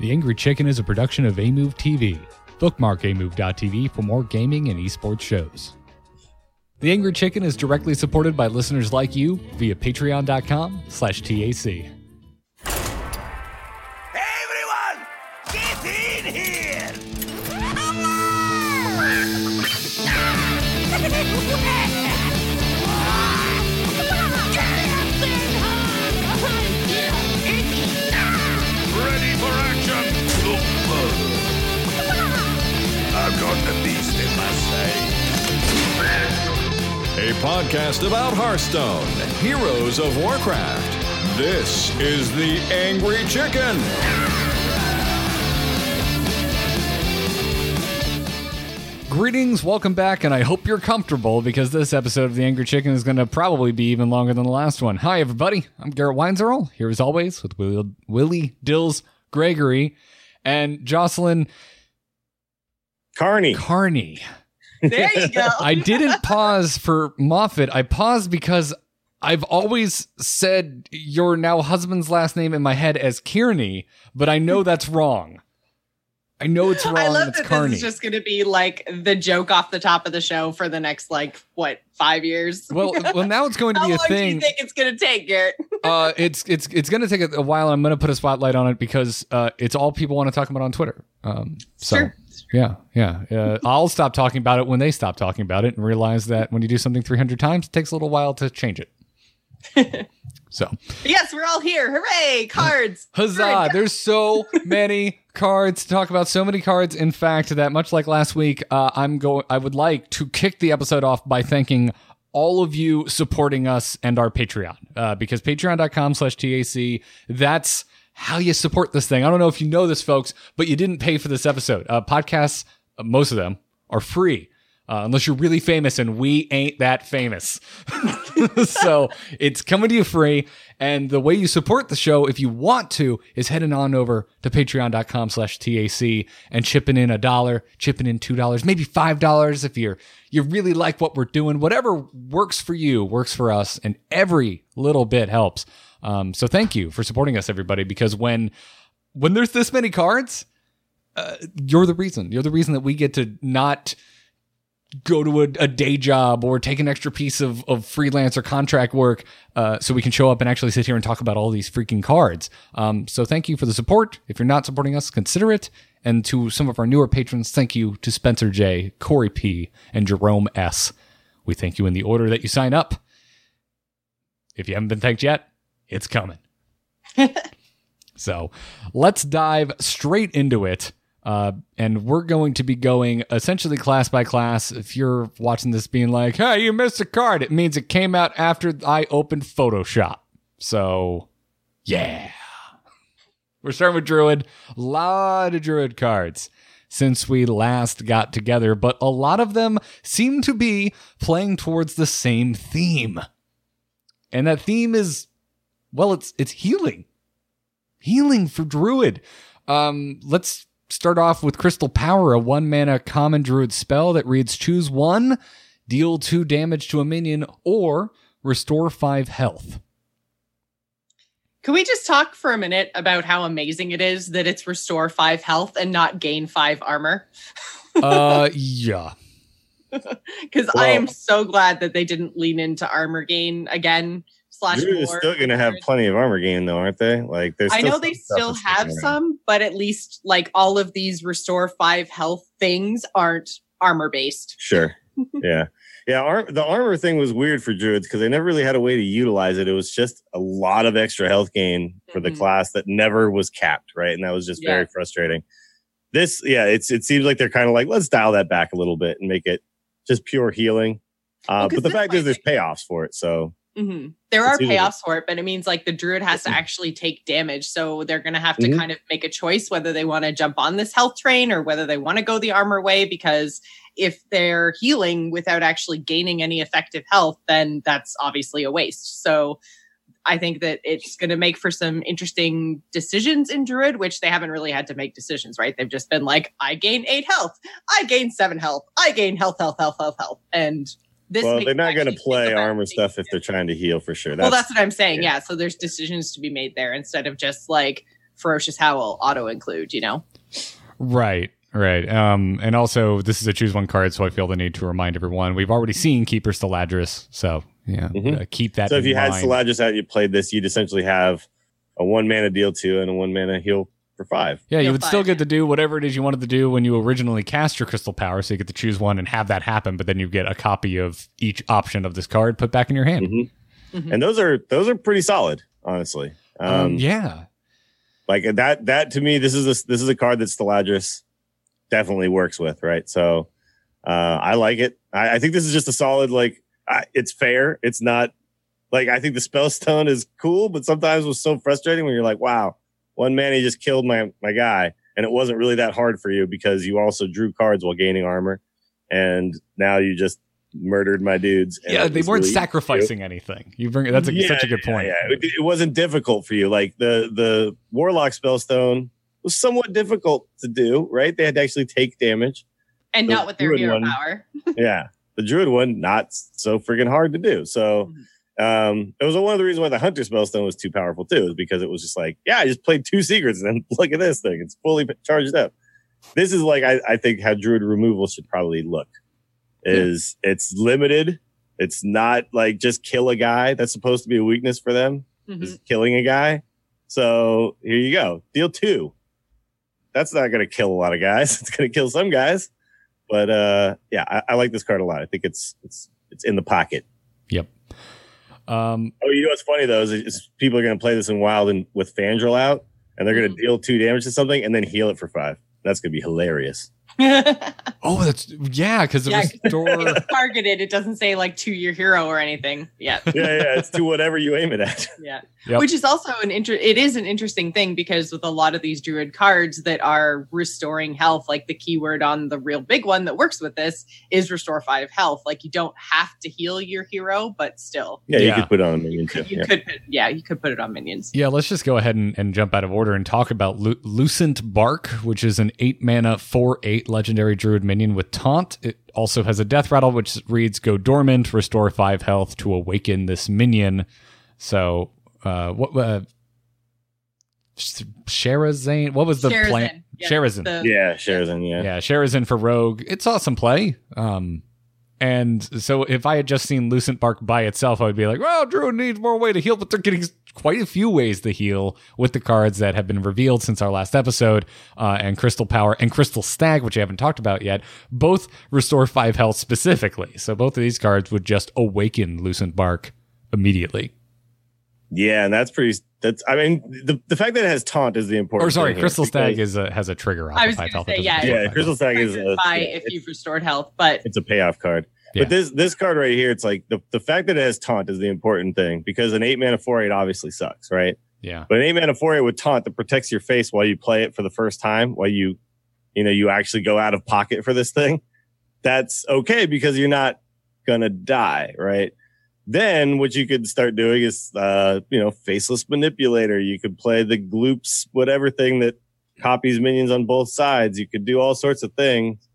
The Angry Chicken is a production of Amove TV. Bookmark amove.tv for more gaming and esports shows. The Angry Chicken is directly supported by listeners like you via patreon.com slash TAC. Sight. Podcast about Hearthstone, Heroes of Warcraft. This is The Angry Chicken. Greetings, welcome back, and I hope you're comfortable because this episode of The Angry Chicken is going to probably be even longer than the last one. Hi, everybody. I'm Garrett Weinzierl, here as always with Willie, Willie Dills Gregory and Jocelyn Carney. Carney. There you go. I didn't pause for Moffat. I paused because I've always said your now husband's last name in my head as Kearney, but I know that's wrong. I know it's wrong. I love it's that Carney. this is just going to be like the joke off the top of the show for the next like what five years. well, well, now it's going to be a long do you think it's going to take, Garrett? uh, it's it's it's going to take a, a while. I'm going to put a spotlight on it because uh, it's all people want to talk about on Twitter. Um, so Sure. Yeah, yeah. Uh, I'll stop talking about it when they stop talking about it, and realize that when you do something 300 times, it takes a little while to change it. so yes, we're all here. Hooray! Cards. huzzah! There's so many cards to talk about. So many cards, in fact, that much like last week, uh, I'm going. I would like to kick the episode off by thanking all of you supporting us and our Patreon, uh, because patreon.com slash TAC, that's how you support this thing. I don't know if you know this, folks, but you didn't pay for this episode. Uh, podcasts, uh, most of them, are free. Uh, unless you're really famous, and we ain't that famous. so it's coming to you free. And the way you support the show, if you want to, is heading on over to patreon.com slash TAC and chipping in a dollar, chipping in two dollars, maybe five dollars if you're you really like what we're doing. Whatever works for you works for us, and every little bit helps. Um, so thank you for supporting us, everybody, because when when there's this many cards, uh, you're the reason. You're the reason that we get to not go to a, a day job or take an extra piece of, of freelance or contract work uh, so we can show up and actually sit here and talk about all these freaking cards. Um, so thank you for the support. If you're not supporting us, consider it. And to some of our newer patrons, thank you to Spencer J, Corey P, and Jerome S. We thank you in the order that you sign up. If you haven't been thanked yet, it's coming. so let's dive straight into it. Uh, and we're going to be going essentially class by class. If you're watching this being like, hey, you missed a card, it means it came out after I opened Photoshop. So, yeah. We're starting with Druid. A lot of Druid cards since we last got together, but a lot of them seem to be playing towards the same theme. And that theme is, well, it's it's healing. Healing for Druid. Um, let's start off with Crystal Power, a one mana common druid spell that reads choose one, deal two damage to a minion, or restore five health. Can we just talk for a minute about how amazing it is that it's restore five health and not gain five armor? Uh, yeah. Because I am so glad that they didn't lean into armor gain again. Slash, Druid is still going to have plenty of armor gain, though, aren't they? Like, there's. I know they still have around. some, but at least like all of these restore five health things aren't armor based. Sure. yeah. Yeah. Ar- the armor thing was weird for druids because they never really had a way to utilize it. It was just a lot of extra health gain for the Mhm. class that never was capped, right? And that was just very frustrating. This, yeah, it's it seems like they're kind of like let's dial that back a little bit and make it just pure healing. Uh, Well, but the fact is, there's payoffs for it. So hmm There are payoffs for it, but it means like the druid has to actually take damage. So they're going to have to Mhm. kind of make a choice whether they want to jump on this health train or whether they want to go the armor way. Because if they're healing without actually gaining any effective health, then that's obviously a waste. So I think that it's going to make for some interesting decisions in Druid, which they haven't really had to make decisions, right? They've just been like, I gain eight health, I gain seven health, I gain health, health, health, health, health. And this well, they're not going to play armor stuff if they're trying to heal for sure. well, that's what I'm saying. yeah. Yeah. So there's decisions to be made there instead of just like ferocious howl auto include. You know. Right. Right. Um, and also, this is a choose one card, so I feel the need to remind everyone we've already seen Keeper Stalladris, so yeah, Mhm. uh, keep that. So if in you had mind. Stalladris out, you played this, you'd essentially have a one mana deal two and a one mana heal for five. yeah, you You'll would still find- get to do whatever it is you wanted to do when you originally cast your Crystal Power, so you get to choose one and have that happen, but then you get a copy of each option of this card put back in your hand. Mhm. Mhm. And those are those are pretty solid, honestly. Um, Um, yeah. like that that to me, this is a this is a card that Stalladris definitely works with, right? So uh, I like it. I, I think this is just a solid like I, it's fair. It's not like I think the spellstone is cool, but sometimes it was so frustrating when you're like, wow, one man he just killed my my guy, and it wasn't really that hard for you because you also drew cards while gaining armor, and now you just murdered my dudes. and Yeah, they weren't really easy for you. sacrificing anything. You bring that's a, Yeah, such a good point. Yeah, It, it wasn't difficult for you. Like the the warlock spellstone was somewhat difficult to do, right? They had to actually take damage. And The not with their druid hero one- power. yeah, the druid one not so freaking hard to do. So. Mm-hmm. Um, it was one of the reasons why the hunter spellstone was too powerful too, is because it was just like, yeah, I just played two secrets and then look at this thing. It's fully charged up. This is like I, I think how druid removal should probably look. Is it's limited. It's not like just kill a guy. That's supposed to be a weakness for them. Mhm. is killing a guy. So here you go. Deal two. That's not going to kill a lot of guys. It's going to kill some guys. But uh, yeah, I, I like this card a lot. I think it's it's it's in the pocket. Um, Oh, you know what's funny though is, is people are going to play this in wild and with Fandral out, and they're going to Mhm. deal two damage to something and then heal it for five. That's going to be hilarious. oh, that's yeah, because the Yeah. restore. it's targeted. It doesn't say like to your hero or anything. Yeah. Yeah, yeah, it's to whatever you aim it at. Yeah. Yep. Which is also an inter it is an interesting thing because with a lot of these druid cards that are restoring health, like the keyword on the real big one that works with this is restore five health. Like you don't have to heal your hero, but still. Yeah, Yeah. you could put it on a minion too. You Yeah. could put, yeah, you could put it on minions. Yeah, let's just go ahead and, and jump out of order and talk about Lu- Lucent Bark, which is an eight mana, four eight legendary druid minion with taunt. It also has a death rattle, which reads "Go dormant, restore five health to awaken this minion." So, uh, what? Uh, Sherazin? What was the Sherazin, plan? yeah, Sherazin. the- Yeah, Sherazin, yeah. yeah, Sherazin for Rogue. It's awesome play. Um, and so if I had just seen Lucent Bark by itself, I would be like, well, Druid needs more way to heal, but they're getting quite a few ways to heal with the cards that have been revealed since our last episode, uh, and Crystal Power and Crystal Stag, which I haven't talked about yet, both restore five health specifically. So both of these cards would just awaken Lucent Bark immediately. Yeah, and that's pretty. That's I mean the, the fact that it has taunt is the important. Or sorry, thing Crystal Stag is a, has a trigger on I the was five gonna health. say, yeah, yeah. Crystal Stag is a, Buy yeah, if you've restored health, but it's a payoff card. Yeah. But this this card right here, it's like the, the fact that it has taunt is the important thing because an eight mana four eight obviously sucks, right? Yeah. But an eight mana four eight with taunt that protects your face while you play it for the first time, while you you know you actually go out of pocket for this thing, that's okay because you're not gonna die, right? Then what you could start doing is uh, you know, faceless manipulator. You could play the gloops, whatever thing that copies minions on both sides. You could do all sorts of things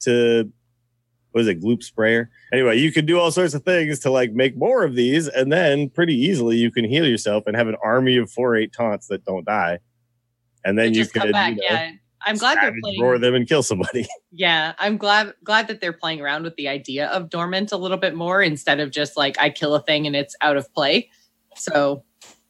to what is it, gloop sprayer? Anyway, you could do all sorts of things to like make more of these, and then pretty easily you can heal yourself and have an army of four eight taunts that don't die. And then you come back. you know, yeah. I'm glad they're playing. roar them and kill somebody. Yeah, I'm glad glad that they're playing around with the idea of dormant a little bit more instead of just like I kill a thing and it's out of play. So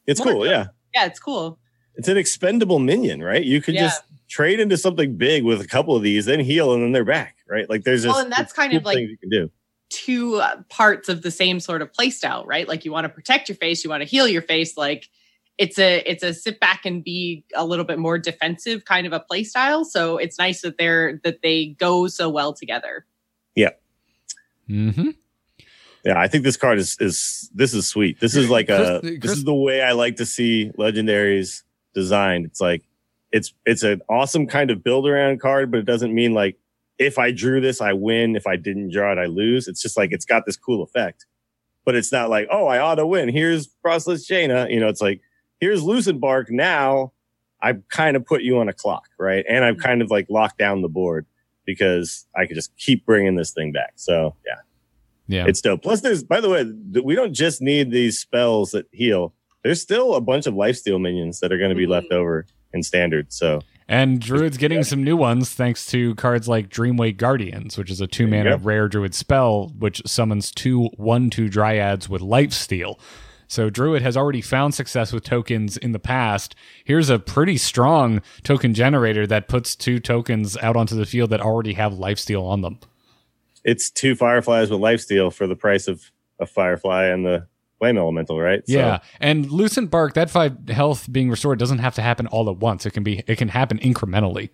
It's cool, yeah. yeah, it's cool. It's an expendable minion, right? You could Yeah. just trade into something big with a couple of these, then heal, and then they're back, right? Like there's just Well, and that's kind cool of like you can do. two uh, parts of the same sort of play style, right? Like you want to protect your face, you want to heal your face. Like it's a it's a sit back and be a little bit more defensive kind of a play style. So it's nice that they're that they go so well together. Yeah. Mm-hmm. Yeah, I think this card is is this is sweet. This is like a Chris- this is the way I like to see legendaries designed. It's like it's it's an awesome kind of build around card, but it doesn't mean like if I drew this, I win. If I didn't draw it, I lose. It's just like it's got this cool effect. But it's not like, oh, I ought to win. Here's Frost Lich Jaina. You know, it's like, here's Lucid Bark. Now I've kind of put you on a clock, right? And I've kind of like locked down the board because I could just keep bringing this thing back. So yeah. Yeah. It's dope. Plus, there's by the way, we don't just need these spells that heal. There's still a bunch of lifesteal minions that are going to be Mhm. left over in standard. So And Druid's getting some new ones thanks to cards like Dreamway Guardians, which is a two mana rare Druid spell, which summons two one two dryads with life steal. So Druid has already found success with tokens in the past. Here's a pretty strong token generator that puts two tokens out onto the field that already have life steal on them. it's two fireflies with lifesteal for the price of a firefly and the flame elemental, right? So- Yeah, and Lucent Bark, that five health being restored doesn't have to happen all at once. It can be it can happen incrementally.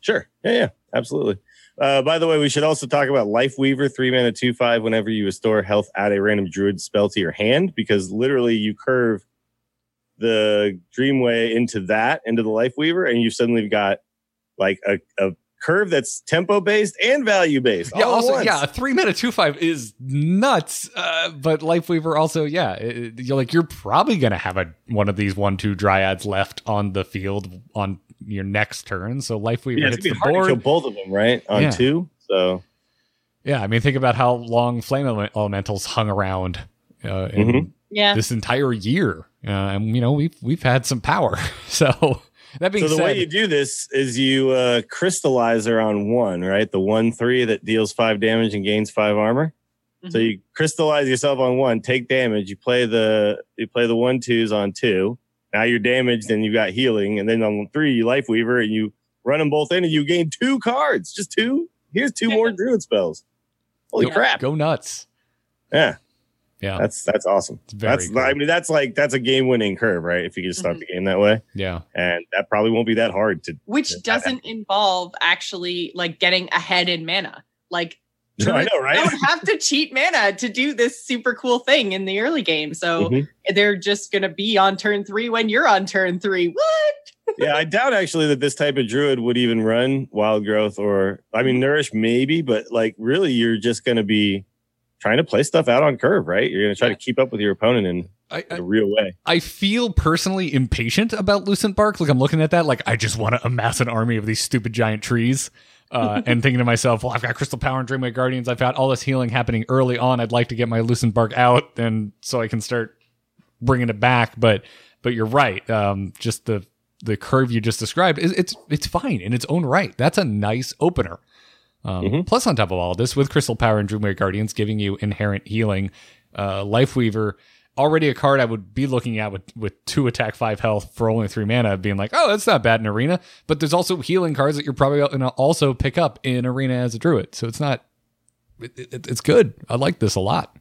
Sure. Yeah, yeah, absolutely. Uh, by the way, we should also talk about Life Weaver, three mana, two five. Whenever you restore health, add a random druid spell to your hand because literally you curve the Dreamway into that into the Life Weaver, and you suddenly got like a, a curve that's tempo based and value based. Yeah, also, yeah, a three minute two five is nuts. Uh, but Lifeweaver also, yeah, it- you're like you're probably gonna have a one of these one two dryads left on the field on your next turn. So Lifeweaver yeah, hits the be hard to kill both of them, right? On Yeah. two, so Yeah, I mean, think about how long Flame Ele- Elementals hung around uh, in Mhm. Yeah. this entire year, uh, and you know we've we've had some power. So that being So the said, way you do this is you uh, crystallize her on one, right? The one three that deals five damage and gains five armor. So Mhm. you crystallize yourself on one, take damage. You play the you play the one twos on two. Now you're damaged and you've got healing, and then on three you life weaver and you run them both in and you gain two cards, just two. Here's two more druid spells. Holy Yeah. crap! go nuts. Yeah, Yeah, that's that's awesome. That's cool. I mean that's like that's a game winning curve, right? If you can start Mhm. the game that way, yeah. and that probably won't be that hard to. Which Yeah. doesn't involve actually like getting ahead in mana. Like I know, you right? don't have to cheat mana to do this super cool thing in the early game. So Mhm. they're just gonna be on turn three when you're on turn three. What? yeah, I doubt actually that this type of druid would even run wild growth or I mean nourish maybe, but like really you're just gonna be trying to play stuff out on curve, right? You're gonna try Yeah. to keep up with your opponent in, I, in a real way. I feel personally impatient about Lucent Bark. Like I'm looking at that, like I just want to amass an army of these stupid giant trees, uh, and thinking to myself, well, I've got Crystal Power and Dreamway Guardians. I've got all this healing happening early on. I'd like to get my Lucent Bark out, and so I can start bringing it back. But but you're right. Um, just the the curve you just described is it's it's fine in its own right. That's a nice opener. Um, Mhm. Plus, on top of all this, with Crystal Power and Dreamway Guardians giving you inherent healing, uh, Life Weaver already a card I would be looking at with with two attack, five health for only three mana, being like, oh, that's not bad in arena. But there's also healing cards that you're probably going to also pick up in arena as a druid. So it's not. It, it, it's good. I like this a lot.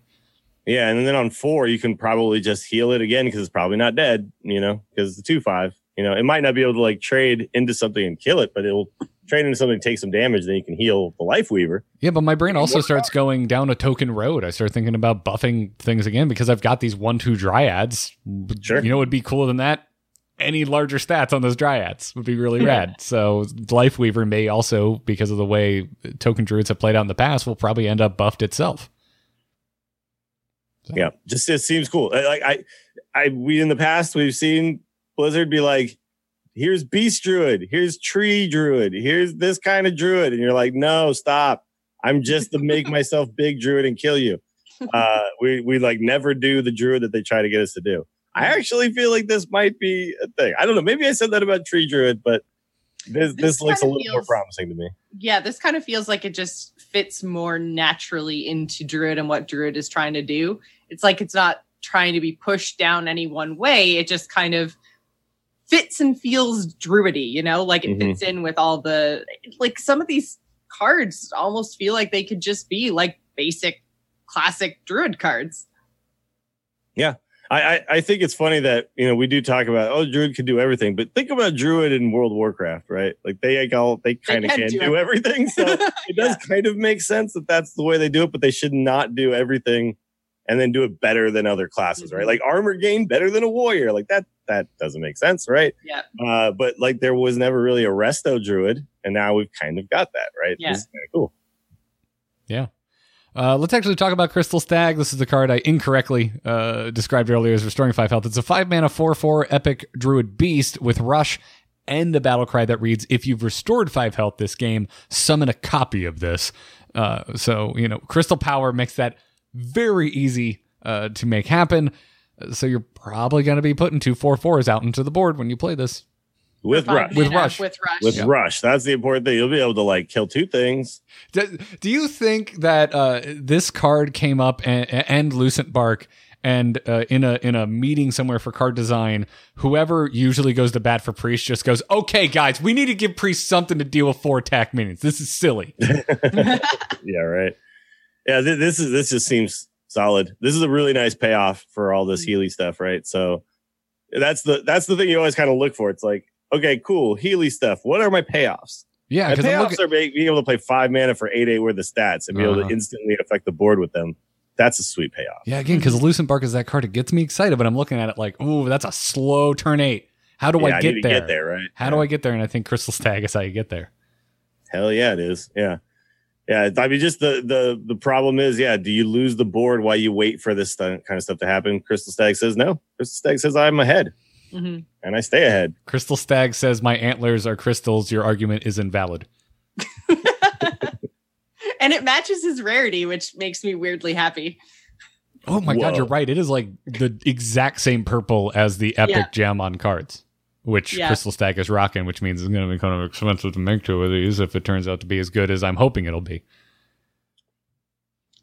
Yeah, and then on four you can probably just heal it again because it's probably not dead, you know, because it's a two five. You know, it might not be able to like trade into something and kill it, but it'll trade into something, take some damage, then you can heal the life weaver. Yeah, but my brain also starts going down a token road. I start thinking about buffing things again because I've got these one two dryads. Sure. You know, what would be cooler than that. Any larger stats on those dryads would be really rad. So Life Weaver may also, because of the way token druids have played out in the past, will probably end up buffed itself. Yeah, just it seems cool. Like I, I we in the past we've seen Blizzard be like, "Here's Beast Druid, here's Tree Druid, here's this kind of Druid," and you're like, "No, stop! I'm just the make myself big Druid and kill you." Uh, we we like never do the Druid that they try to get us to do. I actually feel like this might be a thing. I don't know. Maybe I said that about Tree Druid, but this this, This looks a little more promising to me. Yeah, this kind of feels like it just fits more naturally into Druid and what Druid is trying to do. It's like it's not trying to be pushed down any one way. It just kind of fits and feels druidy, you know, like it Mhm. fits in with all the like some of these cards almost feel like they could just be like basic classic druid cards. I, I I think it's funny that you know we do talk about oh Druid can do everything, but think about Druid in World Warcraft, right? Like they like, all they kind of can can, do do everything, so it does kind of make sense that that's the way they do it. But they should not do everything and then do it better than other classes, right? Mhm. Like armor gain better than a warrior, like that that doesn't make sense, right? Yeah. Uh, but like there was never really a resto Druid, and now we've kind of got that, right? Yeah. This is kind of cool. Uh, let's actually talk about Crystal Stag. This is the card I incorrectly uh, described earlier as restoring five health. It's a five mana four four epic druid beast with rush and a battle cry that reads: If you've restored five health this game, summon a copy of this. Uh, so you know, Crystal Power makes that very easy uh, to make happen. So you're probably going to be putting two four fours out into the board when you play this. with rush. With mana, rush. With rush. With Yeah. rush, that's the important thing. You'll be able to like kill two things. Do, do you think that uh, this card came up and, and Lucent Bark and uh, in a in a meeting somewhere for card design, whoever usually goes to bat for Priest just goes, "Okay, guys, we need to give Priest something to deal with four attack minions. This is silly." Yeah, right. Yeah, th- this is this just seems solid. This is a really nice payoff for all this Healy stuff, right? So that's the that's the thing you always kind of look for. It's like, okay, cool, Healy stuff. What are my payoffs? Yeah, I'm payoffs looking. are being being able to play five mana for eight eight worth of stats and be able Uh-huh. to instantly affect the board with them. That's a sweet payoff. Yeah, again, because Lucent Bark is that card. It gets me excited, but I'm looking at it like, "Ooh, that's a slow turn eight. How do Yeah, I get to there? get there, right? How do I get there?" And I think Crystal Stag is how you get there. Hell yeah, it is. Yeah. Yeah. I mean, just the the the problem is, yeah, do you lose the board while you wait for this stu- kind of stuff to happen? Crystal Stag says no. Crystal Stag says I'm ahead Mhm. and I stay ahead. Crystal Stag says, "My antlers are crystals. Your argument is invalid." And it matches his rarity, which makes me weirdly happy. Oh my god, you're right. It is like the exact same purple as the epic Yeah. gem on cards, which Yeah. Crystal Stag is rocking, which means it's going to be kind of expensive to make two of these if it turns out to be as good as I'm hoping it'll be.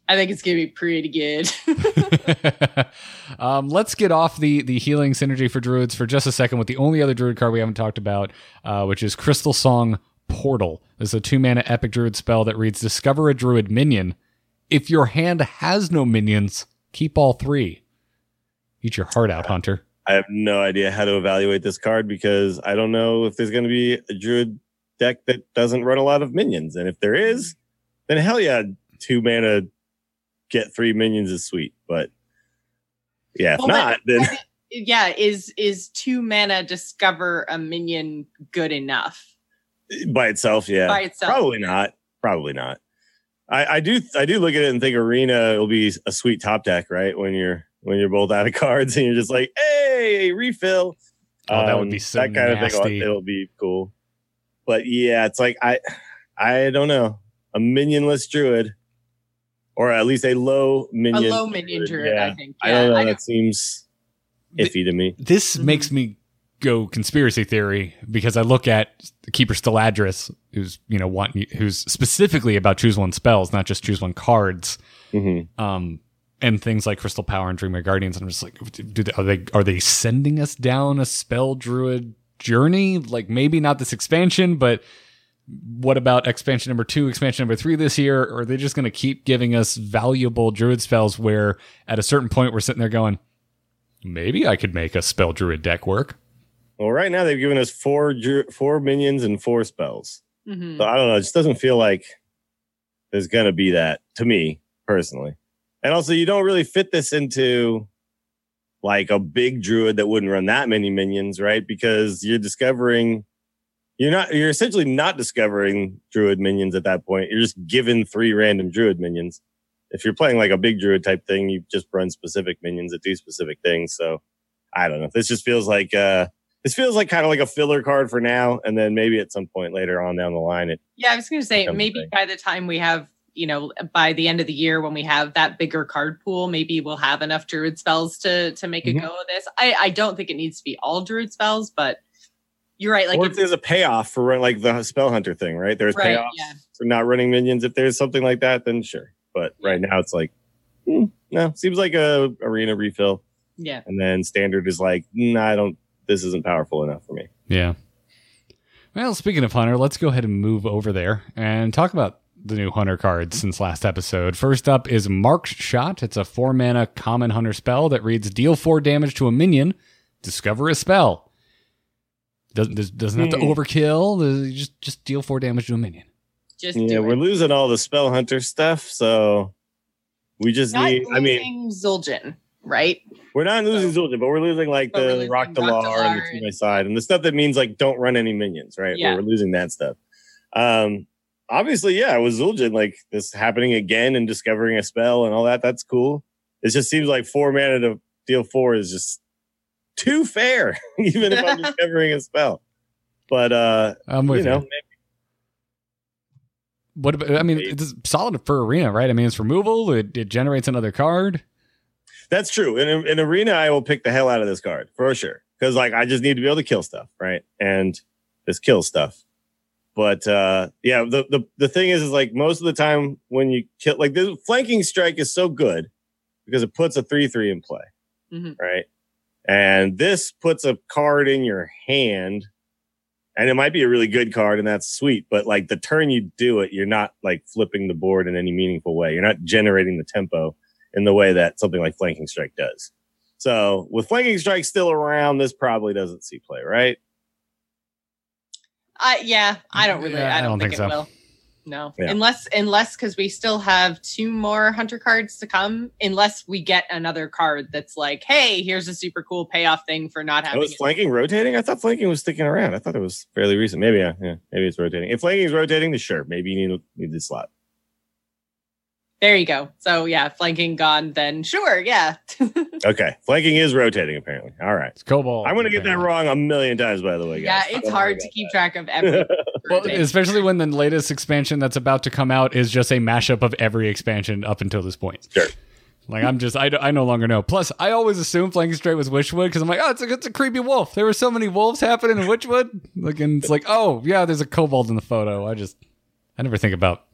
I think it's gonna be pretty good. um, let's get off the the healing synergy for druids for just a second with the only other druid card we haven't talked about, uh, which is Crystal Song Portal. This is a two mana epic druid spell that reads: Discover a druid minion. If your hand has no minions, keep all three. Eat your heart out, Hunter. I have no idea how to evaluate this card because I don't know if there's going to be a druid deck that doesn't run a lot of minions. And if there is, then hell yeah, two mana get three minions is sweet. But yeah, if Well, not, then yeah, is is two mana discover a minion good enough by itself, yeah, by itself? probably not. Probably not. I, I do I do look at it and think arena will be a sweet top deck, right? When you're when you're both out of cards and you're just like, hey, refill. Oh, that would Um, be so that kind of thing. It'll be cool. But yeah, it's like I I don't know a minionless druid, or at least a low minion. A low minion druid, Yeah, I think. I don't know. I that seems iffy to me. This Mhm. makes me go conspiracy theory because I look at Keeper Stalladris, who's you know one who's specifically about choose one spells, not just choose one cards, hmm um, and things like Crystal Power and Dreamway Guardians. And I'm just like, do they, are they are they sending us down a spell druid journey? Like maybe not this expansion, but what about expansion number two, expansion number three this year? Or are they just going to keep giving us valuable druid spells where at a certain point we're sitting there going, maybe I could make a spell druid deck work? Well, right now they've given us four dru- four minions and four spells. Mhm. So I don't know. It just doesn't feel like there's gonna be that to me personally. And also, you don't really fit this into like a big druid that wouldn't run that many minions, right? Because you're discovering, you're not, you're essentially not discovering druid minions at that point. You're just given three random druid minions. If you're playing like a big druid type thing, you just run specific minions that do specific things. So I don't know. This just feels like, uh, this feels like kind of like a filler card for now. And then maybe at some point later on down the line, it Yeah, I was going to say maybe by the time we have, you know, by the end of the year when we have that bigger card pool, maybe we'll have enough druid spells to to make Mhm. a go of this. I I don't think it needs to be all druid spells, but you're right. Like or if if there's a payoff for like the spell hunter thing, right? There's Right, payoffs yeah. for not running minions. If there's something like that, then sure. But right now it's like, hmm, no, seems like a arena refill, yeah, and then standard is like, nah, I don't. This isn't powerful enough for me. Yeah. Well, speaking of Hunter, let's go ahead and move over there and talk about the new Hunter cards since last episode. First up is Marked Shot. It's a four mana common Hunter spell that reads deal four damage to a minion, discover a spell. Doesn't does- doesn't have to Hmm. overkill. Just just deal four damage to a minion. just Yeah, we're losing all the spell hunter stuff, so we just Not need. I mean, Zul'jin, right? we're not losing Zul'jin, but we're losing like But we're the losing Rhok'delar and the Rock two Delar by side and the stuff that means like don't run any minions, right? Yeah. We're losing that stuff. Um, obviously, yeah, with Zul'jin, like this happening again and discovering a spell and all that, that's cool. It just seems like four mana to deal four is just too fair, even if I'm discovering a spell. But uh, I'm with you you. What about, I mean, it's solid for arena, right? I mean, it's removal. It, it generates another card. That's true. In, in arena, I will pick the hell out of this card for sure. because like I just need to be able to kill stuff, right? And this kills stuff. But uh yeah, the the the thing is, is like most of the time when you kill, like the flanking strike is so good because it puts a three three in play, Mhm. right? And this puts a card in your hand, and it might be a really good card, and that's sweet. But like the turn you do it, you're not like flipping the board in any meaningful way. You're not generating the tempo in the way that something like flanking strike does. So with flanking strike still around, this probably doesn't see play, right? Uh, yeah, I don't really. Yeah, I, don't think, it so. will. No, Yeah. unless unless because we still have two more hunter cards to come. Unless we get another card that's like, hey, here's a super cool payoff thing for not Oh, having. is it. flanking rotating? I thought flanking was sticking around. I thought it was fairly recent. Maybe yeah, yeah maybe it's rotating. If flanking is rotating, then sure, maybe you need need the slot. There you go. So yeah, flanking gone. Then sure, yeah. Okay, flanking is rotating apparently. All right, It's Kobold. I'm gonna get that wrong a million times. By the way, yeah, it's oh hard to keep that. track of every. Well, especially when the latest expansion that's about to come out is just a mashup of every expansion up until this point. Sure. Like I'm just I, I no longer know. Plus, I always assumed flanking straight was Witchwood because I'm like, oh, it's a it's a creepy wolf. There were so many wolves happening in Witchwood. Like, and it's like, oh yeah, there's a kobold in the photo. I just I never think about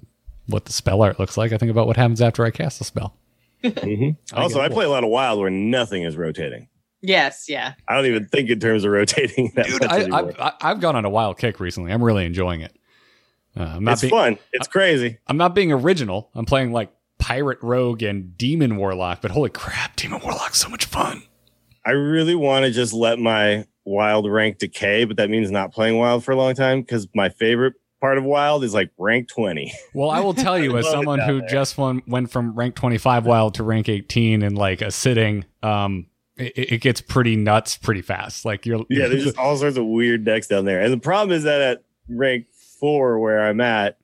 what the spell art looks like. I think about what happens after I cast the spell. Mhm. Also, get I play a lot of wild where nothing is rotating. yes, yeah. I don't even think in terms of rotating that Dude, I, anymore. I, I I've gone on a wild kick recently. I'm really enjoying it. Uh, I'm not it's being fun. It's crazy. I'm not being original. I'm playing like pirate rogue and demon warlock, but holy crap, demon warlock's so much fun. I really want to just let my wild rank decay, but that means not playing wild for a long time because my favorite part of wild is like rank 20. Well, I will tell you, as someone who there. just won, went from rank 25 wild to rank 18 in like a sitting, um, it, it gets pretty nuts pretty fast. Like you're, Yeah, there's just all sorts of weird decks down there. And the problem is that at rank four, where I'm at,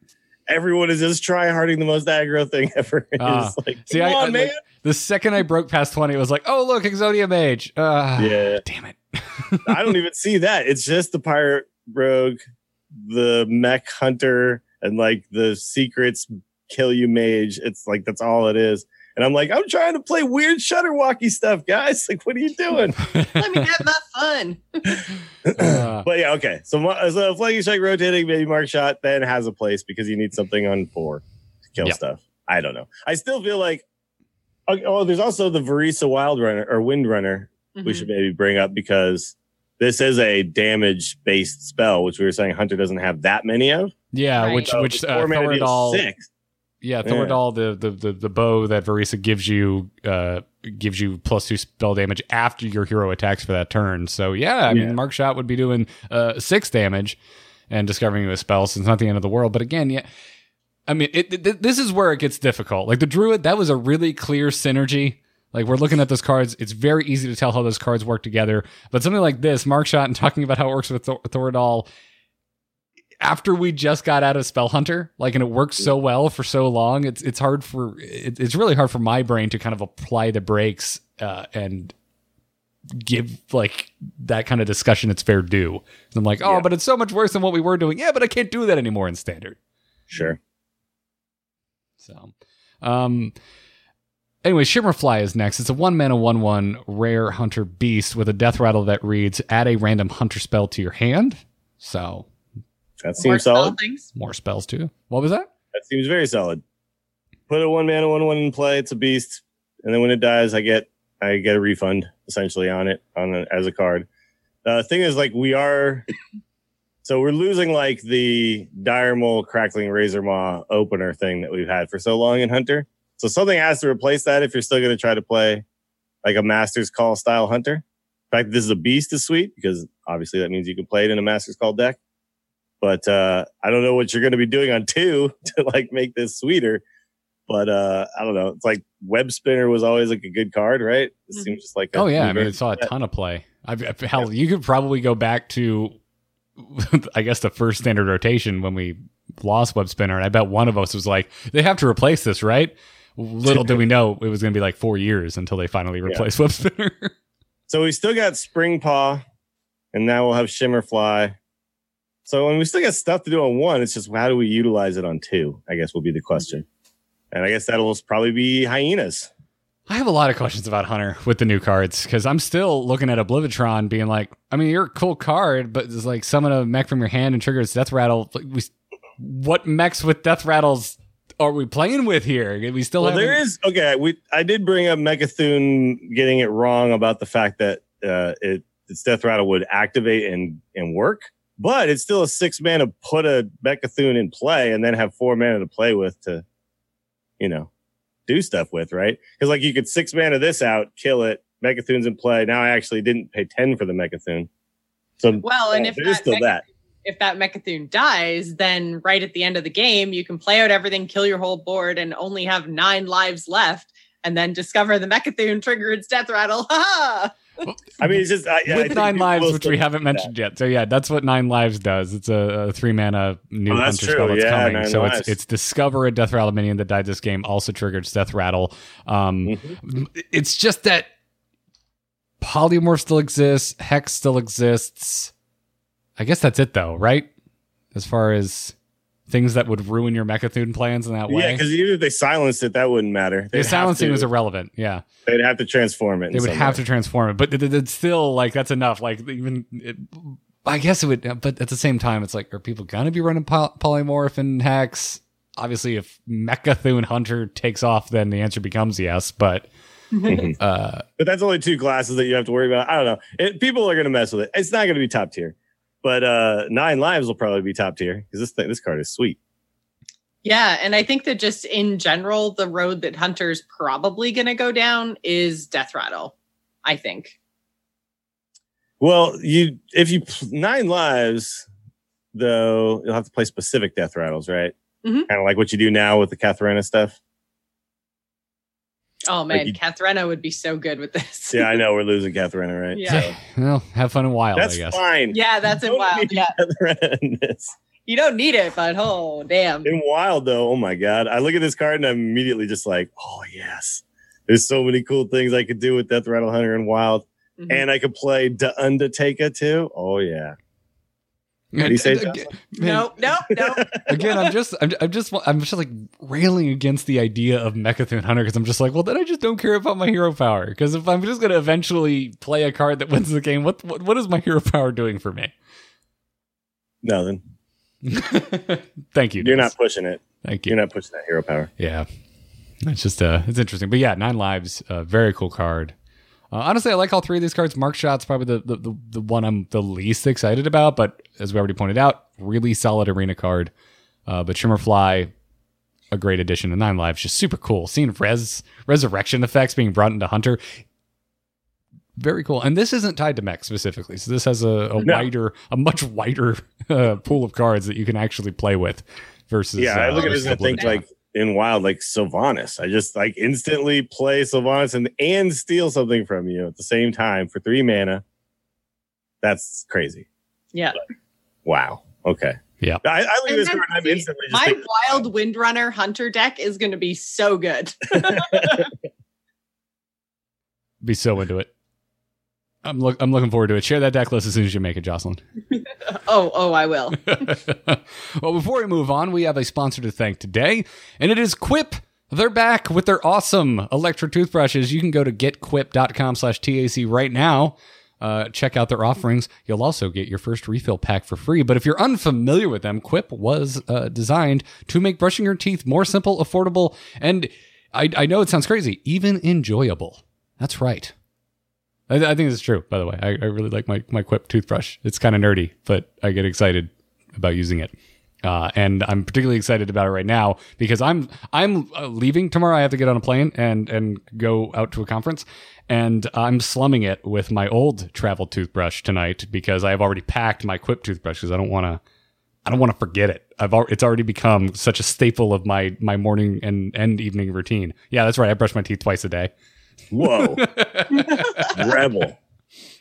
everyone is just try harding the most aggro thing ever. Ah. like, See, I- on, I- man. like, the second I broke past 20, it was like, oh, look, Exodia Mage. Uh, yeah, Damn it. I don't even see that. It's just the pirate rogue, the mech hunter, and like the secrets kill you mage. It's like that's all it is. And I'm like, I'm trying to play weird shutterwalky stuff, guys. Like, what are you doing? Let me have my fun. Uh, but yeah, okay. So, mo- so flanking strike rotating, maybe mark shot then has a place because you need something on four to kill Yep. stuff. I don't know. I still feel like oh, oh, there's also the Vereesa Wild Runner or Wind Runner we Mhm. should maybe bring up because this is a damage based spell, which we were saying Hunter doesn't have that many of. yeah, Right. which, So which, the uh, four mana deals Thori'dal, six. yeah, Yeah. Thori'dal, the, the, the, the bow that Vereesa gives you, uh, gives you plus two spell damage after your hero attacks for that turn. So yeah, I Yeah. mean, Mark Shot would be doing, uh, six damage and discovering you a spell, so not the end of the world. But again, yeah, I mean, it, it, this is where it gets difficult. Like the Druid, that was a really clear synergy. Like we're looking at those cards, it's very easy to tell how those cards work together. But something like this, Mark Shot, and talking about how it works with Thor- Thori'dal, after we just got out of Spell Hunter, like, and it works so well for so long, it's it's hard for it, it's really hard for my brain to kind of apply the brakes uh, and give like that kind of discussion its fair due. I'm like, oh, Yeah. but it's so much worse than what we were doing. Yeah, but I can't do that anymore in standard. Sure. So, um, anyway, Shimmerfly is next. It's a one mana, one one rare hunter beast with a death rattle that reads: add a random hunter spell to your hand. So, That seems spell solid. Things. more spells too. What was that? That seems very solid. Put a one mana one one in play. It's a beast, and then when it dies, I get I get a refund essentially on it on a, as a card. The thing is, like we are, so we're losing like the dire mole crackling razor maw opener thing that we've had for so long in Hunter. So something has to replace that if you're still going to try to play like a Master's Call style Hunter. In fact, this is a beast is sweet because obviously that means you can play it in a Master's Call deck but uh I don't know what you're going to be doing on two to like make this sweeter. But uh I don't know. It's like Web Spinner was always like a good card, right? It Mhm. seems just like a Oh yeah, I mean, it saw a ton of play. I've, I've- hell, you could probably go back to, I guess, the first standard rotation when we lost Web Spinner, and I bet one of us was like, "They have to replace this, right?" Little did we know it was going to be like four years until they finally replaced Web Spinner. So we still got Spring Paw, and now we'll have Shimmerfly. So when we still got stuff to do on one, it's just how do we utilize it on two? I guess will be the question. And I guess that'll probably be hyenas. I have a lot of questions about Hunter with the new cards because I'm still looking at Oblivitron being like, I mean, you're a cool card, but it's like summon a mech from your hand and trigger its death rattle. Like, we, what mechs with death rattles are we playing with here? We still Well, have there is okay. We I did bring up Mecha'thun getting it wrong about the fact that uh, it its death rattle would activate and and work, but it's still a six mana put a Mecha'thun in play and then have four mana to play with to, you know, do stuff with, right? Because like you could six mana this out, kill it, Mecha'thun's in play. Now I actually didn't pay ten for the Mecha'thun, so Well, and yeah, if there's that still Mecha- that. If that Mecha'thun dies, then right at the end of the game, you can play out everything, kill your whole board, and only have nine lives left, and then discover the Mecha'thun trigger its death rattle. Ha! I mean, it's just I, I with think nine lives, which we haven't that. mentioned yet. So yeah, that's what nine lives does. It's a, a three mana new Oh, that's hunter true. spell that's Yeah, coming. So it's Lives. it's discover a death rattle minion that died this game. Also triggered death rattle. Um, Mhm. It's just that polymorph still exists, hex still exists. I guess that's it though, right? As far as things that would ruin your Mecha'thun plans in that way. Yeah, because even if they silenced it, that wouldn't matter. They'd have silencing was irrelevant. Yeah. They'd have to transform it. they would have way. to transform it but it, it- it's still like that's enough like even it, i guess it would but at the same time it's like are people gonna be running poly- polymorph and hex obviously if mecha'thun hunter takes off then the answer becomes yes but uh But that's only two classes that you have to worry about. I don't know. It, people are going to mess with it. It's not going to be top tier, but uh nine lives will probably be top tier because this thing, this card is sweet. Yeah, and I think that just in general, the road that Hunter's probably going to go down is Death Rattle. I think. Well, you if you nine lives though, you'll have to play specific death rattles, right? Mhm. Kind of like what you do now with the Kathrena stuff. Oh man, you- Kathrena would be so good with this. Yeah, I know we're losing Kathrena, right? Yeah. well have fun and wild That's i guess fine. Yeah, that's You in don't wild. need Yeah, Kathrena in this. you don't need it, but oh damn. In wild though, oh my god! I look at this card and I'm immediately just like, oh yes, there's so many cool things I could do with Death Rattle Hunter and Wild, Mhm. and I could play The Undertaker too. Oh yeah, what do you say, Again- No, no, no. again i'm just I'm, I'm just i'm just like railing against the idea of mecha'thun hunter because i'm just like well then i just don't care about my hero power because if i'm just going to eventually play a card that wins the game what, what what is my hero power doing for me Nothing. thank you You're Dennis. not pushing it. thank you You're not pushing that hero power. Yeah, it's just uh, it's interesting. But yeah, nine lives, uh, very cool card. Uh, honestly, I like all three of these cards. Mark Shot's probably the, the the the one I'm the least excited about, but as we already pointed out, really solid arena card. Uh, but Shimmerfly, a great addition to Nine Lives, just super cool. Seeing res resurrection effects being brought into Hunter, very cool. And this isn't tied to mech specifically, so this has a, a No. wider, a much wider uh, pool of cards that you can actually play with. Versus, Yeah, I uh, look at this and think like in Wild, like Sylvanas. I just like instantly play Sylvanas and and steal something from you at the same time for three mana. That's crazy. Yeah. Wow. Okay. Yeah. I, I look at And this card I'm instantly just My thinking, wild Windrunner Hunter deck is going to be so good. be so into it. I'm look I'm looking forward to it. Share that deck list as soon as you make it, Jocelyn. oh, oh, I will. well, before we move on, we have a sponsor to thank today, and it is Quip. They're back with their awesome electric toothbrushes. You can go to getquip.com slash TAC right now. Uh, check out their offerings. You'll also get your first refill pack for free. But if you're unfamiliar with them, Quip was uh, designed to make brushing your teeth more simple, affordable, and I, I know it sounds crazy, even enjoyable. That's right. I, I think it's true, by the way. I, I really like my, my Quip toothbrush. It's kind of nerdy, but I get excited about using it. Uh, and I'm particularly excited about it right now because I'm I'm uh, leaving tomorrow. I have to get on a plane and and go out to a conference, and I'm slumming it with my old travel toothbrush tonight because I have already packed my Quip toothbrush because I don't want to I don't want to forget it. I've al- it's already become such a staple of my my morning and and evening routine. Yeah, that's right. I brush my teeth twice a day. Whoa, rebel.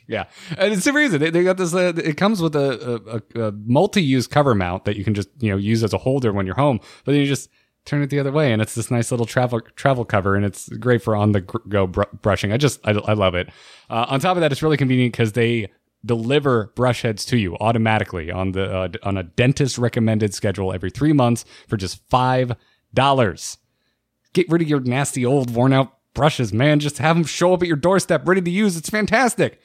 Yeah, and it's super easy. They, they got this. Uh, it comes with a, a, a multi-use cover mount that you can just you know use as a holder when you're home, but then you just turn it the other way, and it's this nice little travel travel cover, and it's great for on the go br- brushing. I just I, I love it. Uh, on top of that, it's really convenient because they deliver brush heads to you automatically on the uh, on a dentist recommended schedule every three months for just five dollars. Get rid of your nasty old worn out brushes, man. Just have them show up at your doorstep ready to use. It's fantastic.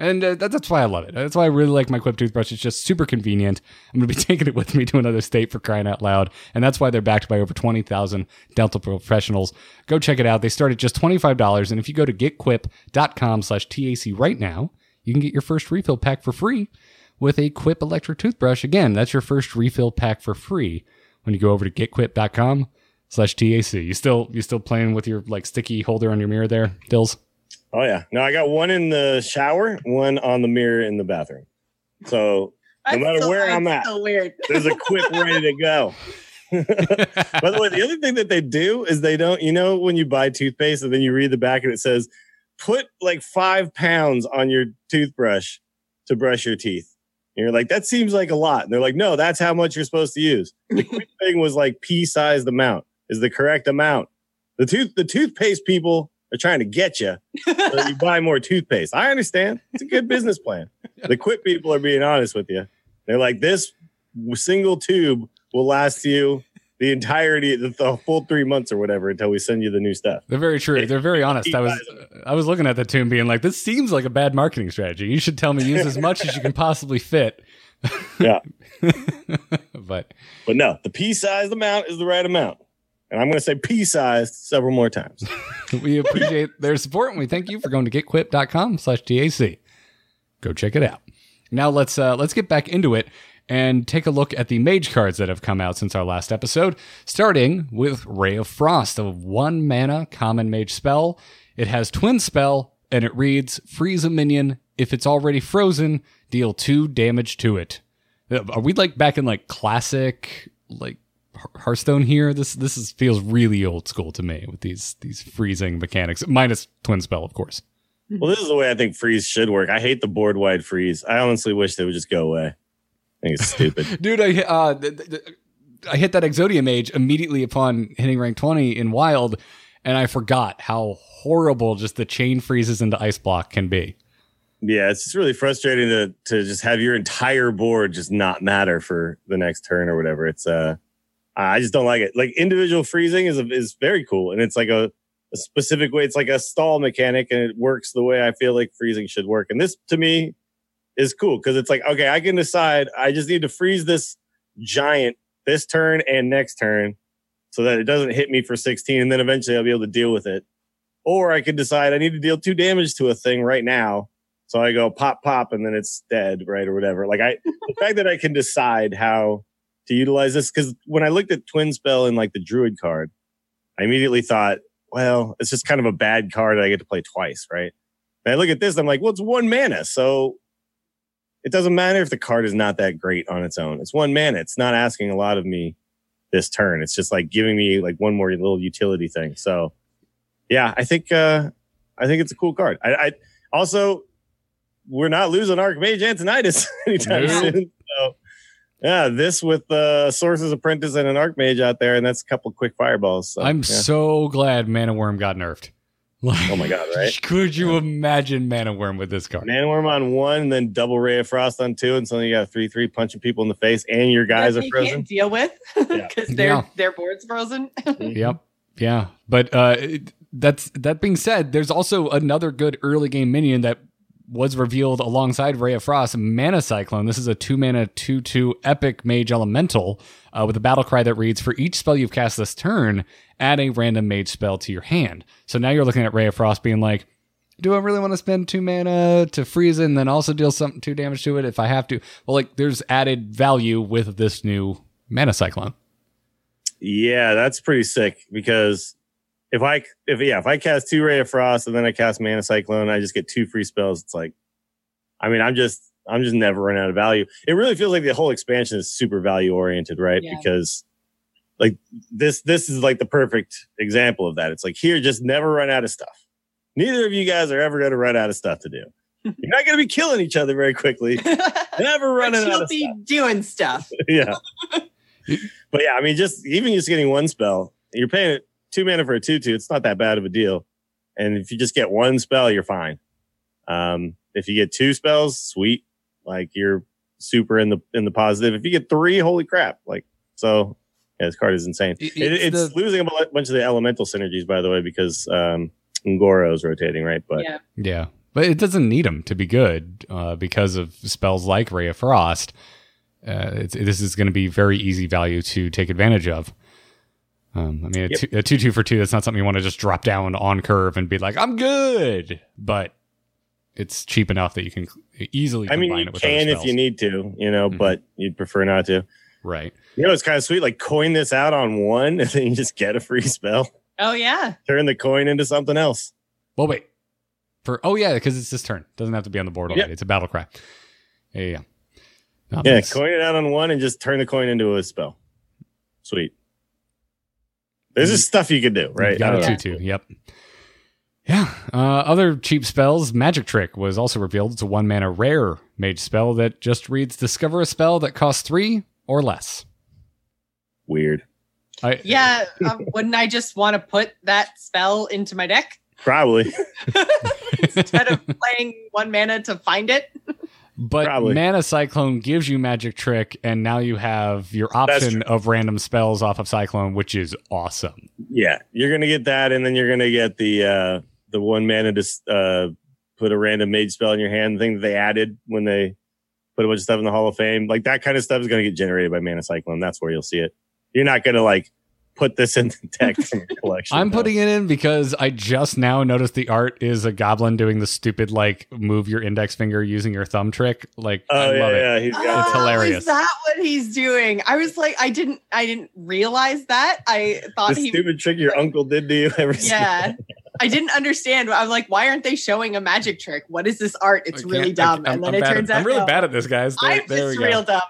And uh, that, that's why I love it. That's why I really like my Quip toothbrush. It's just super convenient. I'm going to be taking it with me to another state for crying out loud. And that's why they're backed by over 20,000 dental professionals. Go check it out. They start at just $25. And if you go to getquip.com slash TAC right now, you can get your first refill pack for free with a Quip electric toothbrush. Again, that's your first refill pack for free when you go over to getquip.com slash TAC. You still, you still playing with your like sticky holder on your mirror there, Dills? Oh yeah. No, I got one in the shower, one on the mirror in the bathroom. So no That's matter so- where I'm that's at, So weird. there's a quip ready to go. By the way, the other thing that they do is they don't, you know, when you buy toothpaste and then you read the back and it says, put like five pounds on your toothbrush to brush your teeth. And you're like, that seems like a lot. And they're like, no, that's how much you're supposed to use. The quip thing was like pea sized amount is the correct amount. The tooth, the toothpaste people are trying to get you so you buy more toothpaste. I understand. It's a good business plan. The quip people are being honest with you. They're like, this single tube will last you the entirety, the, the full three months or whatever until we send you the new stuff. They're very true. They're very honest. I was I was looking at the tune being like, this seems like a bad marketing strategy. You should tell me use as much as you can possibly fit. Yeah. but But no, the pea sized amount is the right amount. And I'm going to say pea sized several more times. we appreciate their support and we thank you for going to getquip.com slash TAC. Go check it out. Now let's uh let's get back into it and take a look at the mage cards that have come out since our last episode, starting with Ray of Frost, a one mana common mage spell. It has twin spell and it reads freeze a minion. If it's already frozen, deal two damage to it. Uh, Are we like back in like classic like Hearthstone here? This this is feels really old school to me with these these freezing mechanics, minus twin spell, of course. Well, this is the way I think freeze should work. I hate the board wide freeze. I honestly wish they would just go away. I think it's stupid. Dude, I uh, th- th- I hit that Exodia mage immediately upon hitting rank twenty in Wild, and I forgot how horrible just the chain freezes into ice block can be. Yeah, it's just really frustrating to to just have your entire board just not matter for the next turn or whatever. It's uh I just don't like it. Like individual freezing is is very cool and it's like a, a specific way. It's like a stall mechanic and it works the way I feel like freezing should work. And this to me is cool because it's like okay, I can decide I just need to freeze this giant this turn and next turn so that it doesn't hit me for 16 and then eventually I'll be able to deal with it. Or I could decide I need to deal two damage to a thing right now so I go pop, pop, and then it's dead, right? Or whatever. Like I, the fact that I can decide how to utilize this, because when I looked at Twin Spell in like the Druid card, I immediately thought, well, it's just kind of a bad card that I get to play twice, right? And I look at this, I'm like, well, it's one mana. So it doesn't matter if the card is not that great on its own. It's one mana. It's not asking a lot of me this turn. It's just like giving me like one more little utility thing. So yeah, I think, uh, I think it's a cool card. I, I also, we're not losing Archmage Antonidas anytime soon. So, yeah, this with uh, Sorcerer's Apprentice and an Archmage out there, and that's a couple quick fireballs. So, I'm yeah. so glad Mana Wyrm got nerfed. Like, Oh my God, right? Could you imagine Mana Wyrm with this card? Mana Wyrm on one, and then double Ray of Frost on two, and suddenly you got three three punching people in the face, and your guys that are they frozen. can't deal with Yeah. because their Yeah. their board's frozen. Yep. Yeah. But uh it- that's that being said, there's also another good early game minion that was revealed alongside Ray of Frost, Mana Cyclone. This is a two mana, two two epic mage elemental uh, with a battle cry that reads For each spell you've cast this turn, add a random mage spell to your hand. So now you're looking at Ray of Frost being like, do I really want to spend two mana to freeze it and then also deal some two damage to it if I have to? Well, like there's added value with this new Mana Cyclone. Yeah, that's pretty sick because if I if yeah if I cast two Ray of Frost and then I cast Mana Cyclone, I just get two free spells. It's like, I mean, I'm just I'm just never running out of value. It really feels like the whole expansion is super value oriented, right? Yeah. Because like this this is like the perfect example of that. It's like here, just never run out of stuff. Neither of you guys are ever going to run out of stuff to do. You're not going to be killing each other very quickly. Never running out you'll be stuff. doing stuff. yeah. but yeah, I mean, just even just getting one spell, you're paying it two mana for a two two. It's not that bad of a deal. And if you just get one spell, you're fine. Um, if you get two spells, sweet. Like you're super in the in the positive. If you get three, holy crap! Like so, yeah, this card is insane. It- It- it's it's the- losing a bunch of the elemental synergies, by the way, because um, is rotating, right? But yeah. Yeah, but it doesn't need them to be good uh, because of spells like Ray of Frost. Uh, it's, this is going to be very easy value to take advantage of. Um, I mean, a, Yep. two, a two two for two. That's not something you want to just drop down on curve and be like, "I'm good," but it's cheap enough that you can easily. I mean, you it with can if you need to, you know, Mhm. but you'd prefer not to. Right. You know, it's kind of sweet. Like coin this out on one, and then you just get a free spell. Oh yeah. Turn the coin into something else. Well, wait. For oh yeah, because it's this turn. Doesn't have to be on the board Yep. already. It's a battle cry. Yeah, yeah. No, Yeah, that's- coin it out on one and just turn the coin into a spell. Sweet. There's is stuff you can do, right? You got a don't two two. Yep. Yeah. Uh, other cheap spells. Magic Trick was also revealed. It's a one mana rare mage spell that just reads: Discover a spell that costs three or less. Weird. I, Yeah. um, wouldn't I just want to put that spell into my deck Probably. instead of playing one mana to find it? But Probably. Mana Cyclone gives you Magic Trick, and now you have your option of random spells off of Cyclone, which is awesome. Yeah, you're gonna get that, and then you're gonna get the uh the one mana to uh put a random mage spell in your hand thing that they added when they put a bunch of stuff in the Hall of Fame. Like that kind of stuff is gonna get generated by Mana Cyclone. That's where you'll see it. You're not gonna like put this in the deck collection. I'm no. putting it in because I just now noticed the art is a goblin doing the stupid like move your index finger using your thumb trick. Like oh, I Oh love yeah, it. yeah. He's got It's oh, hilarious. Is that what he's doing? I was like, I didn't, I didn't realize that. I thought the he, stupid trick your uncle did to you every yeah. I didn't understand. I'm like, why aren't they showing a magic trick? What is this art? It's really dumb. I- I'm- and then I'm it turns at, out I'm really no, bad at this, guys. There, I'm there we just go. real dumb.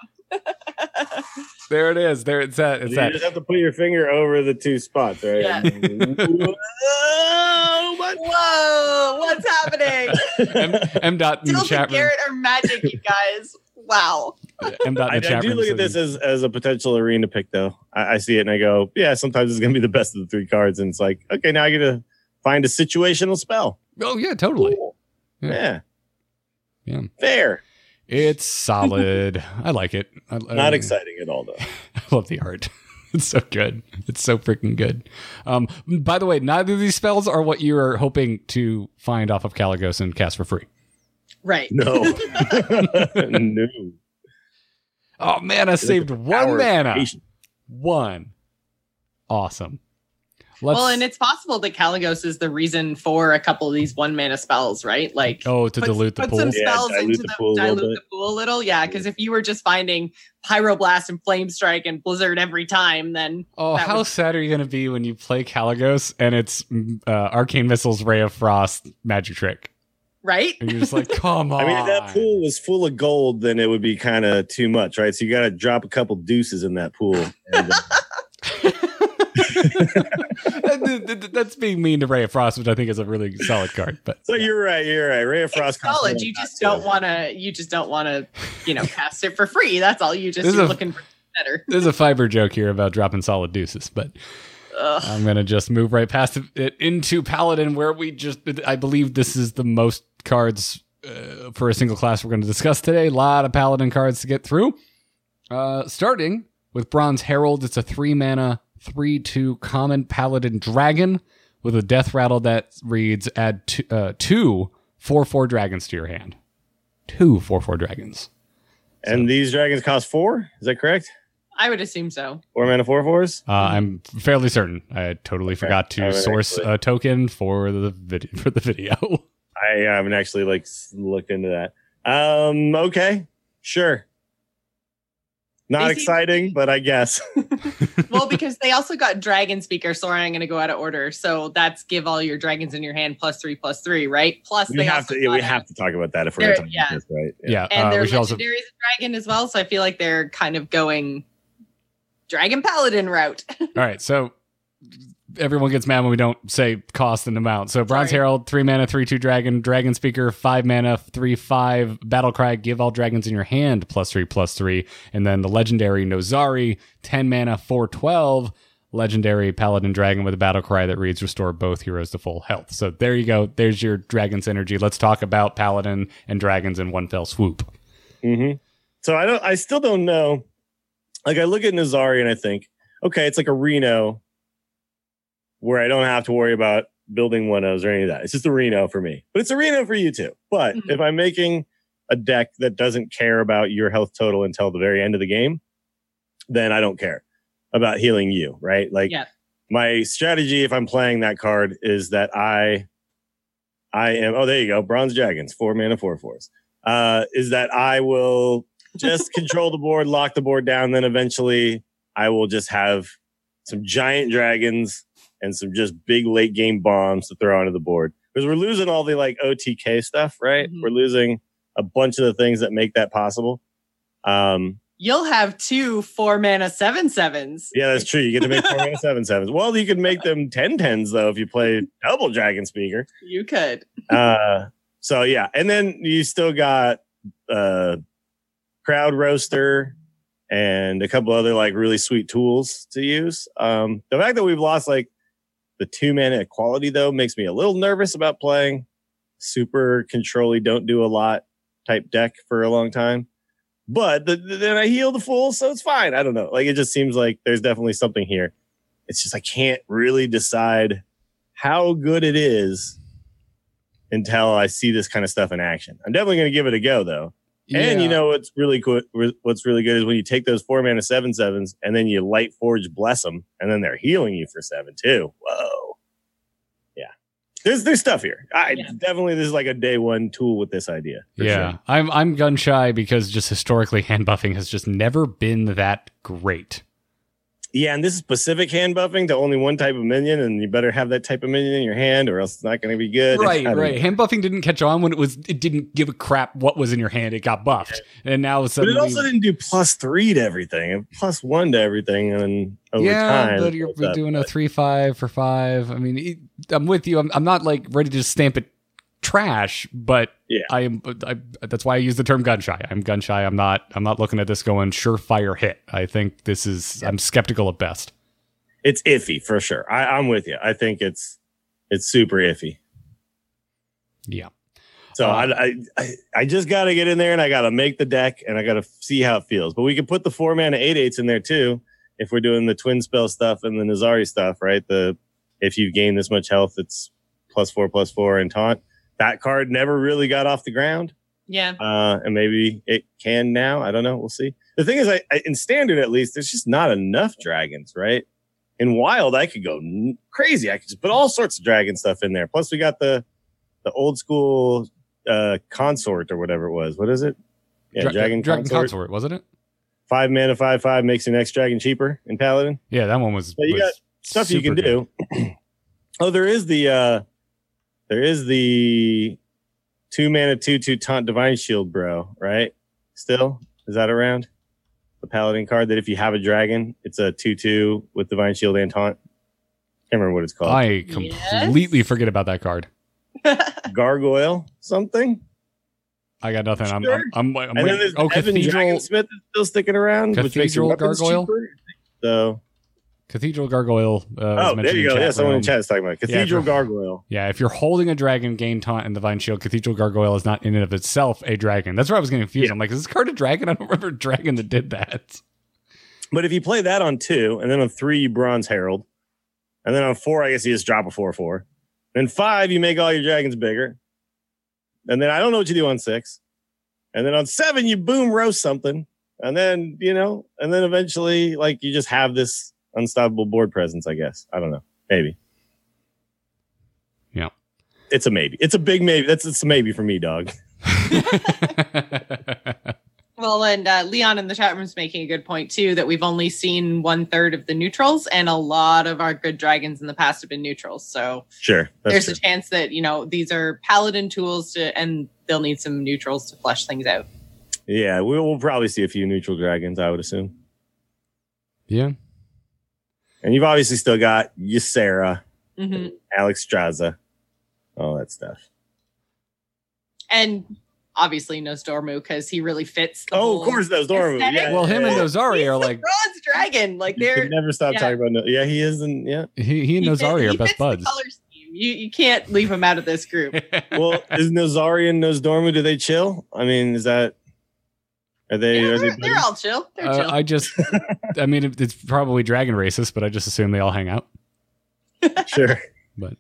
There it is. There it's at. It's You at. just have to put your finger over the two spots, right? Yeah. oh, my Whoa, what's happening? M, M dot in the chat room. Garrett are magic, you guys. Wow. M dot I, in the I chat do look at this as, as a potential arena pick, though. I, I see it and I go, yeah, sometimes it's going to be the best of the three cards. And it's like, okay, now I get to find a situational spell. Oh yeah, totally. Cool. Yeah. Yeah. Yeah. Fair. It's solid. I like it. I, I- Not exciting at all, though. I love the art. It's so good. It's so freaking good. Um, by the way, neither of these spells are what you are hoping to find off of Kalecgos and cast for free. Right. No. no. Oh man, I saved one Power of mana. One. Awesome. Let's, well, and it's possible that Kalecgos is the reason for a couple of these one mana spells, right? Like oh to put, dilute the put pool. some spells dilute into the the, pool a little dilute the pool a little. Yeah, because if you were just finding Pyroblast and Flame Strike and Blizzard every time, then Oh, how would- sad are you going to be when you play Kalecgos and it's uh, Arcane Missiles, Ray of Frost, Magic Trick? right? And you're just like, come on. I mean, if that pool was full of gold, then it would be kind of too much, right? So you got to drop a couple deuces in that pool. And, uh, That- that- That's being mean to Ray of Frost, which I think is a really solid card. But so you're right. You're right. Ray of Frost. costs solid. You just don't so- want to. You just don't want to, you know, cast it for free. That's all. You just This you're a- looking for better. there's a fiber joke here about dropping solid deuces, but Ugh. I'm gonna just move right past it into Paladin, where we just I believe this is the most cards uh, for a single class we're going to discuss today. A lot of Paladin cards to get through. Uh, starting with Bronze Herald, it's a three mana, three two common Paladin dragon with a death rattle that reads: add two, uh, two four four dragons to your hand. Two four four dragons. And these dragons cost four. Is that correct? I would assume so. Four mana, four fours. Uh, I'm fairly certain. I totally forgot to source actually- a token for the vid- for the video. I haven't actually like looked into that. Um. Okay. Sure. Not They seem- exciting, but I guess. Well, because they also got Dragon Speaker. Sorry, I'm going to go out of order. So that's give all your dragons in your hand plus three plus three, right? Plus we they have also to. Yeah, we got have to talk about that if we're There- going to talk yeah. about this, right? yeah, and uh, their we should also a dragon as well. So I feel like they're kind of going dragon paladin route. All right, so everyone gets mad when we don't say cost and amount. So Bronze Sorry. Herald, three mana, three two dragon, Dragon Speaker, five mana, three five battle cry. Give all dragons in your hand plus three plus three, and then the legendary Nozari, ten mana, four twelve. Legendary Paladin Dragon with a battle cry that reads restore both heroes to full health. So there you go. There's your dragon synergy. Let's talk about Paladin and dragons in one fell swoop. hmm So I don't. I still don't know. Like I look at Nozari and I think, okay, it's like a Reno, where I don't have to worry about building one O's or any of that. It's just a Reno for me, but it's a Reno for you too. But Mhm. if I'm making a deck that doesn't care about your health total until the very end of the game, then I don't care about healing you, right? Like Yeah. my strategy if I'm playing that card is that I I am oh there you go, bronze dragons, four mana, four fours. Uh is that I will just control the board, lock the board down, then eventually I will just have some giant dragons and some just big late game bombs to throw onto the board. Because we're losing all the like OTK stuff, right? Mhm. We're losing a bunch of the things that make that possible. Um, You'll have two four mana seven sevens. yeah, that's true. You get to make four mana seven sevens. Well, you can make them ten tens though if you play double dragon speaker. You could. Uh, so yeah, and then you still got uh, crowd roaster and a couple other like really sweet tools to use. Um, the fact that we've lost like the two mana equality though makes me a little nervous about playing super controlly, don't do a lot type deck for a long time. But the, the- then I heal the full, so it's fine. I don't know. Like it just seems like there's definitely something here. It's just I can't really decide how good it is until I see this kind of stuff in action. I'm definitely going to give it a go though. And you know what's really good? What's really good is when you take those four mana seven sevens and then you light forge bless them, and then they're healing you for seven too. Whoa, yeah. There's there's stuff here. I Yeah. definitely this is like a day one tool with this idea. yeah, sure. I'm I'm gun shy because just historically hand buffing has just never been that great. Yeah. And this is specific hand buffing to only one type of minion, and you better have that type of minion in your hand, or else it's not going to be good. Right, right. Hand buffing didn't catch on when it was. It didn't give a crap what was in your hand. It got buffed, and now But suddenly. it also didn't do plus three to everything, and plus one to everything, and then over yeah, time. but you're builds up. doing a three five for five. I mean, I'm with you. I'm, I'm not like ready to stamp it trash, but Yeah. I am. I, that's why I use the term gun shy. I'm gun shy. I'm not. I'm not looking at this going surefire hit. I think this is. I'm skeptical at best. it's iffy for sure. I, I'm with you. I think it's it's super iffy. Yeah. So Uh, I, I I I just got to get in there and I got to make the deck and I got to see how it feels. But we can put the four mana eight eights in there too if we're doing the twin spell stuff and the Nozari stuff, right? The if you gain this much health, it's plus four plus four and taunt. That card never really got off the ground, Yeah. uh, and maybe it can now. I don't know. We'll see. The thing is, I, I in standard at least, there's just not enough dragons, right? In wild, I could go n- crazy. I could just put all sorts of dragon stuff in there. Plus, we got the the old school uh consort or whatever it was. What is it? Yeah, Dra- dragon, Dragon consort. consort, wasn't it? Five mana, five five makes your next dragon cheaper in paladin. Yeah, that one was. So you was got Stuff you super can do. oh, there is the uh there is the two mana two two taunt divine shield, bro. Right? Still is that around? The paladin card that if you have a dragon, it's a two two with divine shield and taunt. Can't remember what it's called. I completely Yes. forget about that card. Gargoyle something. I got nothing. I'm. I'm. I'm, I'm and then there's oh, Evan cathedral. Dragonsmith is still sticking around, which makes your Cathedral Gargoyle? cheaper. So Cathedral Gargoyle. Uh, oh, there you go. chat Yeah, someone in chat is talking about it. Cathedral for- Gargoyle. Yeah, if you're holding a dragon, gain taunt and divine shield. Cathedral Gargoyle is not in and of itself a dragon. That's where I was getting confused. Yeah. I'm like, is this card a dragon? I don't remember a dragon that did that. But if you play that on two, and then on three, you bronze herald, and then on four, I guess you just drop a four four. Then five, you make all your dragons bigger, and then I don't know what you do on six, and then on seven, you boom roast something, and then you know, and then eventually, like you just have this unstoppable board presence. I guess I don't know, maybe. Yeah. It's a maybe. It's a big maybe. That's it's a maybe for me, dog. Well, and uh, Leon in the chat room is making a good point too that we've only seen one third of the neutrals, and a lot of our good dragons in the past have been neutrals. So Sure, there's true. a chance that you know these are paladin tools to, and they'll need some neutrals to flesh things out. yeah. We'll, we'll probably see a few neutral dragons. I would assume. yeah. And you've obviously still got Ysera, hmm Alexstrasza, all that stuff. And obviously Nosdormu because he really fits. The Oh, whole of course, Nozdormu. aesthetic. Yeah, Well, him and yeah. Nozari are like bronze dragon. Like they're can never stop yeah. talking about. No- yeah, he is, and yeah. he, he and he Nozari fits- are best buds. You you can't leave him out of this group. Well, is Nozari and Nozdormu? Do they chill? I mean, is that are they? Yeah, are they they're, they're all chill. They're Uh, chill. I just, I mean, it- it's probably dragon racist, but I just assume they all hang out. sure? But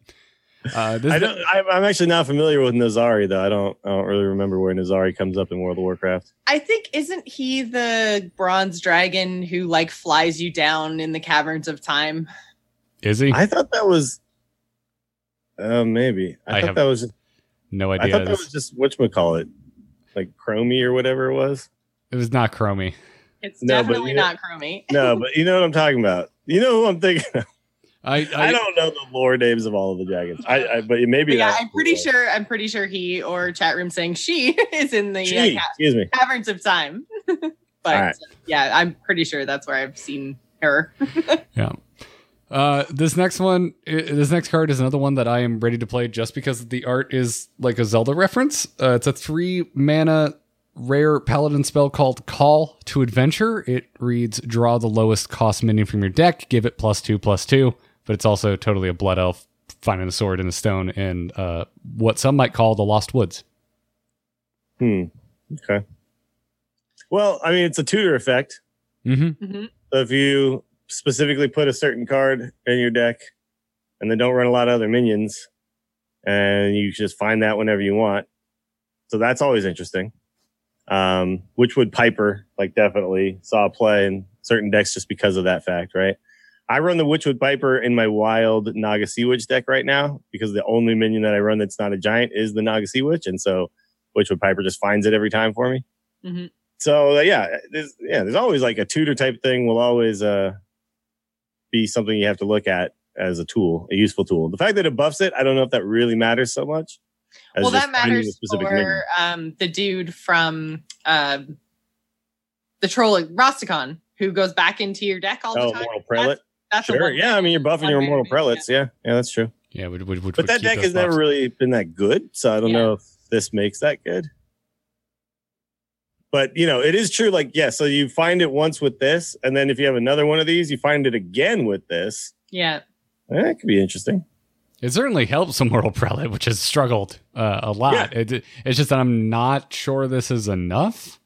Uh, this I don't. I'm, I'm actually not familiar with Nozari though. I don't. I don't really remember where Nozari comes up in World of Warcraft. I think isn't he the bronze dragon who like flies you down in the caverns of time? is he? I thought that was. Uh, maybe. I, I thought have that was. No idea. I thought that was just what call it, like Chromie or whatever it was. It was not Chromie. It's No, but definitely you know- not Chromie. No, but you know what I'm talking about. You know who I'm thinking. Of. I, I, I, don't know the lore names of all of the dragons. I, I but maybe But yeah, I'm pretty cool. sure. I'm pretty sure he or chat room saying she is in the Gee, uh, ca- excuse me. caverns of time. but Alright. yeah, I'm pretty sure that's where I've seen her. Yeah. Uh, this next one, this next card is another one that I am ready to play just because the art is like a Zelda reference. Uh, it's a three mana rare paladin spell called Call to Adventure. It reads draw the lowest cost minion from your deck, give it plus two, plus two, but it's also totally a blood elf finding a sword in a stone in uh, what some might call the Lost Woods. Hmm. Okay. Well, I mean, it's a tutor effect. Mm-hmm. hmm So if you specifically put a certain card in your deck and then don't run a lot of other minions and you just find that whenever you want. So that's always interesting. Um, Witchwood Piper, like definitely saw play in certain decks just because of that fact, right? I run the Witchwood Piper in my wild Naga Sea Witch deck right now because the only minion that I run that's not a giant is the Naga Sea Witch. And so Witchwood Piper just finds it every time for me Mhm. so uh, yeah there's yeah there's always like a tutor type thing will always uh be something you have to look at as a tool a useful tool the fact that it buffs it i don't know if that really matters so much Well, that matters specific for um, the dude from um, the troll Rastakhan who goes back into your deck all the oh time. moral prelate? That's a sure yeah i mean you're buffing your one immortal prelates yeah. yeah. That's true. Yeah, would, would, would, but that deck has never really been that good so i don't Yeah. know if this makes that good. But you know it is true like yeah so you find it once with this and then if you have another one of these you find it again with this. Yeah. Eh, that could be interesting It certainly helps Immortal Prelate, which has struggled uh, a lot. It, it's just that I'm not sure this is enough.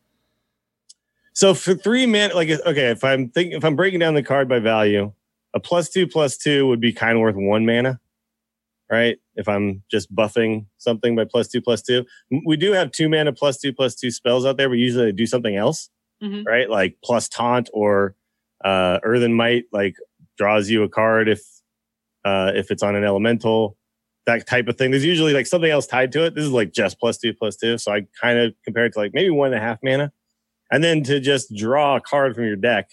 So for three man, like okay, if I'm thinking if I'm breaking down the card by value, a plus two plus two would be kind of worth one mana, right? If I'm just buffing something by plus two plus two, we do have two mana plus two plus two spells out there, but usually they do something else, Mhm. right? Like plus taunt or uh, earthen might, like draws you a card if uh, if it's on an elemental, that type of thing. There's usually like something else tied to it. This is like just plus two plus two, so I kind of compare it to like maybe one and a half mana. And then to just draw a card from your deck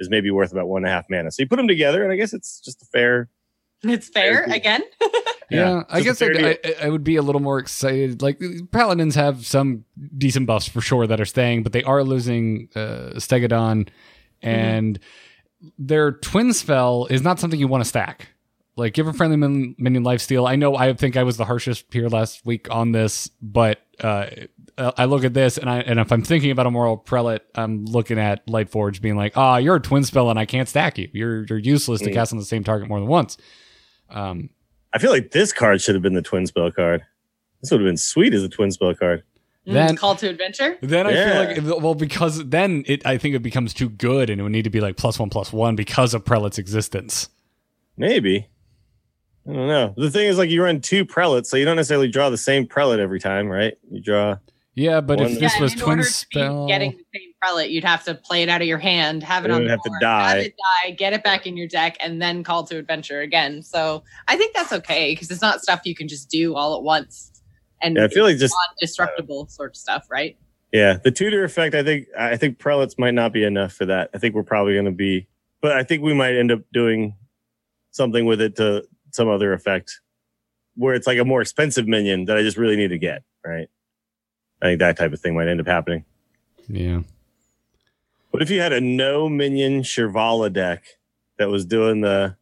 is maybe worth about one and a half mana. So you put them together, and I guess it's just a fair. It's fair Fair. again. Yeah, I guess I'd, I, I would be a little more excited. Like paladins have some decent buffs for sure that are staying, but they are losing uh, Stegodon, and their twin spell is not something you want to stack. Like give a friendly min- minion lifesteal. I know I think I was the harshest here last week on this, but uh, I look at this and I and if I'm thinking about a moral prelate, I'm looking at Lightforge being like, ah, you're a twin spell and I can't stack you. You're you're useless to Mm. cast on the same target more than once. Um, I feel like this card should have been the twin spell card. This would have been sweet as a twin spell card. Then- Mm, Call to adventure. Then I Yeah. feel like well because then it I think it becomes too good and it would need to be like plus one plus one because of prelate's existence. Maybe. I don't know. The thing is, like, you run two prelates, so you don't necessarily draw the same prelate every time, right? You draw. Yeah, but One- if this yeah, was in twin order to spell, be getting the same prelate, you'd have to play it out of your hand, have it on it the would have to die. have it die, get it back in your deck, and then call to adventure again. So I think that's okay because it's not stuff you can just do all at once. And Yeah, I feel like just non-destructible sort of stuff, right? yeah, the tutor effect. I think I think prelates might not be enough for that. I think we're probably going to be, but I think we might end up doing something with it to some other effect, where it's like a more expensive minion that I just really need to get. Right. I think that type of thing might end up happening. yeah, What if you had a no minion Shirvallah deck that was doing the?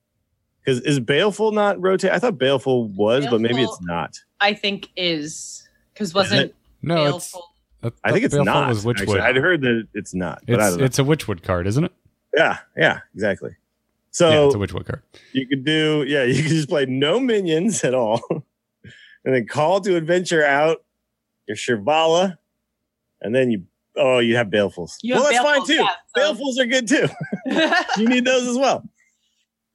Because is Baleful not rotate? I thought Baleful was, but maybe it's not. I think is because wasn't it? no, it's Baleful- I think it's Baleful not. Was actually. Witchwood. I'd heard that it's not, but I It's don't know. it's a Witchwood card, isn't it? yeah, yeah, exactly. Yeah, So it's a Witchwood card. you could do, yeah, you could just play no minions at all, and then call to adventure out your Shirvallah, and then you, oh, you have Balefuls. You well, have that's fine too. yeah, so- Balefuls are good too. you need those as well.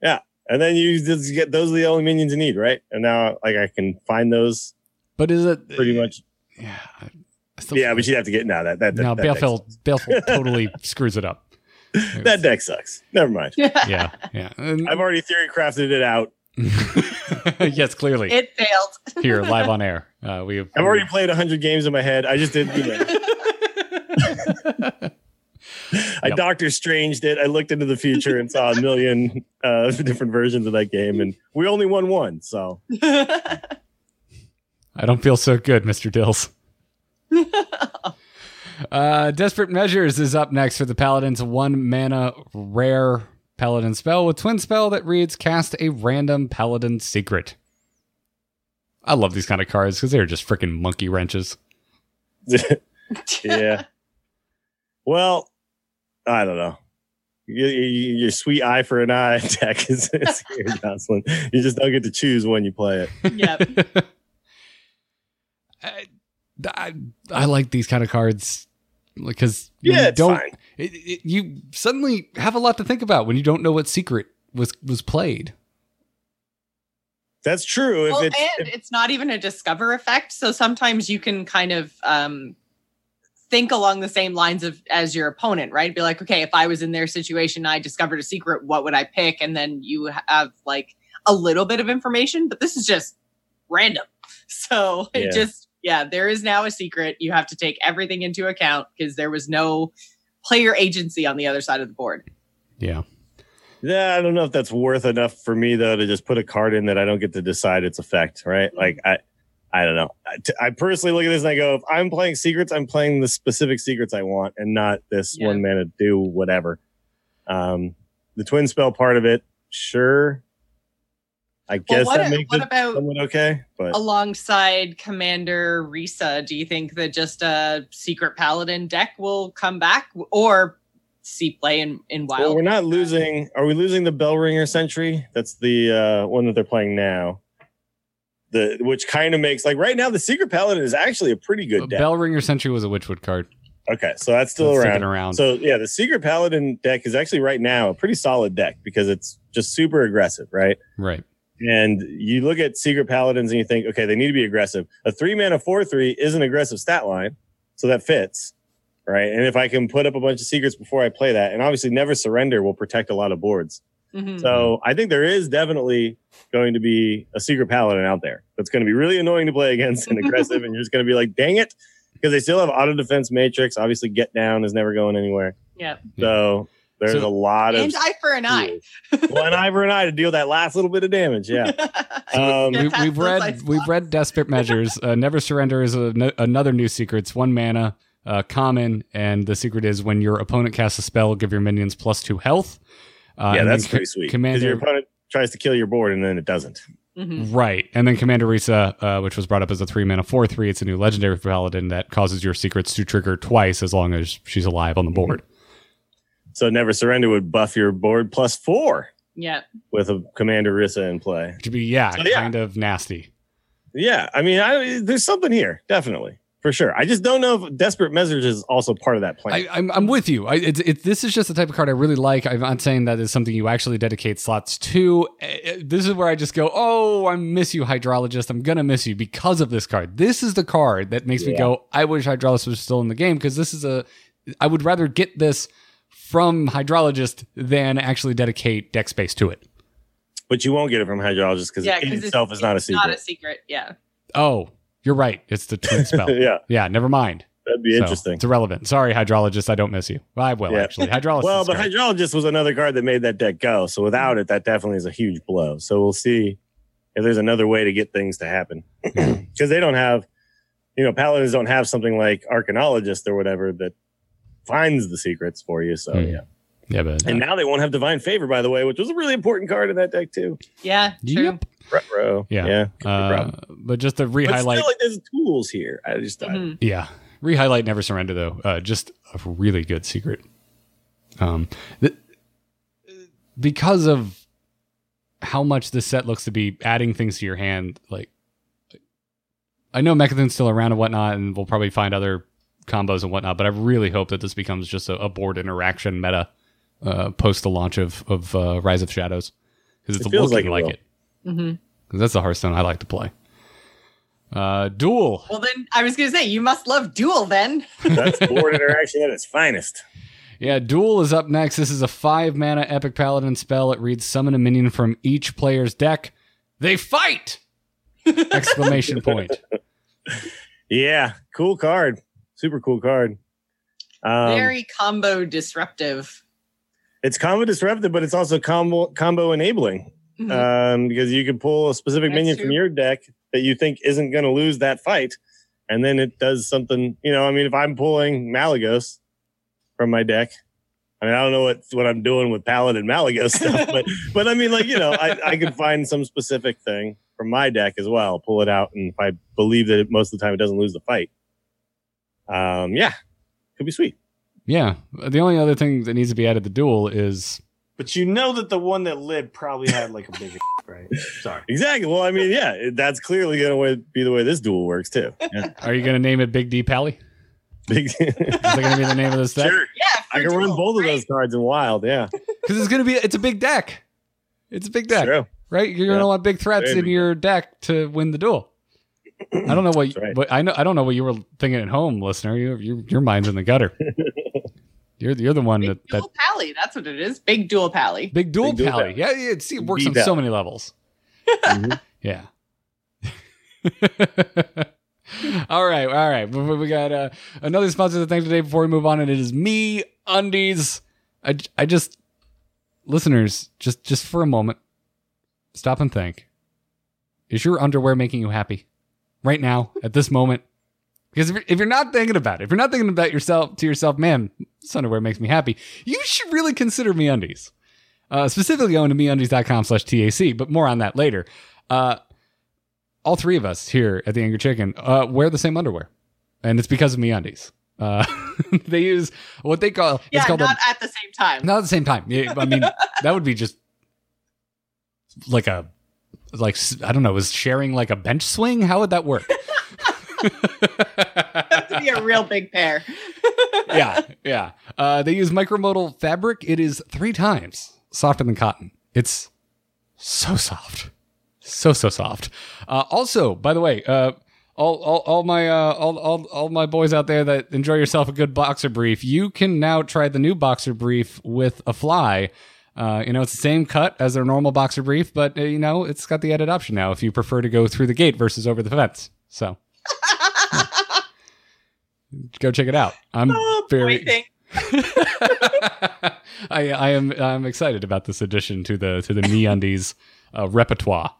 Yeah, And then you just get those are the only minions you need, right? And now like I can find those But is it pretty much. Yeah. I- I still- Yeah, but you'd have to get now that that that, no, that, deck, Baleful, Baleful totally screws it up. That deck sucks. Never mind. Yeah, yeah. And- I've already theory crafted it out. yes, clearly. it failed. Here, live on air. Uh, we have I've already played hundred games in my head. I just did. You know, I Yep. Doctor Stranged it. I looked into the future and saw a million uh, different versions of that game, and we only won one. So I don't feel so good, Mr. Dills. Uh, Desperate Measures is up next for the Paladin's one mana rare Paladin spell with twin spell that reads cast a random Paladin secret. I love these kind of cards because they're just freaking monkey wrenches. yeah. Well, I don't know. Your, your, your sweet eye for an eye deck is, is here, Jocelyn. You just don't get to choose when you play it. yep. I, I, I like these kind of cards because you Yeah, it's don't fine. it, it, you suddenly have a lot to think about when you don't know what secret was was played. That's true. If well, it's and if- it's not even a discover effect. So sometimes you can kind of um, think along the same lines of as your opponent, right? Be like, okay, if I was in their situation, I discovered a secret, what would I pick? And then you have like a little bit of information, but this is just random. So Yeah. it just, yeah, there is now a secret. You have to take everything into account because there was no player agency on the other side of the board. Yeah. Yeah, I don't know if that's worth enough for me though to just put a card in that I don't get to decide its effect, right? Like I, I don't know. I, t- I personally look at this and I go, if I'm playing secrets, I'm playing the specific secrets I want and not this Yeah. one mana do whatever. Um, the twin spell part of it, sure. I Well, guess what, that makes what about somewhat okay, but alongside Commander Rhyssa, do you think that just a secret paladin deck will come back or see play in, in well, wild? we're not losing. Are we losing the Bellringer Sentry? That's the uh, one that they're playing now. The which kind of makes like right now the Secret Paladin is actually a pretty good deck. Bellringer Sentry was a Witchwood card. Okay, so that's still It's around. around. So yeah, the Secret Paladin deck is actually right now a pretty solid deck because it's just super aggressive, right? right. And you look at Secret Paladins and you think, okay, they need to be aggressive. A three mana four three is an aggressive stat line, so that fits, right? And if I can put up a bunch of secrets before I play that, and obviously Never Surrender will protect a lot of boards. Mhm. So I think there is definitely going to be a secret paladin out there that's going to be really annoying to play against and aggressive, and you're just going to be like, dang it, because they still have auto defense matrix. Obviously, get down is never going anywhere. yeah. So there's So- a lot of And eye for an eye. well, an eye for an eye to deal that last little bit of damage. Yeah. Um, we, we've read we've read Desperate Measures. Uh, Never Surrender is a, no- another new secret. It's one mana, uh, common, and the secret is when your opponent casts a spell, give your minions plus two health. Uh, yeah, that's pretty co- sweet. Because Commander, your opponent tries to kill your board and then it doesn't. Mhm. right, and then Commander Rhyssa, uh, which was brought up as a three mana four three. It's a new legendary paladin that causes your secrets to trigger twice as long as she's alive on the board. So Never Surrender would buff your board plus four Yeah. with a Commander Rhyssa in play. To be yeah, So, yeah. kind of nasty. Yeah, I mean, I, there's something here, definitely for sure. I just don't know if Desperate Measures is also part of that plan. I, I'm, I'm with you. I, it's it's this is just the type of card I really like. I'm not saying that is something you actually dedicate slots to. Eh, eh, This is where I just go, oh, I miss you, Hydrologist. I'm gonna miss you because of this card. This is the card that makes me go, I wish Hydrologist was still in the game because this is a. I would rather get this from Hydrologist than actually dedicate deck space to it. but you won't get it from Hydrologist because Yeah. it 'cause itself it's, is not a secret. Not a secret. Yeah. Oh, you're right. It's the twin spell. yeah, yeah, never mind. that'd be So, interesting. It's irrelevant. Sorry, Hydrologist. I don't miss you. Well, I will Yeah. actually. Hydrologist. Well, is but great. Hydrologist was another card that made that deck go. So without it, that definitely is a huge blow. So we'll see if there's another way to get things to happen because they don't have, you know, paladins don't have something like Arcanologist or whatever that finds the secrets for you. So Hmm. yeah, yeah, but and now they won't have Divine Favor, by the way, which was a really important card in that deck too. Yeah. True. Yep. Retro, Yeah. yeah. Uh, but just to But re-highlight, still, like there's tools here. I just I- Mhm. yeah, re-highlight Never Surrender though. Uh, just a really good secret. Um, th- because of how much this set looks to be adding things to your hand. Like, I know Mecha'thun's still around and whatnot, and we'll probably find other combos and whatnot. But I really hope that this becomes just a, a board interaction meta uh, post the launch of of uh, Rise of Shadows. because it's It feels looking like like it it. will. hmm Because that's the Hearthstone I like to play. Uh, Duel. Well, then I was going to say you must love Duel then. That's board interaction at its finest. Yeah, Duel is up next. This is a five mana epic paladin spell. It reads summon a minion from each player's deck. They fight! Exclamation point. Yeah, cool card. Super cool card. Um, Very combo disruptive. it's combo disruptive, but it's also combo combo enabling. Mhm. um, because you can pull a specific That's minion true. from your deck that you think isn't going to lose that fight, and then it does something. You know, I mean, if I'm pulling Malagos from my deck, I mean, I don't know what what I'm doing with Paladin Malagos stuff, but but I mean, like you know, I I could find some specific thing from my deck as well, pull it out, and if I believe that it, most of the time it doesn't lose the fight, um, yeah, could be sweet. Yeah. The only other thing that needs to be added to the Duel is But you know that the one that lived probably had like a bigger right? Sorry. Exactly. Well, I mean, yeah, that's clearly going to be the way this duel works too. Yeah. are you going to name it Big D Pally? Big- Is that going to be the name of this deck? sure. Yeah, I for can run Duel, both of those cards in wild. Yeah, Because it's going to be, it's a big deck. It's a big deck, true. right? You're going to Yeah. want big threats Very in your deck to win the duel. I don't know what, right. what I know. I don't know what you were thinking at home, listener. You, you, your mind's in the gutter. You're you're the one Big that, that dual pally. That's what it is. Big dual pally. big dual Big dual pally. pally. Yeah, yeah. See, it works Big on so many levels. Mhm. Yeah. all right, all right. We, we got uh, another sponsor to thank today before we move on, and it is me undies. I I just listeners just just for a moment, stop and think. Is your underwear making you happy right now at this moment? Because if you're, if you're not thinking about it, if you're not thinking about yourself to yourself, man, this underwear makes me happy. You should really consider me undies. Uh, specifically going to meundies.com slash TAC, but more on that later. Uh, all three of us here at the Angry Chicken uh, wear the same underwear, and it's because of MeUndies. Uh, they use what they call Yeah, it's called not a, at the same time. not at the same time. I mean, that would be just like a like I don't know, is sharing like a bench swing? How would that work? Have to be a real big pair. yeah, yeah. Uh, they use micromodal fabric. It is three times softer than cotton. It's so soft, so so soft. Uh, also, by the way, uh, all, all, all my uh, all, all, all my boys out there that enjoy yourself a good boxer brief, you can now try the new boxer brief with a fly. Uh, you know, it's the same cut as their normal boxer brief, but uh, you know, it's got the edit option now if you prefer to go through the gate versus over the fence. So. Go check it out. I'm Oh, very. I, I am I'm excited about this addition to the to the MeUndies uh, repertoire.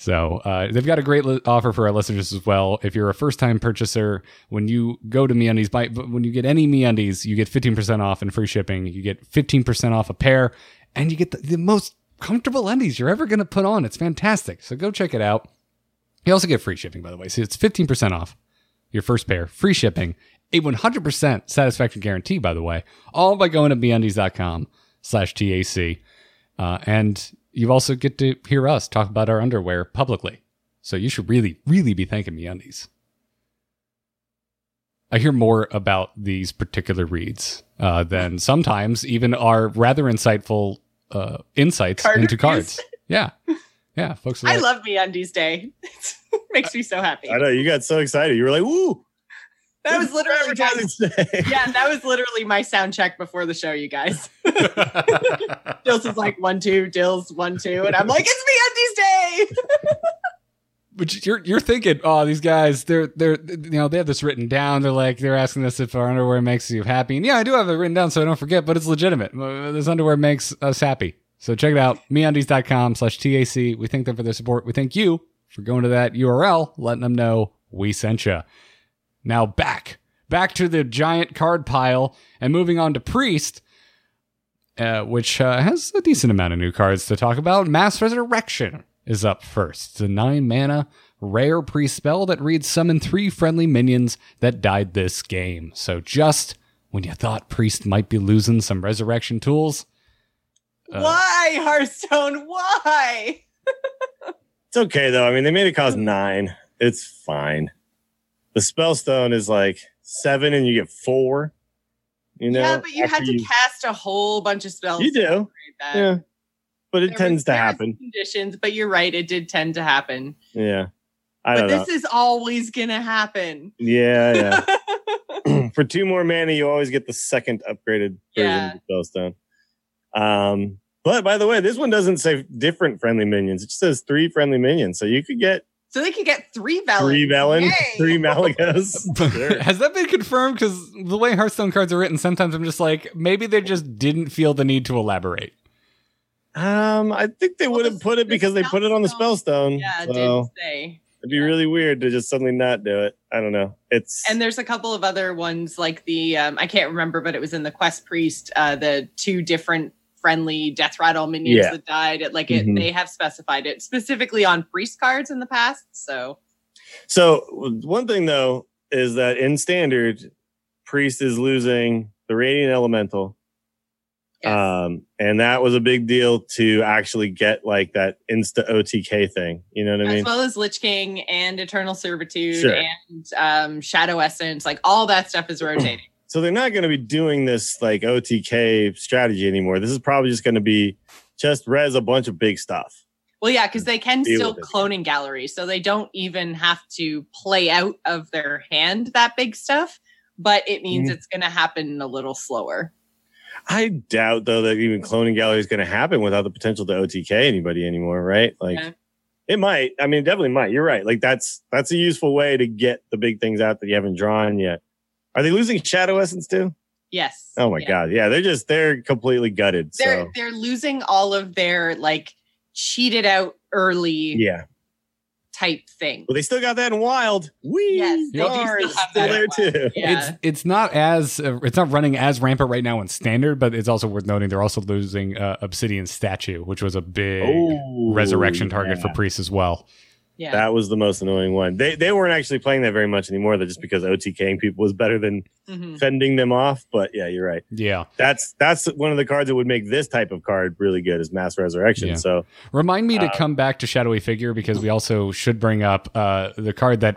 So uh, they've got a great li- offer for our listeners as well. If you're a first time purchaser, when you go to MeUndies, buy when you get any MeUndies, you get 15% off and free shipping. You get 15% off a pair, and you get the, the most comfortable undies you're ever going to put on. It's fantastic. So go check it out. You also get free shipping, by the way. So it's 15% off your first pair, free shipping, a 100% satisfaction guarantee, by the way, all by going to meundies.com slash TAC. Uh, and you also get to hear us talk about our underwear publicly. So you should really, really be thanking MeUndies. I hear more about these particular reads uh, than sometimes even our rather insightful uh, insights Card into reviews. cards. Yeah. Yeah. Folks, are I like- love me on undies day. It makes me so happy. I know you got so excited. You were like, "Woo!" That was literally today. yeah, that was literally my sound check before the show, you guys. Dills is like one two, Dills one two, and I'm like, it's me day. But you're you're thinking, oh, these guys, they're they're you know they have this written down. They're like they're asking us if our underwear makes you happy, and yeah, I do have it written down so I don't forget. But it's legitimate. Uh, This underwear makes us happy. So check it out, meundies.com slash TAC. We thank them for their support. We thank you for going to that URL, letting them know we sent you. Now back, back to the giant card pile and moving on to Priest, uh, which uh, has a decent amount of new cards to talk about. Mass Resurrection is up first. It's a nine mana rare Priest spell that reads summon three friendly minions that died this game. So just when you thought Priest might be losing some resurrection tools, Uh, Why, Hearthstone? Why? It's okay though. I mean, they made it cost nine. It's fine. The spellstone is like seven, and you get four. You know, yeah, but you had to cast a whole bunch of spells. You do. that. Yeah, but it There tends to happen. Conditions, but you're right. It did tend to happen. Yeah. I But don't know. this is always gonna happen. Yeah, yeah. For two more mana, you always get the second upgraded version Yeah. of the Spellstone. Um, but by the way, this one doesn't say different friendly minions. It just says three friendly minions. So you could get so they could get three Velen. three Velen, three Malygos. Sure. Has that been confirmed? Because the way Hearthstone cards are written, sometimes I'm just like, maybe they just didn't feel the need to elaborate. Um, I think they Well, would have the- put it the because they put it on the Spellstone- Spellstone. Yeah, it so did say. it'd be really weird to just suddenly not do it. I don't know. It's And there's a couple of other ones like the um, I can't remember, but it was in the Quest Priest, uh, the two different friendly death rattle minions Yeah. that died. It, like it, Mhm. they have specified it specifically on priest cards in the past. So So one thing though is that in standard, priest is losing the radiant elemental, yes. um, and that was a big deal to actually get like that insta OTK thing. You know what I mean? as well as Lich King and Eternal Servitude Sure. and um, Shadow Essence, like all that stuff is rotating. So they're not going to be doing this like OTK strategy anymore. This is probably just going to be just res a bunch of big stuff. Well, yeah, because they can still it. cloning galleries, so they don't even have to play out of their hand that big stuff. But it means Mhm. it's going to happen a little slower. I doubt though that even cloning gallery is going to happen without the potential to OTK anybody anymore, right? Like Yeah. it might. I mean, it definitely might. You're right. Like that's that's a useful way to get the big things out that you haven't drawn yet. Are they losing Shadow Essence too? Yes. Oh my Yeah. god, yeah, they're just they're completely gutted. They're so they're losing all of their like cheated out early yeah, type thing. well, they still got that in Wild. We Yes, they do still have still that there too. Yeah. It's it's not as uh, it's not running as rampant right now in standard, but it's also worth noting they're also losing uh, Obsidian Statue, which was a big Oh, resurrection target for yeah. priests as well. Yeah. That was the most annoying one. They they weren't actually playing that very much anymore. That just because OTKing people was better than Mhm. fending them off. But yeah, you're right. Yeah. That's that's one of the cards that would make this type of card really good is Mass Resurrection. Yeah. So Remind me to Uh, come back to Shadowy Figure because we also should bring up uh, the card that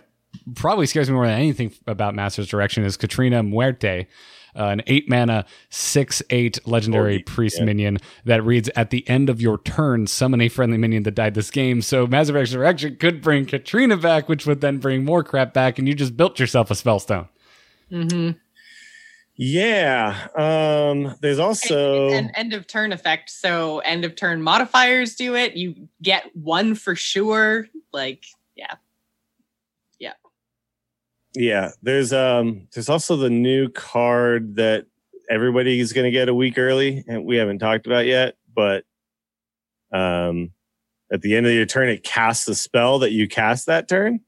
probably scares me more than anything about Master's Direction is Catrina Muerte, uh, an eight mana, six eight legendary Oh, priest yeah. minion that reads at the end of your turn, summon a friendly minion that died this game. So Mass Resurrection could bring Catrina back, which would then bring more crap back, and you just built yourself a spellstone. Mhm. yeah, um, there's also an end of turn effect. So end of turn modifiers do it. You get one for sure. Like, yeah. Yeah, there's um there's also the new card that everybody's gonna get a week early, and we haven't talked about yet, but um at the end of your turn it casts a spell that you cast that turn.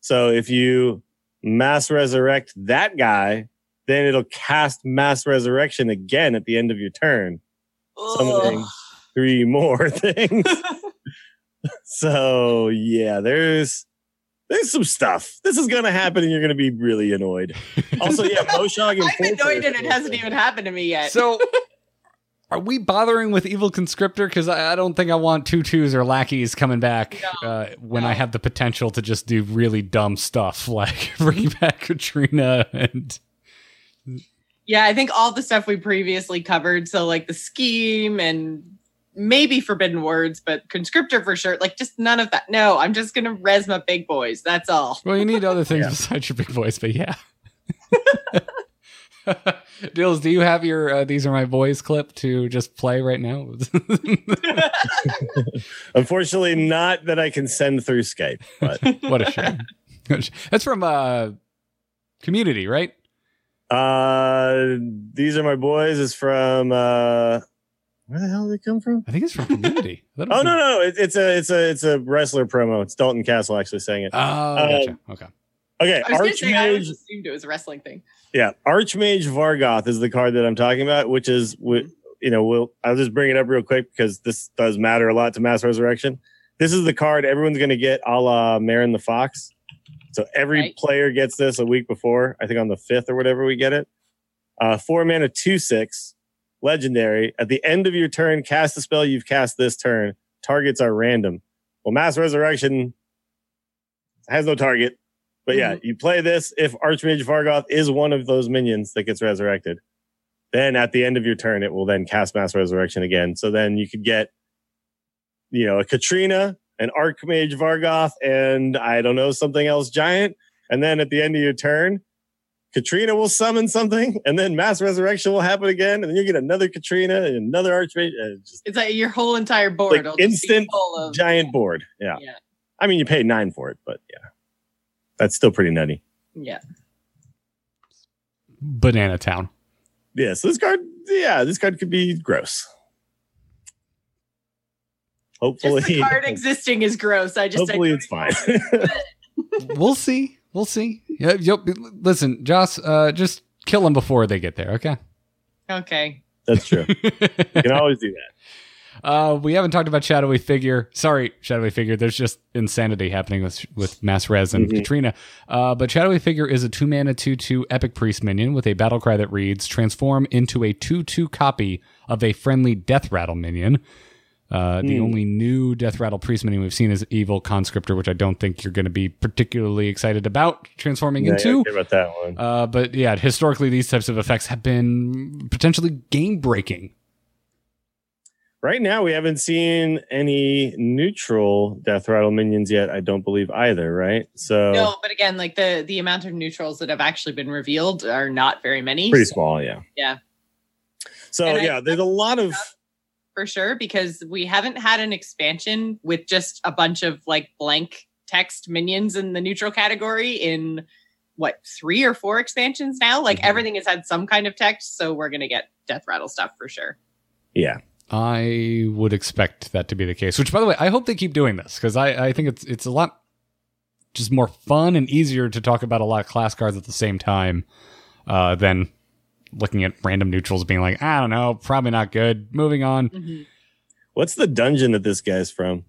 So if you mass resurrect that guy, then it'll cast mass resurrection again at the end of your turn. Summoning three more things. so yeah, there's there's some stuff. This is gonna happen, and you're gonna be really annoyed. Also, yeah, Moshog and I'm annoyed and it hasn't even happened to me yet. So. Are we bothering with Evil Conscriptor? Because I, I don't think I want tutus or lackeys coming back No, uh, when no. I have the potential to just do really dumb stuff like bring back Catrina and yeah, I think all the stuff we previously covered. So like the scheme and maybe forbidden words, but conscriptor for sure. Like just none of that. No, I'm just gonna res my big boys. That's all. well, you need other things Yeah. besides your big voice, but yeah. Dills, do you have your uh, "These Are My Boys" clip to just play right now? Unfortunately, not that I can send through Skype, but what a shame. That's from uh, Community, right? uh, these are my boys. Is from uh, where the hell did it come from? I think it's from Community. I thought it Oh no, no, it, it's a it's a it's a wrestler promo. It's Dalton Castle actually saying it. Oh, Um, gotcha. Okay. Okay, I was gonna say I Archmage. assumed it was a wrestling thing. Yeah, Archmage Vargoth is the card that I'm talking about, which is wi- you know, we'll I'll just bring it up real quick because this does matter a lot to Mass Resurrection. This is the card everyone's going to get, a la Marin the Fox. So every Right. player gets this a week before. I think on the fifth or whatever we get it. Uh, four mana, two six, legendary. At the end of your turn, cast a spell you've cast this turn. Targets are random. Well, Mass Resurrection has no target. But yeah, mm-hmm. you play this if Archmage Vargoth is one of those minions that gets resurrected. Then at the end of your turn, it will then cast Mass Resurrection again. So then you could get you know, a Catrina, an Archmage Vargoth, and I don't know, something else giant. And then at the end of your turn, Catrina will summon something, and then mass resurrection will happen again, and then you get another Catrina and another Archmage. And it's just It's like your whole entire board. Like will just be instant full of, giant board. Yeah. Yeah. I mean, you paid nine for it, but yeah, that's still pretty nutty. Yeah. Banana Town. Yeah. So this card, yeah, this card could be gross. Just Hopefully, the card existing is gross. I just hopefully it's fine. we'll see. We'll see. Yeah, yep. Listen, Joss, uh, just kill them before they get there. Okay. Okay. that's true. You can always do that. Uh, we haven't talked about Shadowy Figure. Sorry, Shadowy Figure. There's just insanity happening with with Mass Res and Mhm. Catrina. Uh, but Shadowy Figure is a two mana two two epic priest minion with a battle cry that reads: transform into a two two copy of a friendly Death Rattle minion. Uh, the Hmm. only new Death Rattle priest minion we've seen is Evil Conscriptor, which I don't think you're going to be particularly excited about transforming Yeah, into. okay about that one. Uh, but yeah, historically, these types of effects have been potentially game breaking. Right now, we haven't seen any neutral Death Rattle minions yet. I don't believe either. Right, so No, but again, like the the amount of neutrals that have actually been revealed are not very many. pretty so- small. Yeah. Yeah. So And I- yeah, there's a lot of for sure because we haven't had an expansion with just a bunch of like blank text minions in the neutral category in what three or four expansions now like Mhm. everything has had some kind of text so we're gonna get death rattle stuff for sure yeah. I would expect that to be the case. Which, by the way, I hope they keep doing this because I, I think it's it's a lot just more fun and easier to talk about a lot of class cards at the same time uh, than looking at random neutrals being like, I don't know, probably not good. Moving on. What's the dungeon that this guy's from?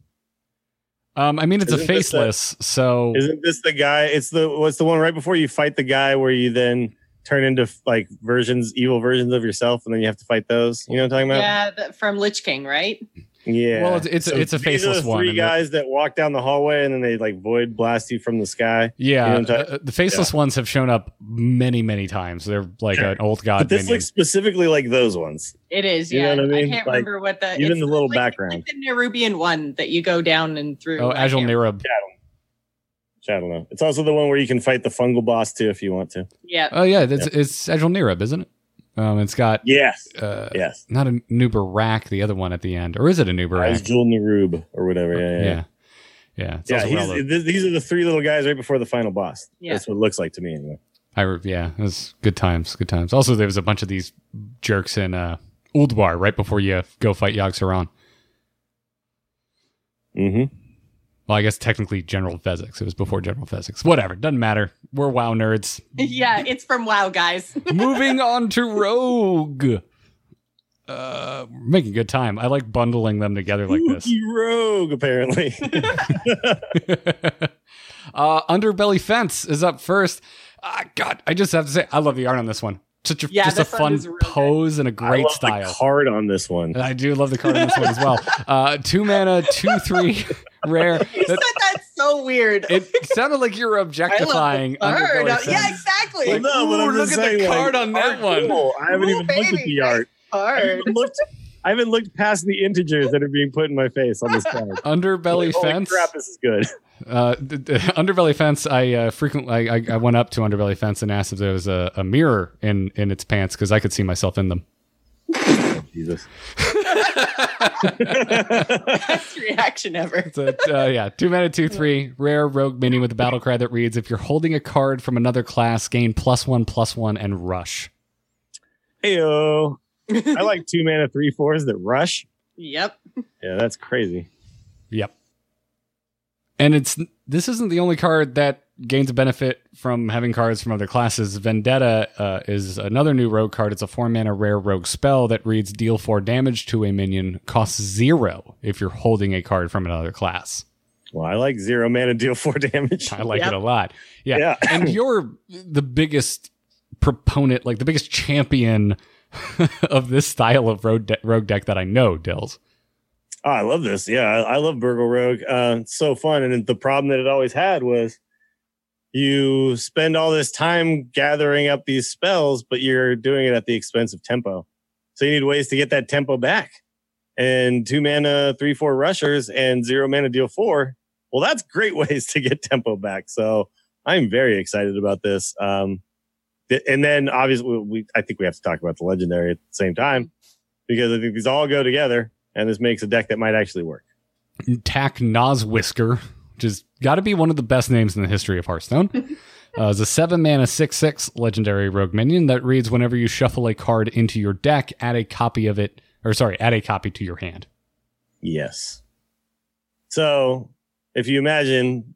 Um, I mean, it's a Isn't this faceless, so Isn't this the guy? It's the what's the one right before you fight the guy where you then turn into like versions, evil versions of yourself, and then you have to fight those. You know what I'm talking about? yeah the, from lich king right Yeah. Well, it's- it's a- it's a these are faceless the one, Three guys that walk down the hallway and then they like void blast you from the sky. yeah, You know uh, the faceless ones have shown up many, many times. They're like Sure. an old god But this minion. looks specifically like those ones. it is You know yeah what I mean? can't Like, remember what the even the little like, background. like the nerubian one that you go down and through oh, Agile can't- Nirub. I don't know. It's also the one where you can fight the fungal boss too if you want to. yeah Oh yeah, it's it's Azjol-Nerub, isn't it? Um, it's got Yes. uh, Yes. not a Nuber the other one at the end, or is it a Nuber As Jewel Narub or whatever. Yeah. Yeah. yeah, yeah. It's Yeah, also he's, one of the- th- these are the three little guys right before the final boss. Yeah. That's what it looks like to me anyway. I re- yeah, it was good times, good times. Also, there was a bunch of these jerks in uh, Ulduar right before you go fight Yogg Saron. Mm-hmm. Well, I guess technically General Vezax. It was before General Vezax. Whatever, doesn't matter. We're WoW nerds. yeah it's from wow guys Moving on to Rogue. Uh, we're making good time. I like bundling them together like this. Rogue, apparently. uh, Underbelly Fence is up first. Ah, God, I just have to say, I love the art on this one. Such a Yeah, just a fun is real good. pose and a great love style. The card on this one. I do love the card on this one as well. Uh, two mana, two three, rare. you said That- that's so weird it sounded like you were I love the objectifying card. Underbelly yeah Fence. exactly Well, no, but Ooh, I'm look just at the saying, like, card on that one. cool. I haven't Ooh, even looked at the art. I haven't looked. I haven't looked past the integers that are being put in my face on this card. Underbelly Holy Fence. crap, this is good. Uh, d- d- Underbelly Fence. I uh, frequently I, I, I went up to Underbelly Fence and asked if there was a, a mirror in in its pants because I could see myself in them. Jesus. best reaction ever So, uh, yeah, two mana, two three, rare rogue minion with a battle cry that reads: If you're holding a card from another class, gain plus one, plus one, and rush. Heyo. I like two mana three fours that rush. yep Yeah, that's crazy. Yep. And it's this isn't the only card that gains a benefit from having cards from other classes. Vendetta uh, is another new rogue card. It's a four mana rare rogue spell that reads deal four damage to a minion, costs zero if you're holding a card from another class. Well, I like zero mana deal four damage. I like Yep. it a lot. Yeah. Yeah. and you're the biggest proponent, like the biggest champion of this style of rogue, de- rogue deck that I know, Dills. Oh, I love this. Yeah, I, I love Burgle Rogue. Uh, it's so fun. And the problem that it always had was you spend all this time gathering up these spells, but you're doing it at the expense of tempo. So you need ways to get that tempo back. and two mana, three, four rushers, and zero mana deal four. Well, that's great ways to get tempo back. So I'm very excited about this. Um, and then obviously we, I think we have to talk about the legendary at the same time because I think these all go together and this makes a deck that might actually work. Tak Nozwhisker, which has got to be one of the best names in the history of Hearthstone. uh, is a seven mana six six legendary rogue minion that reads whenever you shuffle a card into your deck, add a copy of it, or sorry, add a copy to your hand. Yes. So if you imagine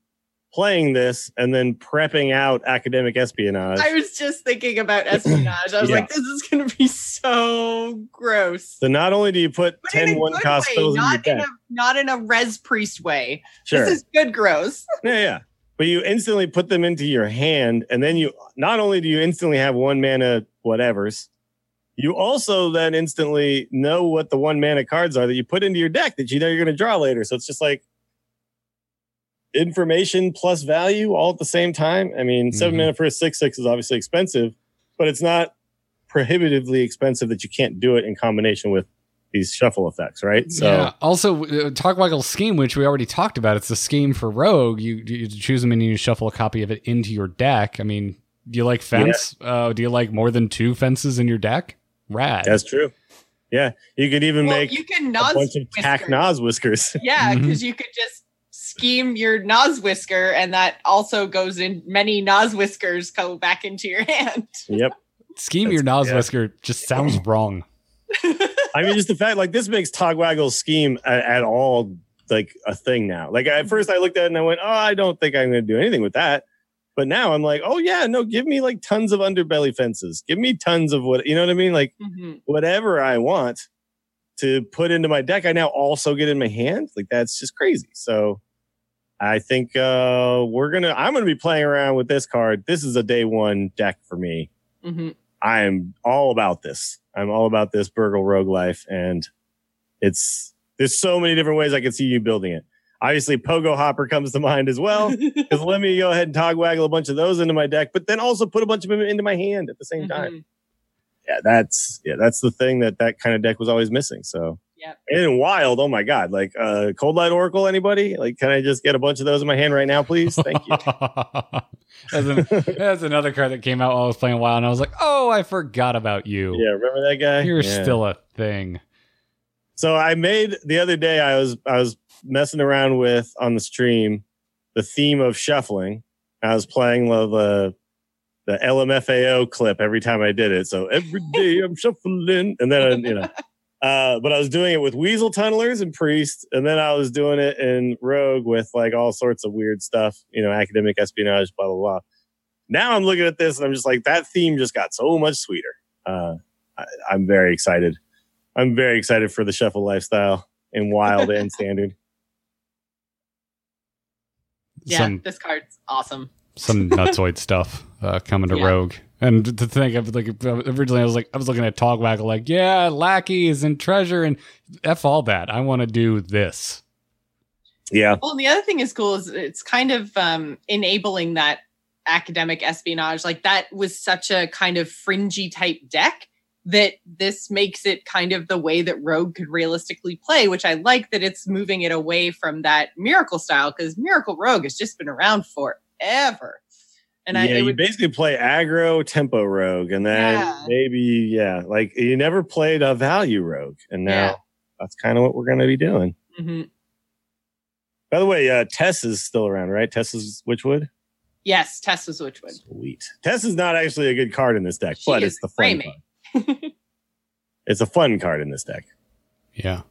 playing this and then prepping out academic espionage, I was just thinking about espionage. I was Yeah. like, this is going to be so gross. so not only do you put But in 10 a one cost way, spells in your not in a not in a res priest way. sure. This is good gross. Yeah, yeah. But you instantly put them into your hand, and then you not only do you instantly have one mana whatevers, you also then instantly know what the one mana cards are that you put into your deck that you know you're going to draw later. So it's just like information plus value all at the same time. I mean, 7 Mhm. mana for a six six is obviously expensive, but it's not prohibitively expensive that you can't do it in combination with these shuffle effects, right? So yeah. Also, uh, Togwaggle's scheme, which we already talked about, it's the scheme for Rogue. You, you choose them and you shuffle a copy of it into your deck. I mean, do you like fence? Uh, do you like more than two fences in your deck? Rad. that's true. Yeah, you could even Well, make you can a nos bunch of tack whisker. Nozwhiskers. Yeah, because you could just scheme your Nozwhisker, and that also goes in many Nozwhiskers go back into your hand. yep. Scheme your That's- Nozwhisker just sounds wrong. I mean, just the fact like this makes Togwaggle's scheme at, at all like a thing now. Like at first I looked at it and I went, oh, I don't think I'm going to do anything with that. But now I'm like, oh yeah, no, give me like tons of underbelly fences. Give me tons of what you know what I mean? Like Mhm. whatever I want to put into my deck, I now also get in my hand. Like that's just crazy. So I think uh we're gonna I'm gonna be playing around with this card. This is a day one deck for me. Mhm. I am all about this. I'm all about this Burgle Rogue life, and it's there's so many different ways I can see you building it. Obviously, Pogo Hopper comes to mind as well. Because let me go ahead and togwaggle a bunch of those into my deck, but then also put a bunch of them into my hand at the same time. Mhm. Yeah, that's yeah, that's the thing that that kind of deck was always missing. So Yep. and in wild, oh my god, like uh Cold Light Oracle, anybody? Like, can I just get a bunch of those in my hand right now, please? Thank you. that's, an- that's another card that came out while I was playing wild, and I was like, oh, I forgot about you. yeah, remember that guy? You're Yeah. still a thing. So I made the other day. I was I was messing around with on the stream the theme of shuffling. I was playing the the, the LMFAO clip every time I did it. So every day I'm shuffling, and then you know. Uh, but I was doing it with Weasel Tunnelers and Priest, and then I was doing it in Rogue with like all sorts of weird stuff, you know, academic espionage, blah blah blah. Now I'm looking at this and I'm just like, that theme just got so much sweeter. Uh, I, I'm very excited. I'm very excited for the shuffle lifestyle in wild and standard. Yeah, Some this card's awesome. some nutsoid stuff uh, coming to Yeah. Rogue. And to think of like originally, I was like, I was looking at Togwaggle, like, yeah, lackeys and treasure and f all that. I want to do this. Yeah, Well, and the other thing is cool is it's kind of um, enabling that academic espionage. Like that was such a kind of fringy type deck that this makes it kind of the way that Rogue could realistically play, which I like that it's moving it away from that Miracle style because Miracle Rogue has just been around forever. And I, yeah, it you would, basically play aggro tempo rogue, and then Yeah. maybe yeah, like you never played a value rogue, and now Yeah. that's kind of what we're going to be doing. Mhm. By the way, uh, Tess is still around, right? Tess is Witchwood. yes, Tess was Witchwood. Sweet. Tess is not actually a good card in this deck, She but it's the fun framing. card. It's a fun card in this deck. Yeah.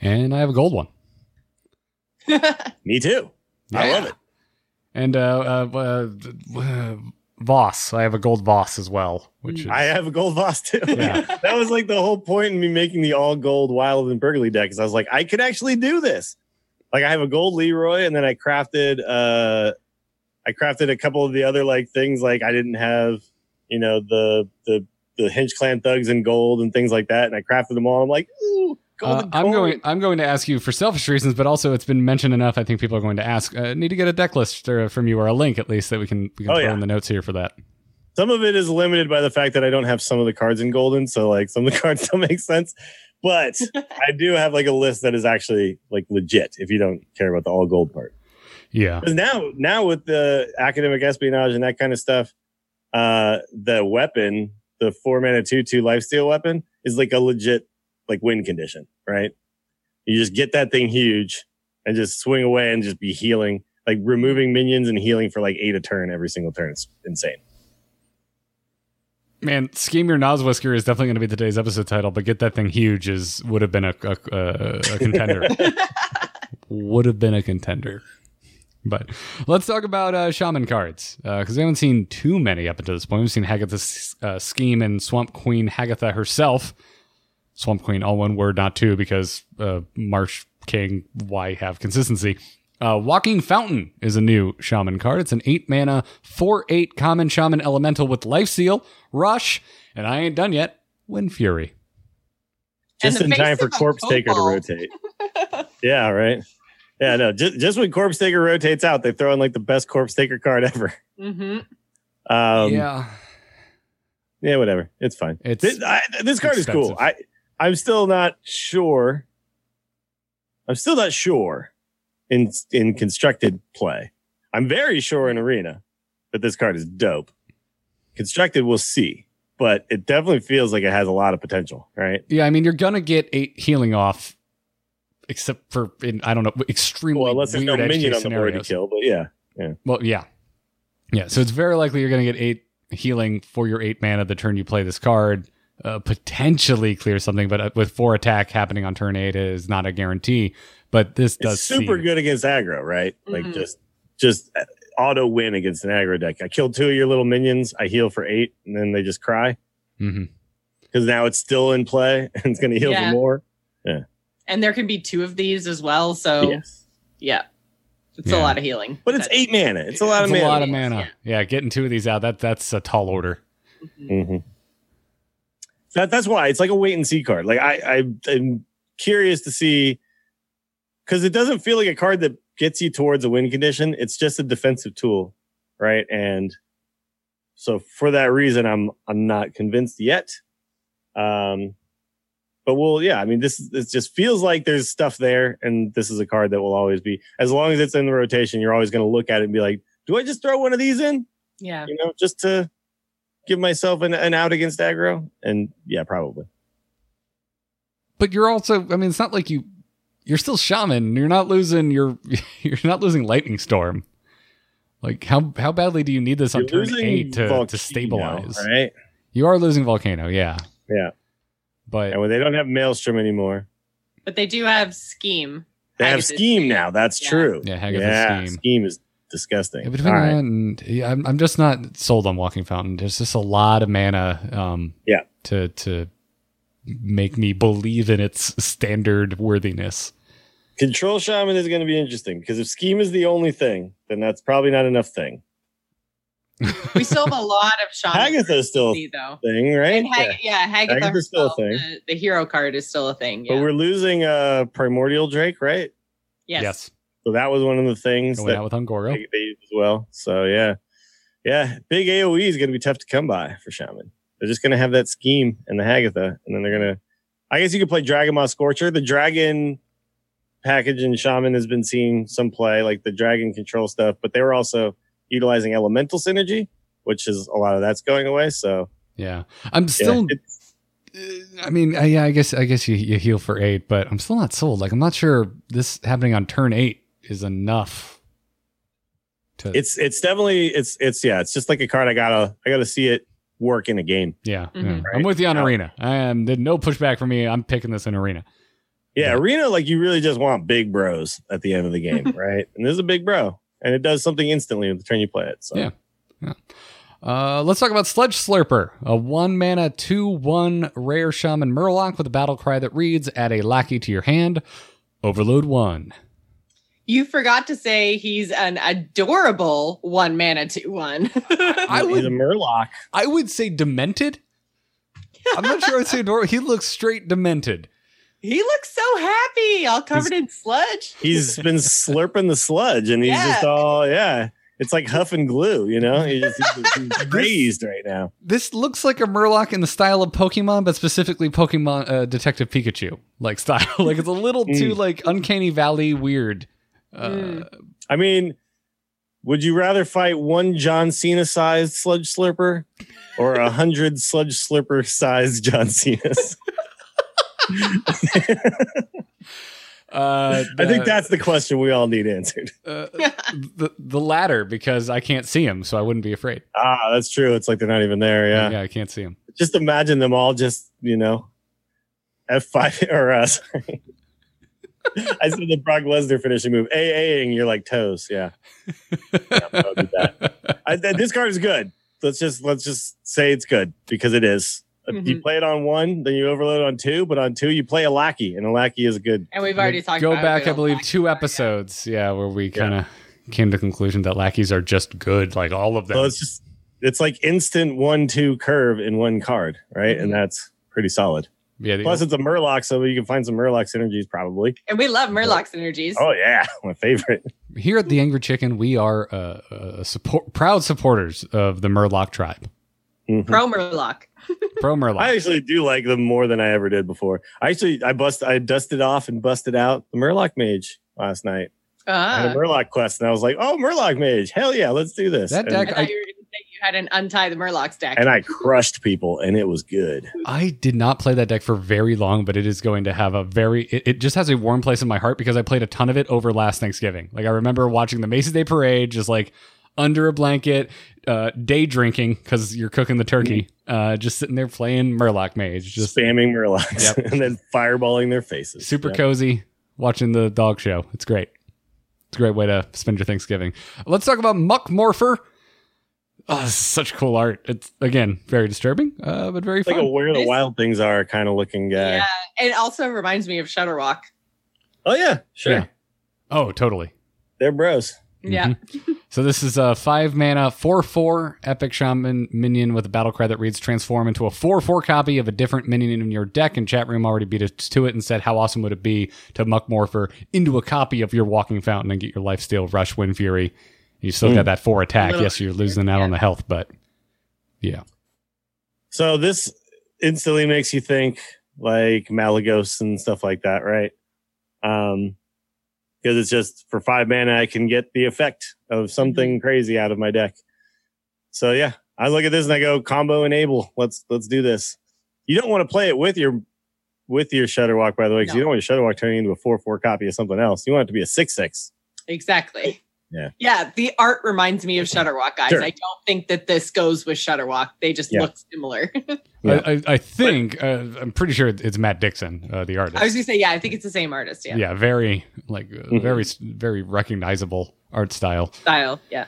And I have a gold one. Me too. I love it. And uh, uh, uh, uh, Voss. I have a gold Voss as well, which is I have a gold Voss too. Yeah. that was like the whole point in me making the all gold Wild and Burgley deck. Is I was like, I could actually do this. Like I have a gold Leroy, and then I crafted, uh, I crafted a couple of the other like things. Like I didn't have, you know, the the the Hench-Clan thugs in gold and things like that, and I crafted them all. I'm like, ooh, Uh, I'm going. I'm going to ask you for selfish reasons, but also it's been mentioned enough. I think people are going to ask. Uh, need to get a deck list uh, from you or a link at least that we can we can Oh, throw yeah. in the notes here for that. Some of it is limited by the fact that I don't have some of the cards in golden, so like some of the cards don't make sense. but I do have like a list that is actually like legit. If you don't care about the all gold part, Yeah. because now now with the academic espionage and that kind of stuff, uh, the weapon, the four mana two two lifesteal weapon, is like a legit like win condition, right? You just get that thing huge and just swing away and just be healing, like removing minions and healing for like eight a turn every single turn. It's insane. Man, Scheme Your Nozwhisker is definitely going to be today's episode title, but Get That Thing Huge is would have been a, a, a, a contender. would have been a contender. But let's talk about uh, shaman cards because we haven't seen too many up until this point. We've seen Hagatha's uh, scheme and Swamp Queen Hagatha herself. Swamp Queen, all one word, not two, because uh, Marsh King, why have consistency? Uh, Walking Fountain is a new shaman card. It's an eight mana, four eight common shaman elemental with lifesteal, rush, and I ain't done yet. Wind Fury. Just in time for Corpse Taker to rotate. yeah, right. Yeah, no. Just, just when Corpse Taker rotates out, they throw in like the best Corpse Taker card ever. hmm Um, yeah, yeah, whatever. It's fine. It's this, I, this card is cool. I I'm still not sure. I'm still not sure in in constructed play. I'm very sure in arena that this card is dope. Constructed, we'll see, but it definitely feels like it has a lot of potential. Right? yeah. I mean, you're gonna get eight healing off, except for in I don't know extremely Well, unless there's no minion on the board to kill, but yeah, Well, yeah, yeah. So it's very likely you're gonna get eight healing for your eight mana the turn you play this card. Uh, potentially clear something, but uh, with four attack happening on turn eight is not a guarantee. But this does it's super seem- good against aggro, right? Like Mhm. just just auto win against an aggro deck. I killed two of your little minions. I heal for eight, and then they just cry Mhm. because now it's still in play and it's going to heal Yeah. for more. Yeah, and there can be two of these as well. So Yes, yeah, it's Yeah. a lot of healing. but it's eight mana. It's a lot It's of a mana. lot of Yeah. mana. Yeah, getting two of these out that that's a tall order. hmm That that's why it's like a wait and see card. Like I, I I'm curious to see because it doesn't feel like a card that gets you towards a win condition. It's just a defensive tool, right? And so for that reason, I'm I'm not convinced yet. Um, but we'll yeah. I mean, this this just feels like there's stuff there, and this is a card that will always be as long as it's in the rotation. You're always going to look at it and be like, do I just throw one of these in? Yeah. you know, just to give myself an, an out against aggro. And yeah, probably. But you're also, I mean, it's not like you you're still shaman. You're not losing your you're not losing lightning storm. Like how how badly do you need this on You're turn eight to, Volcano, to stabilize? right? You are losing volcano, yeah. Yeah. But And when they don't have Maelstrom anymore, But they do have scheme. they have Haggis' Scheme now. That's Yeah. true. Yeah, Haggis' yeah, Scheme. Scheme is disgusting. Yeah, between All that right. and yeah, I'm, I'm just not sold on Walking Fountain. There's just a lot of mana. Um, Yeah. To to make me believe in its standard worthiness. Control Shaman is going to be interesting because if Scheme is the only thing, then that's probably not enough thing. We still have a lot of shaman. Hagatha is still a see, though. thing, right? And Hag- yeah, Hagatha Hagatha's still a thing. The, the hero card is still a thing. But we're losing uh Primordial Drake, right? Yes. yes. So that was one of the things Going that out with Ungoro. they, they as well. So yeah, yeah, big AOE is going to be tough to come by for Shaman. They're just going to have that scheme and the Hagatha, and then they're going to. I guess you could play Dragonmaw Scorcher. The Dragon package in Shaman has been seeing some play, like the Dragon control stuff, but they were also utilizing Elemental synergy, which is a lot of that's going away. So Yeah, I'm still. it's- uh, I mean, uh, yeah, I guess I guess you, you heal for eight, but I'm still not sold. Like, I'm not sure this happening on turn eight is enough. To it's it's definitely it's it's yeah, it's just like a card. I gotta I gotta see it work in a game. yeah, Mhm. yeah. I'm with you on Right. arena. I am no pushback for me. I'm picking this in arena. Yeah, Yeah. arena, like you really just want big bros at the end of the game, right? And this is a big bro, and it does something instantly with the turn you play it. So Yeah. Uh, let's talk about Sludge Slurper, a one mana, two one rare shaman murloc with a battle cry that reads: Add a lackey to your hand. Overload one. You forgot to say he's an adorable one mana two one. I he's would- a Murloc. I would say demented. I'm not sure I'd say adorable. He looks straight demented. he looks so happy, all covered in sludge. He's been slurping the sludge, and he's Yeah. just all yeah. It's like huff and glue, you know. He's just he's, he's crazed right now. This looks like a Murloc in the style of Pokemon, but specifically Pokemon uh, Detective Pikachu like style. like it's a little too like uncanny valley weird. Uh. I mean, would you rather fight one John Cena sized sludge slurper or a hundred sludge slurper sized John Cena's? uh, I think that's the question we all need answered. uh, the the latter because I can't see him, so I wouldn't be afraid. Ah, that's true. It's like they're not even there. Yeah. yeah, I can't see him. Just imagine them all just, you know, F5 or uh, sorry. I said the Brock Lesnar finishing move. AAing you're like toes. Yeah. Yeah, I'll do that. I, th- this card is good. Let's just let's just say it's good because it is. If You mm-hmm. play it on one, then you overload on two, but on two you play a lackey, and a lackey is good. And we've already talked Go about back, good I believe, two episodes. Yeah, where we kind of came to the conclusion that lackeys are just good, like all of them. So it's just it's like instant one two curve in one card, right? And mm-hmm. that's pretty solid. Yeah, the- Plus, it's a Murloc, so you can find some Murloc synergies probably. And we love Murloc's synergies. Oh yeah, my favorite. here at the Angry Chicken, we are uh, uh, support proud supporters of the Murloc tribe. Mhm. Pro Murloc. Pro Murloc. I actually do like them more than I ever did before. I actually I bust I dusted off and busted out the Murloc Mage last night. I had Ah. a Murloc quest, and I was like, "Oh, Murloc Mage! Hell yeah, let's do this!" That and, deck- I thought you to had an untie the Murlocs deck. and I crushed people, and it was good. I did not play that deck for very long, but it is going to have a very. It, it just has a warm place in my heart because I played a ton of it over last Thanksgiving. Like I remember watching the Macy's Day Parade, just like under a blanket, uh, day drinking because you're cooking the turkey, uh, just sitting there playing Murloc Mage, just spamming Murlocs Yep. and then fireballing their faces. super Yep. cozy, watching the dog show. It's great. It's a great way to spend your Thanksgiving. Let's talk about Muck Morpher. Oh, such cool art. It's again very disturbing, uh, but very It's like fun. a where the wild things are kind of looking guy. yeah. It also reminds me of Shudderwock. Oh yeah, sure. Yeah. oh, totally. They're bros. Yeah. So this is a five mana, four four epic shaman minion with a battle cry that reads transform into a four four copy of a different minion in your deck. And chat room already beat us to it and said, how awesome would it be to muck morpher into a copy of your walking fountain and get your life steal, rush, wind fury. You still got that four attack. Little- yes, you're losing out on the health, but yeah, So this instantly makes you think like Malygos and stuff like that, right? Um, because it's just for five mana, I can get the effect of something crazy out of my deck. So yeah, I look at this and I go combo enable. Let's let's do this. You don't want to play it with your with your Shudderwock, by the way, because you don't want your Shudderwock turning into a four four copy of something else. You want it to be a six six. Exactly. Yeah. Yeah. The art reminds me of Shudderwock, guys. Sure. I don't think that this goes with Shudderwock. They just Yeah. look similar. Yeah. I, I, I think uh, I'm pretty sure it's Matt Dixon, uh, the artist. I was going to say, yeah, I think it's the same artist. Yeah. yeah. very like uh, Mhm. very very recognizable art style. Style. Yeah.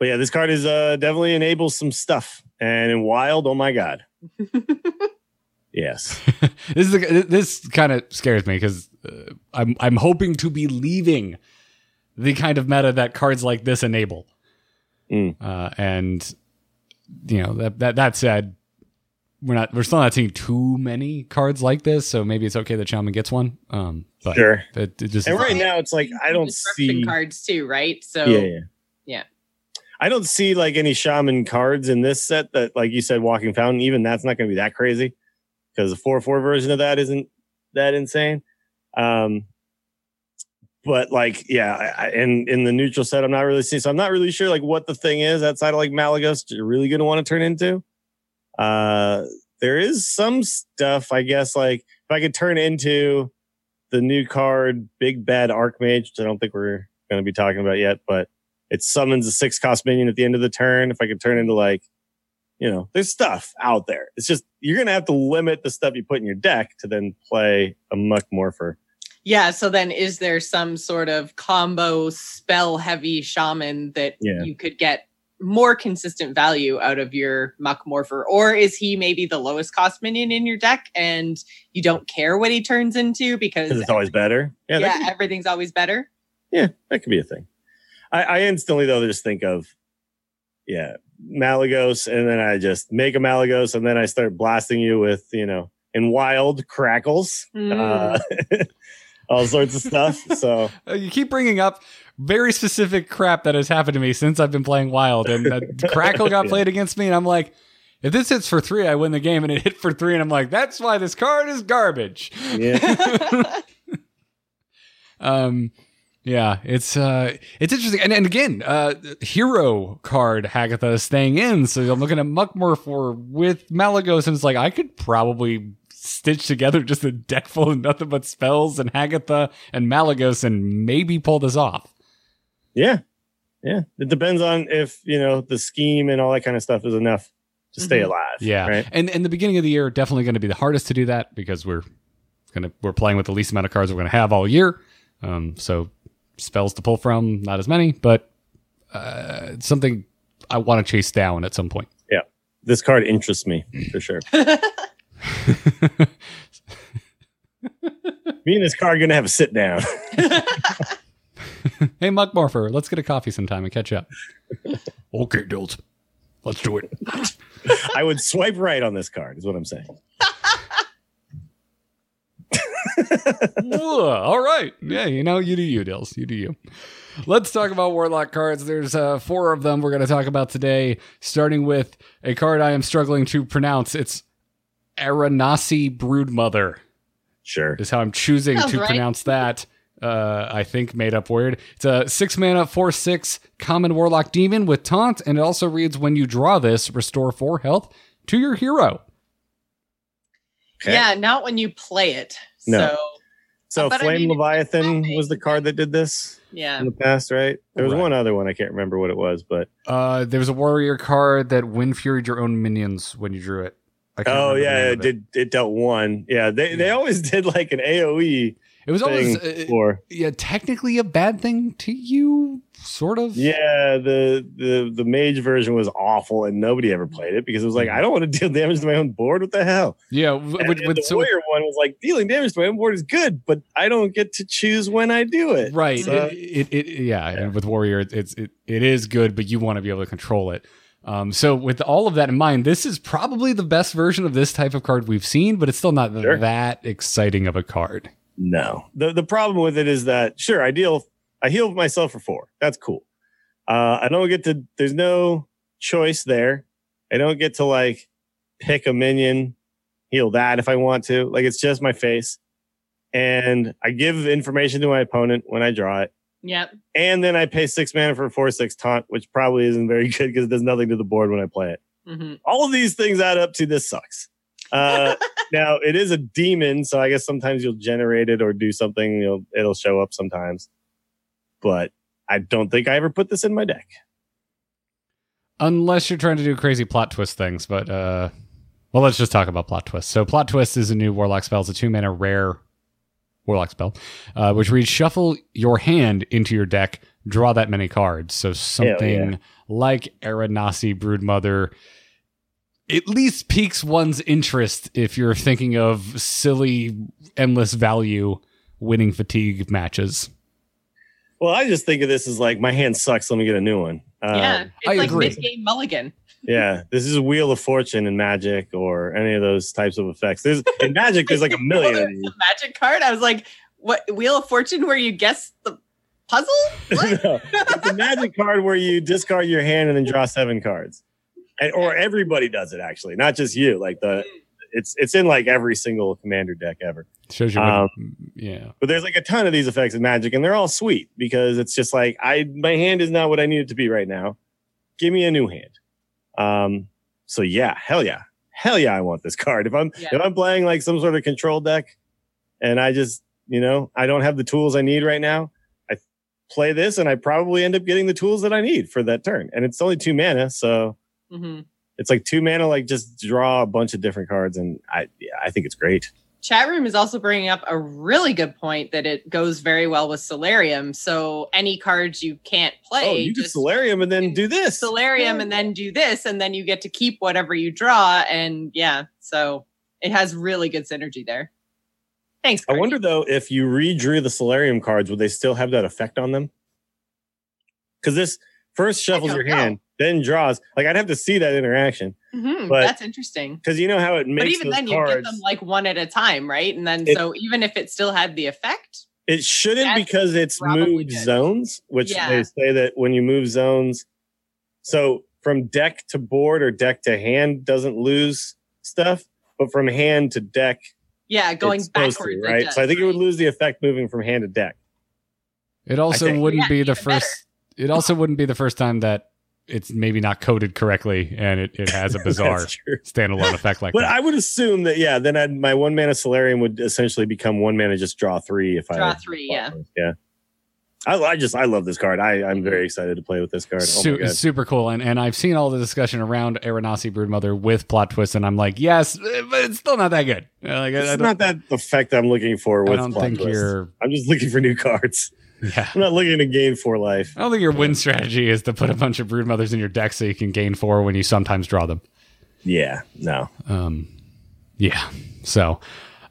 But yeah, this card is uh definitely enables some stuff. And in wild, oh my god. yes. this is this kind of scares me because uh, I'm I'm hoping to be leaving the kind of meta that cards like this enable. Mm. Uh, and you know that that that said, we're not we're still not seeing too many cards like this, so maybe it's okay that Shaman gets one. Um, but Sure. it, it just And right now it's like I don't see cards too, right? So yeah, yeah. Yeah. I don't see like any shaman cards in this set that like you said walking fountain even that's not going to be that crazy because the 4-4 version of that isn't that insane. Um but like yeah, I, in in the neutral set I'm not really seeing so I'm not really sure like what the thing is outside of like Malygos you're really going to want to turn into. Uh there is some stuff I guess like if I could turn into the new card Big Bad Archmage, which I don't think we're going to be talking about yet, but it summons a six cost minion at the end of the turn. If I could turn into like, you know, there's stuff out there. It's just you're going to have to limit the stuff you put in your deck to then play a muck morpher. Yeah. So then, is there some sort of combo spell heavy shaman that Yeah. you could get more consistent value out of your muck morpher? Or is he maybe the lowest cost minion in your deck and you don't care what he turns into because it's always better. Yeah, yeah, could, everything's always better? yeah, that could be a thing. I, I instantly though just think of yeah, Malygos, and then I just make a Malygos, and then I start blasting you with, you know, in wild crackles. Mm. Uh, all sorts of stuff. So Uh, You keep bringing up very specific crap that has happened to me since I've been playing Wild, and uh, Crackle got played against me, and I'm like, if this hits for three, I win the game, and it hit for three, and I'm like, that's why this card is garbage. yeah, Um, yeah, it's uh, it's interesting, and and again, uh, hero card Hagatha is staying in, so I'm looking at Muckmorph with Malygos, and it's like I could probably stitch together just a deck full of nothing but spells and Hagatha and Malygos, and maybe pull this off. yeah, yeah. It depends on if you know the scheme and all that kind of stuff is enough to stay Mhm. alive. Yeah, right. and and the beginning of the year definitely going to be the hardest to do that because we're gonna we're playing with the least amount of cards we're going to have all year. Um, so spells to pull from, not as many, but uh, something I want to chase down at some point. Yeah. This card interests me for sure. Me and this card are gonna have a sit down. Hey, Muck Morpher, let's get a coffee sometime and catch up. okay, Dills. Let's do it. I would swipe right on this card. Is what I'm saying. All right. Yeah, you know, you do you, Dills. You do you. Let's talk about Warlock cards. There's uh, four of them we're going to talk about today, starting with a card I am struggling to pronounce. It's Aranasi Broodmother, Sure. is how I'm choosing Sounds to right. pronounce that. Uh, I think made up word. It's a six mana, four six common warlock demon with taunt, and it also reads when you draw this, restore four health to your hero. Okay. Yeah, not when you play it. No. So So But I Flame mean, Leviathan was the card that did this yeah. in the past, right? There was Right. one other one. I can't remember what it was, but Uh, there was a warrior card that wind furied your own minions when you drew it. I can't oh yeah, it did. It dealt one. Yeah, they they always did like an AOE It was always thing uh, for. yeah, technically a bad thing to you, sort of. Yeah, the the the mage version was awful, and nobody ever played it because it was like I don't want to deal damage to my own board. What the hell? yeah. And, With, and with, the so, warrior one was like dealing damage to my own board is good, but I don't get to choose when I do it. right. So- it, it, it, yeah, And with warrior, it- it's it, it is good, but you want to be able to control it. Um, so with all of that in mind, this is probably the best version of this type of card we've seen, but it's still not Sure. that exciting of a card. No. The the problem with it is that sure, I deal I heal myself for four. That's cool. Uh I don't get to there's no choice there. I don't get to like pick a minion, heal that if I want to. Like it's just my face. And I give information to my opponent when I draw it. Yep. And then I pay six mana for a four six taunt, which probably isn't very good because it does nothing to the board when I play it hmm all of these things add up to this sucks. Uh, now it is a demon, so I guess sometimes you'll generate it or do something. You'll it'll show up sometimes, but I don't think I ever put this in my deck. Unless you're trying to do crazy plot twist things, but uh well let's just talk about plot twist. So plot twist is a new warlock spell. It's a two mana rare warlock spell, uh, which reads shuffle your hand into your deck, draw that many cards. So something like Aranasi Broodmother at least piques one's interest if you're thinking of silly endless value winning fatigue matches. Well, I just think of this as like my hand sucks. Let me get a new one. Uh, yeah. It's I like agree. mid game mulligan. Yeah. This is Wheel of Fortune in Magic or any of those types of effects. There's in Magic. There's like a million of these. The magic card. I was like, what Wheel of Fortune where you guess the puzzle? What? No, it's a magic card where you discard your hand and then draw seven cards, and or everybody does it actually, not just you. Like the it's it's in like every single commander deck ever. Shows you Um, yeah. But there's like a ton of these effects in Magic, and they're all sweet because it's just like I my hand is not what I need it to be right now. Give me a new hand. Um. So yeah, hell yeah, hell yeah, I want this card. If I'm Yeah. if I'm playing like some sort of control deck, and I just you know I don't have the tools I need right now, I play this, and I probably end up getting the tools that I need for that turn. And it's only two mana, so hmm it's like two mana, like just draw a bunch of different cards, and I yeah, I think it's great. Chat room is also bringing up a really good point that it goes very well with Soularium. So any cards you can't oh, play, oh, you do just Soularium and then do this. Soularium and then do this, and then you get to keep whatever you draw. And yeah, so it has really good synergy there. Thanks. I wonder though if you redrew the Soularium cards, would they still have that effect on them? Because this first shuffles your know. hand, then draws. Like I'd have to see that interaction Mhm, but- that's interesting. because you know how it makes But even those then, you cards. get them like one at a time, right? And then It- so even if it still had the effect, It shouldn't because it's probably moved good. zones, which Yeah. they say that when you move zones, so from deck to board or deck to hand doesn't lose stuff, but from hand to deck, Yeah, going backwards. to, right? does, so I think it would lose the effect moving from hand to deck. It also wouldn't Yeah, be the even better. first. It also wouldn't be the first time that it's maybe not coded correctly, and it, it has a bizarre standalone effect like But that. I would assume that yeah, then I'd, my one mana Soularium would essentially become one mana just draw three if I Draw three, yeah. yeah. I, I just I love this card. I I'm very excited to play with this card. Oh Su- super cool, and and I've seen all the discussion around Aranasi Broodmother with plot twists, and I'm like, yes, but it's still not that good. Like, I- I It's don't- that effect I'm looking for I with don't plot think twist. you're. I'm just looking for new cards. Yeah, I'm not looking to gain four life. I don't think your win strategy is to put a bunch of brood mothers in your deck so you can gain four when you sometimes draw them. Yeah, no. Um, yeah. So,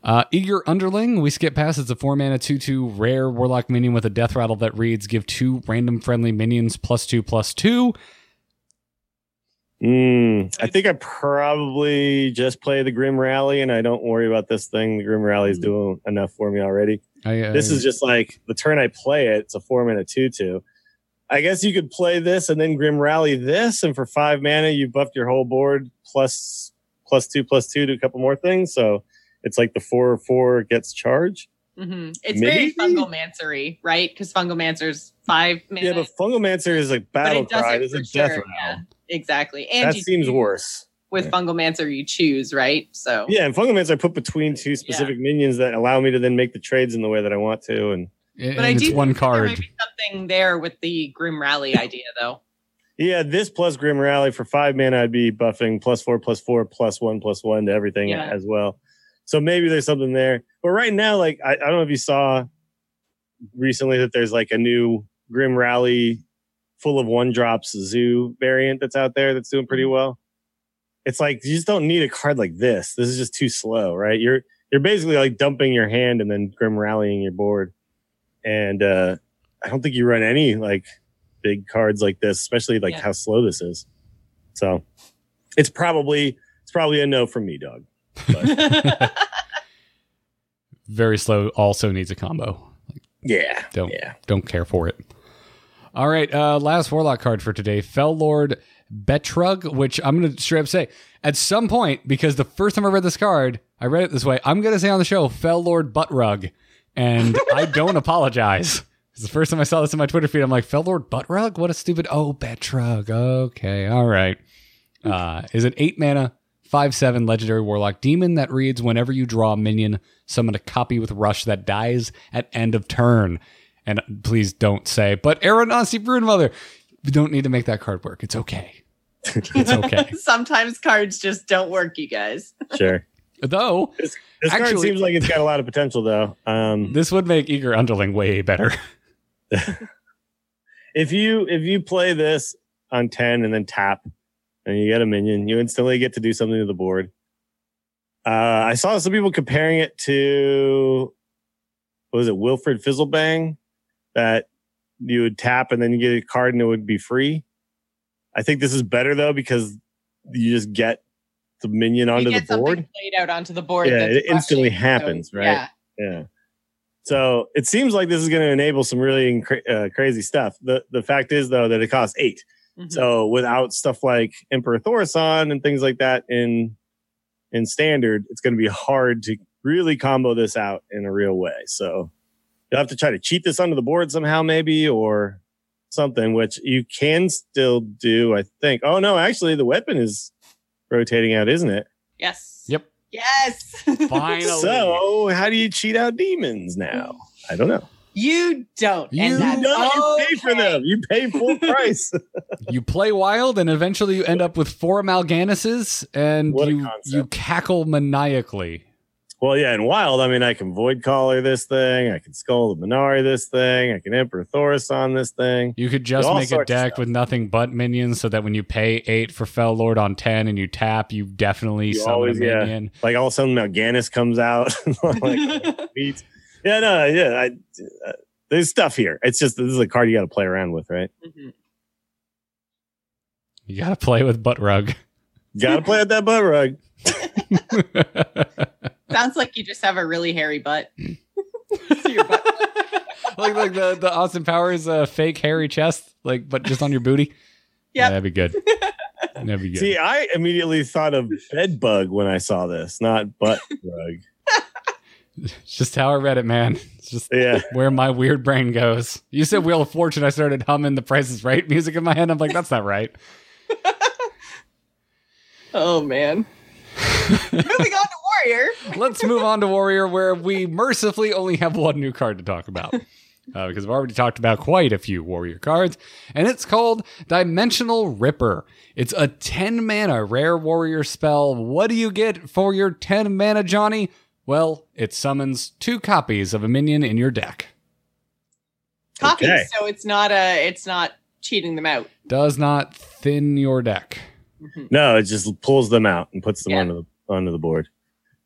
uh, Eager Underling, we skip past. It's a four mana, two two rare warlock minion with a death rattle that reads: give two random friendly minions plus two plus two. Mm, I think I probably just play the Grim Rally and I don't worry about this thing. The Grim Rally is doing enough for me already. I, uh, This is just like the turn I play it, it's a four mana two two. I guess you could play this and then Grim Rally this, and for five mana you buffed your whole board plus plus two plus two to a couple more things. So it's like the four four gets charged. Mhm. It's Maybe? very fungomancery, right? Because fungomancer's five Yeah, minutes. but Fungomancer is like but battle it cry. It's a for death sure. rattle. Yeah, exactly. And That you seems worse. With Yeah. fungomancer, you choose, right? So Yeah, and Fungomancer I put between two specific minions that allow me to then make the trades in the way that I want to. And and But I it's do one think that There card. might be something there with the Grim Rally idea, though. yeah, this plus Grim Rally for five mana, I'd be buffing plus four, plus four, plus one, plus one to everything Yeah. as well. So maybe there's something there. But right now, like I, I don't know if you saw recently that there's like a new Grim Rally full of one drops zoo variant that's out there that's doing pretty mm-hmm. well. It's like you just don't need a card like this. This is just too slow, right? You're you're basically like dumping your hand and then Grim Rallying your board. And uh I don't think you run any like big cards like this, especially like Yeah. how slow this is. So it's probably it's probably a no from me, dog. Very slow. Also needs a combo. Yeah. Don't Yeah. don't care for it. All right, uh, last warlock card for today, Fel Lord Betrug, which I'm gonna straight up say at some point because the first time I read this card, I read it this way. I'm gonna say on the show, Fel Lord Buttrug, and I don't apologize. It's the first time I saw this in my Twitter feed. I'm like, Fel Lord Buttrug? What a stupid. Oh, Betrug. Okay, all right. Uh, is an eight mana, five seven legendary warlock demon that reads whenever you draw a minion, summon a copy with rush that dies at end of turn. And please don't say, but Aeronauty Broodmother. You don't need to make that card work. It's okay. It's okay. Sometimes cards just don't work, you guys. Sure. Though This card Actually- seems like it's got a lot of potential though. Um this would make Eager Underling way better. if you if you play this on 10 and then tap and you get a minion, you instantly get to do something to the board. Uh, I saw some people comparing it to what was it, Wilfred Fizzlebang, that you would tap and then you get a card and it would be free. I think this is better though because you just get the minion onto you the board. played out onto the board. Yeah, it instantly happens, right? Yeah. Yeah. So it seems like this is going to enable some really uh, crazy stuff. The the fact is though that it costs eight. Mhm. So without stuff like Emperor Thaurissan and things like that in in standard, it's going to be hard to really combo this out in a real way. So you'll have to try to cheat this onto the board somehow, maybe, or something, which you can still do, I think. Oh no, actually the weapon is rotating out, isn't it? Yes. Yep. Yes. Finally. So how do you cheat out demons now? I don't know. you don't. You and that's No, you pay for them. You pay full price. you play wild and eventually you end up with four Mal'Ganises and What you you cackle maniacally. Well, yeah, in wild, I mean, I can Voidcaller this thing. I can skull the Man'ari this thing. I can Emperor Thaurissan this thing. You could just make a deck with nothing but minions so that when you pay eight for Fel Lord on 10 and you tap, you definitely You summon always- a yeah. minion. Like all of a sudden, Mal'Ganis comes out. like, beats. Yeah, no, yeah. I, uh, there's stuff here. It's just this is a card you got to play around with, right? Mhm. You gotta play with butt rug. Got to play with that butt rug. Sounds like you just have a really hairy butt. See your butt. like like the the Austin Powers uh, fake hairy chest, like but just on your booty. Yeah, that'd be good. That'd be good. See, I immediately thought of bed bug when I saw this, not butt bug. It's just how I read it, man. It's just Yeah. where my weird brain goes. You said Wheel of Fortune, I started humming the Price is Right music in my head. I'm like, that's not right. Oh man. Moving on to Warrior. Let's move on to Warrior, where we mercifully only have one new card to talk about. Uh, because we've already talked about quite a few Warrior cards, and it's called Dimensional Ripper. It's a 10 mana rare Warrior spell. What do you get for your 10 mana, Johnny? Well, it summons two copies of a minion in your deck. Copies, Okay. so it's not a it's not cheating them out. Does not thin your deck. No, it just pulls them out and puts them Yeah. onto the onto the board.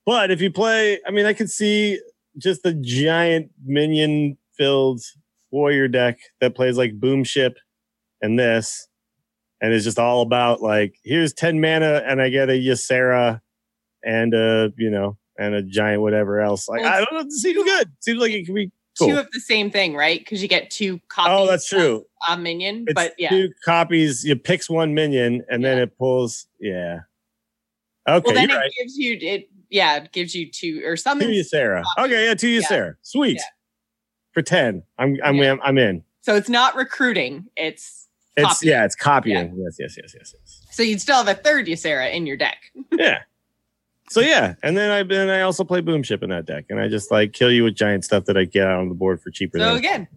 But if you play, I mean, I could see just a giant minion filled warrior deck that plays like Boomship and this, and is just all about like here's ten mana and I get a Ysera and a you know and a giant whatever else. Like Well, I don't know, it seems good. Seems like it could be cool. Two of the same thing, right? Because you get two oh, copies. oh, that's true. A minion, It's but yeah. two copies. You picks one minion and then it pulls. Yeah. Okay, well, then it right. gives you it. Yeah, it gives you two or summons. you, Sarah. Okay, yeah, to you, Yeah. Sarah. Sweet. Yeah. For ten, I'm I'm Yeah. I'm in. So it's not recruiting. It's It's Copying. yeah, it's copying. Yes, yes, yes, yes, yes. so you'd still have a third Ysera in your deck. Yeah. So yeah, and then I then I also play Boomship in that deck, and I just like kill you with giant stuff that I get out on the board for cheaper. So than again,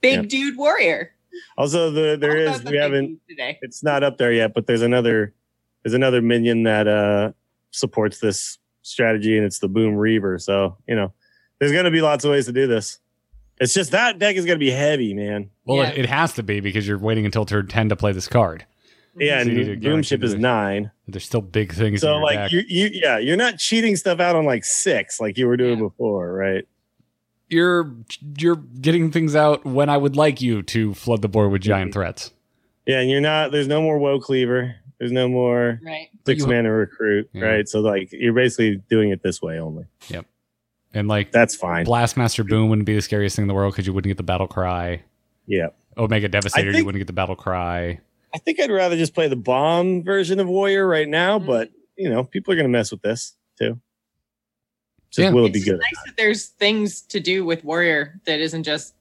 big Yeah. dude warrior. also the there is the we haven't today. it's not up there yet, but there's another there's another minion that uh supports this strategy, and it's the Boom Reaver. So you know, there's gonna be lots of ways to do this. It's just that deck is gonna be heavy, man. Well, Yeah. it, it has to be because you're waiting until turn 10 to play this card. Yeah, So you need to and Boomship is nine. There's still big things in So your like deck. you, you, yeah, you're not cheating stuff out on like six like you were doing Yeah. before, right? you're you're getting things out when I would like you to flood the board with giant Mm-hmm. threats. Yeah, and you're not. There's no more Woecleaver. There's no more Right. six you- mana recruit, Yeah. right? So like you're basically doing it this way only. Yep. And like That's fine. Blastmaster Boom wouldn't be the scariest thing in the world because you wouldn't get the battle cry. Yeah, Omega Devastator, you wouldn't get the battle cry. I think I'd rather just play the bomb version of Warrior right now, Mhm. but you know, people are gonna mess with this too. Just Yeah. will it be just good? nice that there's things to do with warrior that isn't just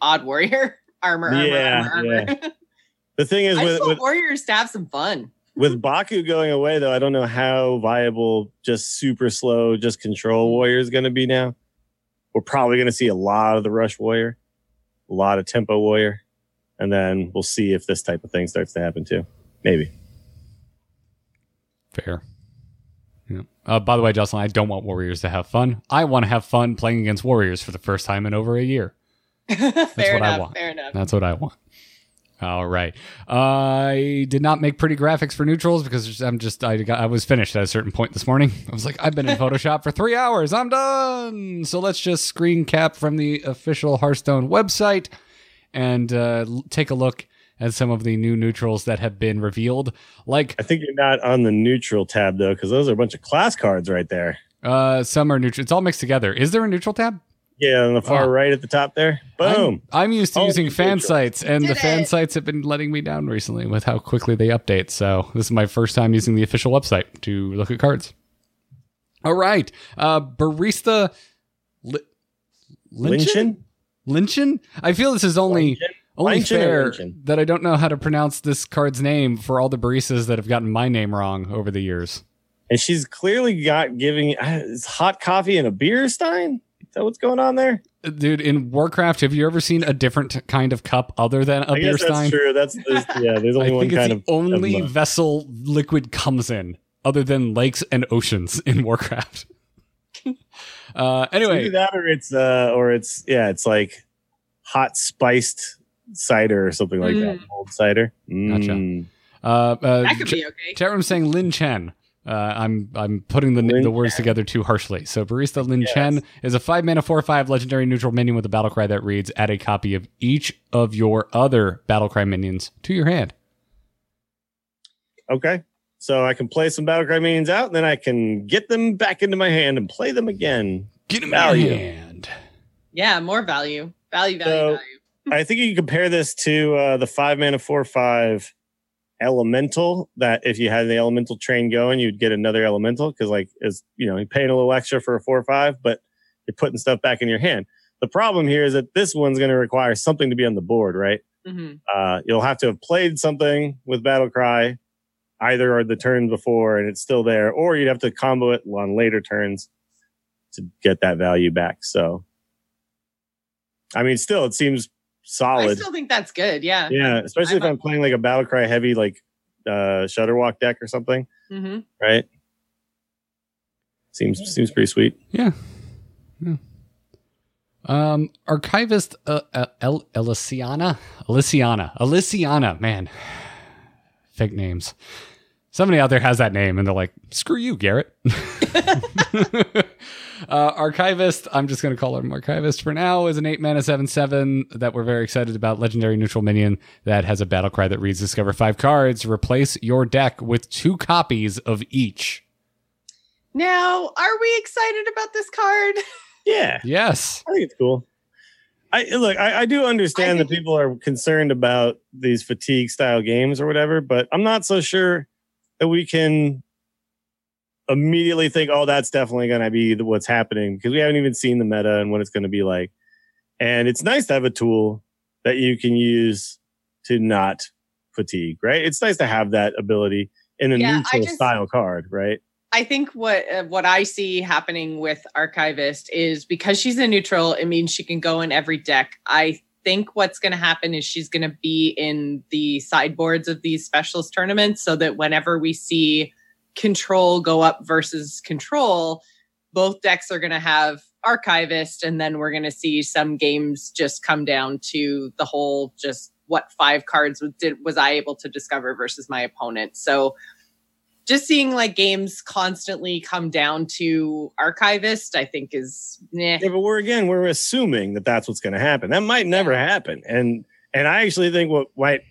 odd warrior armor, armor, Yeah, armor, armor. The thing is I with just want with, warriors to have some fun. with Baku going away though, I don't know how viable just super slow, just control warrior is gonna be now. We're probably gonna see a lot of the rush warrior, a lot of tempo warrior, and then we'll see if this type of thing starts to happen too. Maybe. Fair. Yeah. Uh, by the way, Jocelyn, I don't want Warriors to have fun. I want to have fun playing against Warriors for the first time in over a year. fair what I enough. want. Fair enough. That's what I want. All right. I did not make pretty graphics for neutrals because I'm just I got, I was finished at a certain point this morning. I was like, I've been in Photoshop for three hours. I'm done. So let's just screen cap from the official Hearthstone website and uh, take a look at some of the new neutrals that have been revealed. Like I think you're not on the neutral tab though, because those are a bunch of class cards right there. uh, some are neutral. It's all mixed together. Is there a neutral tab? Yeah, on the far Oh. right at the top there. Boom. I'm, I'm used to Oh, using fan neutral. sites, and the Did fan it. sites have been letting me down recently with how quickly they update. So this is my first time using the official website to look at cards. All right, uh, barista Li- Lynchen. Lynchen? Lynchen. I feel this is only Lynchen? only Lynchen or fair that I don't know how to pronounce this card's name for all the baristas that have gotten my name wrong over the years. And she's clearly got giving uh, is hot coffee and a beer stein. Is that what's going on there? Dude, in Warcraft, have you ever seen a different kind of cup other than a I beer guess that's stein? true. That's there's, yeah. There's I only one think it's kind the of only of, vessel liquid comes in, other than lakes and oceans in Warcraft. uh, Either anyway, that or it's uh or it's yeah, it's like hot spiced cider or something like that. Old cider. Gotcha. Mm. uh, uh, that could ch- be okay. chat room saying Lin Chen. Uh, I'm I'm putting the Lin the words together too harshly. So barista Lin Yes. Chen is a five mana four five legendary neutral minion with a battle cry that reads: Add a copy of each of your other battle cry minions to your hand. Okay. So I can play some Battlecry minions out, and then I can get them back into my hand and play them again. Get them Value. in your hand. Yeah, more value. Value, value, So- value. I think you can compare this to uh, the five mana four five elemental. That if you had the elemental train going, you'd get another elemental because like is you know you're paying a little extra for a four or five, but you're putting stuff back in your hand. The problem here is that this one's going to require something to be on the board, right? hmm Uh, you'll have to have played something with battle cry, either or the turn before, and it's still there, or you'd have to combo it on later turns to get that value back. So, I mean, still, it seems I still think that's good. Yeah. Yeah, especially if I'm I'm up playing like a battle cry heavy, like uh, Shudderwock deck or something, hmm right? Seems seems pretty sweet. Yeah. Yeah. Um, archivist uh, uh, El- Elysiana, Elysiana, Elysiana, man, fake names. Somebody out there has that name, and they're like, "Screw you, Garrett." uh, archivist, I'm just going to call him archivist for now. Is an eight mana seven seven that we're very excited about. Legendary neutral minion that has a battle cry that reads: Discover five cards. Replace your deck with two copies of each. Now, are we excited about this card? Yeah, Yes. I think it's cool. I look, I, I do understand I that people are concerned about these fatigue style games or whatever, but I'm not so sure that we can immediately think, oh, that's definitely going to be what's happening because we haven't even seen the meta and what it's going to be like. And it's nice to have a tool that you can use to not fatigue, right? It's nice to have that ability in a Yeah, neutral just- style card, right? I think what uh, what I see happening with Archivist is because she's a neutral, it means she can go in every deck. I think what's going to happen is she's going to be in the sideboards of these specialist tournaments so that whenever we see control go up versus control, both decks are going to have Archivist, and then we're going to see some games just come down to the whole just what five cards did was I able to discover versus my opponent. So just seeing like games constantly come down to archivist i think is eh. Yeah, but we're again we're assuming that that's what's going to happen. That might never happen, and and I actually think what might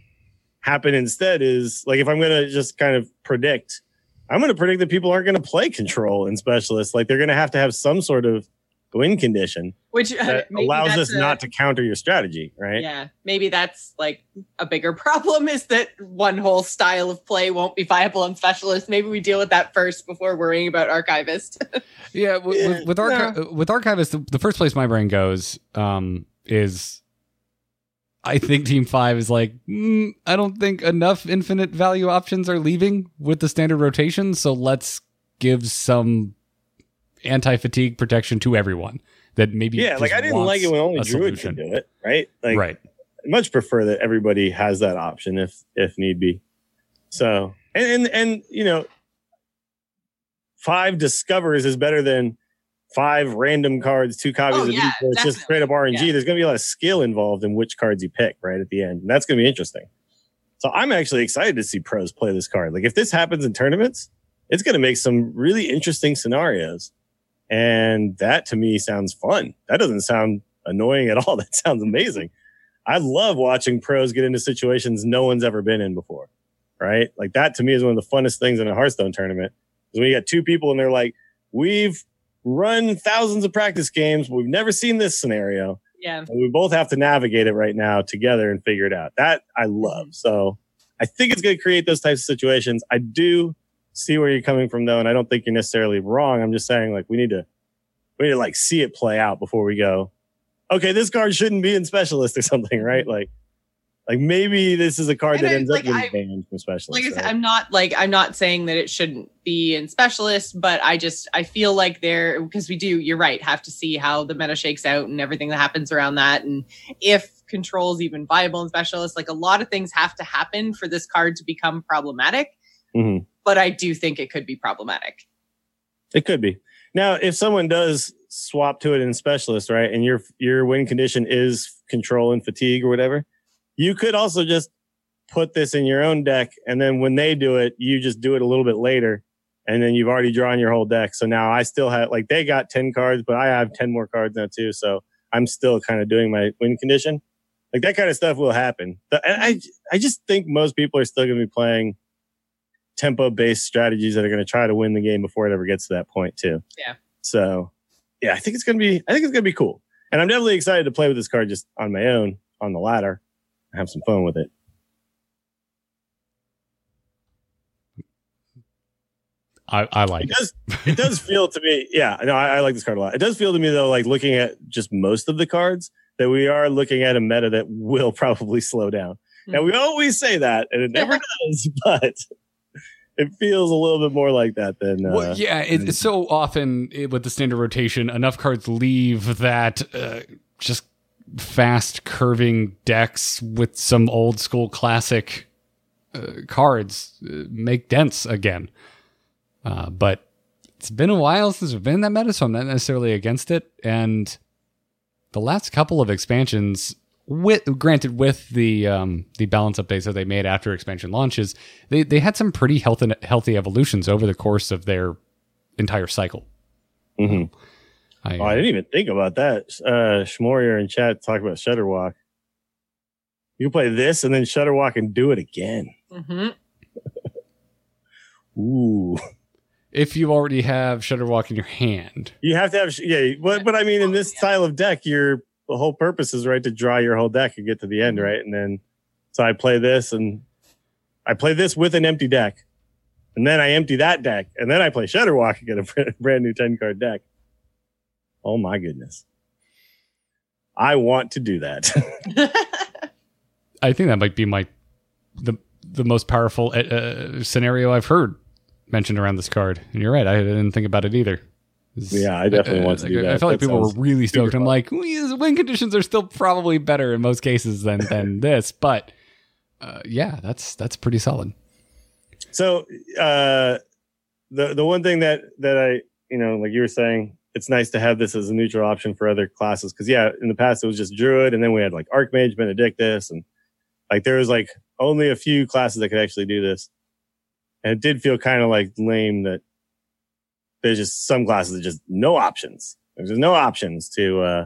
happen instead is like if I'm going to just kind of predict, I'm going to predict that people aren't going to play control and specialists. Like they're going to have to have some sort of win condition which uh, that allows us a- not to counter your strategy, right? yeah maybe that's like a bigger problem is that one whole style of play won't be viable on specialist maybe we deal with that first before worrying about archivist Yeah, w- Yeah, with, with, archi- with archivist, the, the first place my brain goes um, is I think Team Five is like mm, I don't think enough infinite value options are leaving with the standard rotation, so let's give some anti fatigue protection to everyone that maybe Yeah, like I didn't like it when only Druid can do it, right? Like right. I much prefer that everybody has that option if if need be. So and and, and you know, five discovers is better than five random cards, two copies Oh, of yeah, each. It's just straight up RNG. Yeah. There's going to be a lot of skill involved in which cards you pick right at the end, and that's going to be interesting. So I'm actually excited to see pros play this card. Like if this happens in tournaments, it's going to make some really interesting scenarios, and that to me sounds fun. That doesn't sound annoying at all. That sounds amazing. I love watching pros get into situations no one's ever been in before. Right? Like that to me is one of the funnest things in a Hearthstone tournament. Is when you got two people and they're like, we've run thousands of practice games, we've never seen this scenario. yeah And we both have to navigate it right now together and figure it out. That I love. So I think it's going to create those types of situations. I do see where you're coming from though, and I don't think you're necessarily wrong. I'm just saying like we need to we need to like see it play out before we go. Okay, this card shouldn't be in specialist or something, right? Like like maybe this is a card And that I- ends like, up I- getting banned from specialist. like I said, right? I'm not like I'm not saying that it shouldn't be in specialist, but I just I feel like there because we do. You're right. Have to see how the meta shakes out and everything that happens around that, and if control is even viable in specialist. Like a lot of things have to happen for this card to become problematic. Mhm. But I do think it could be problematic. It could be. Now, if someone does swap to it in specialist, right, and your your win condition is control and fatigue or whatever, you could also just put this in your own deck, and then when they do it, you just do it a little bit later, and then you've already drawn your whole deck. So now I still have like they got ten cards, but I have ten more cards now too. So I'm still kind of doing my win condition. Like that kind of stuff will happen. But- And I I just think most people are still going to be playing tempo based strategies that are going to try to win the game before it ever gets to that point too. Yeah. So yeah, I think it's going to be I think it's going to be cool. And I'm definitely excited to play with this card just on my own on the ladder have some fun with it. I, I like It it. does it does feel to me, yeah, no, I, I like this card a lot. It does feel to me though, like looking at just most of the cards, that we are looking at a meta that will probably slow down. Now we always say that, and it never does, but it feels a little bit more like that than uh, Well, yeah, it, it's so often it, with the standard rotation, enough cards leave that uh, just fast curving decks with some old school classic uh, cards uh, make dents again. Uh, but it's been a while since we've been in that meta, so I'm not necessarily against it. And the last couple of expansions, with granted with the um, the balance updates that they made after expansion launches, they they had some pretty healthy healthy evolutions over the course of their entire cycle. mhm. I, Oh, I didn't even think about that. Uh Schmorier in chat talk about Shudderwock. You play this and then Shudderwock and do it again. Mhm. Ooh. if you already have Shudderwock in your hand, You have to have yeah, but but I mean in this style of deck, your the whole purpose is right to draw your whole deck and get to the end, right? And then so I play this and I play this with an empty deck. And then I empty that deck, and then I play Shudderwock and get a brand- brand new 10 card deck. Oh my goodness. I want to do that. I think that might be my the the most powerful uh, uh, scenario I've heard mentioned around this card. And you're right, I didn't think about it either. It's- Yeah, I definitely want to like, do that. I that. felt like That people were really stoked. I'm like, "Well, win conditions are still probably better in most cases than than this, but uh, yeah, that's that's pretty solid. So uh the the one thing that that I you know like you were saying it's nice to have this as a neutral option for other classes. Because yeah in the past it was just druid and then we had like archmage benedictus and like there was like only a few classes that could actually do this. And it did feel kind of like lame that there's just some classes that just no options. There's just no options to uh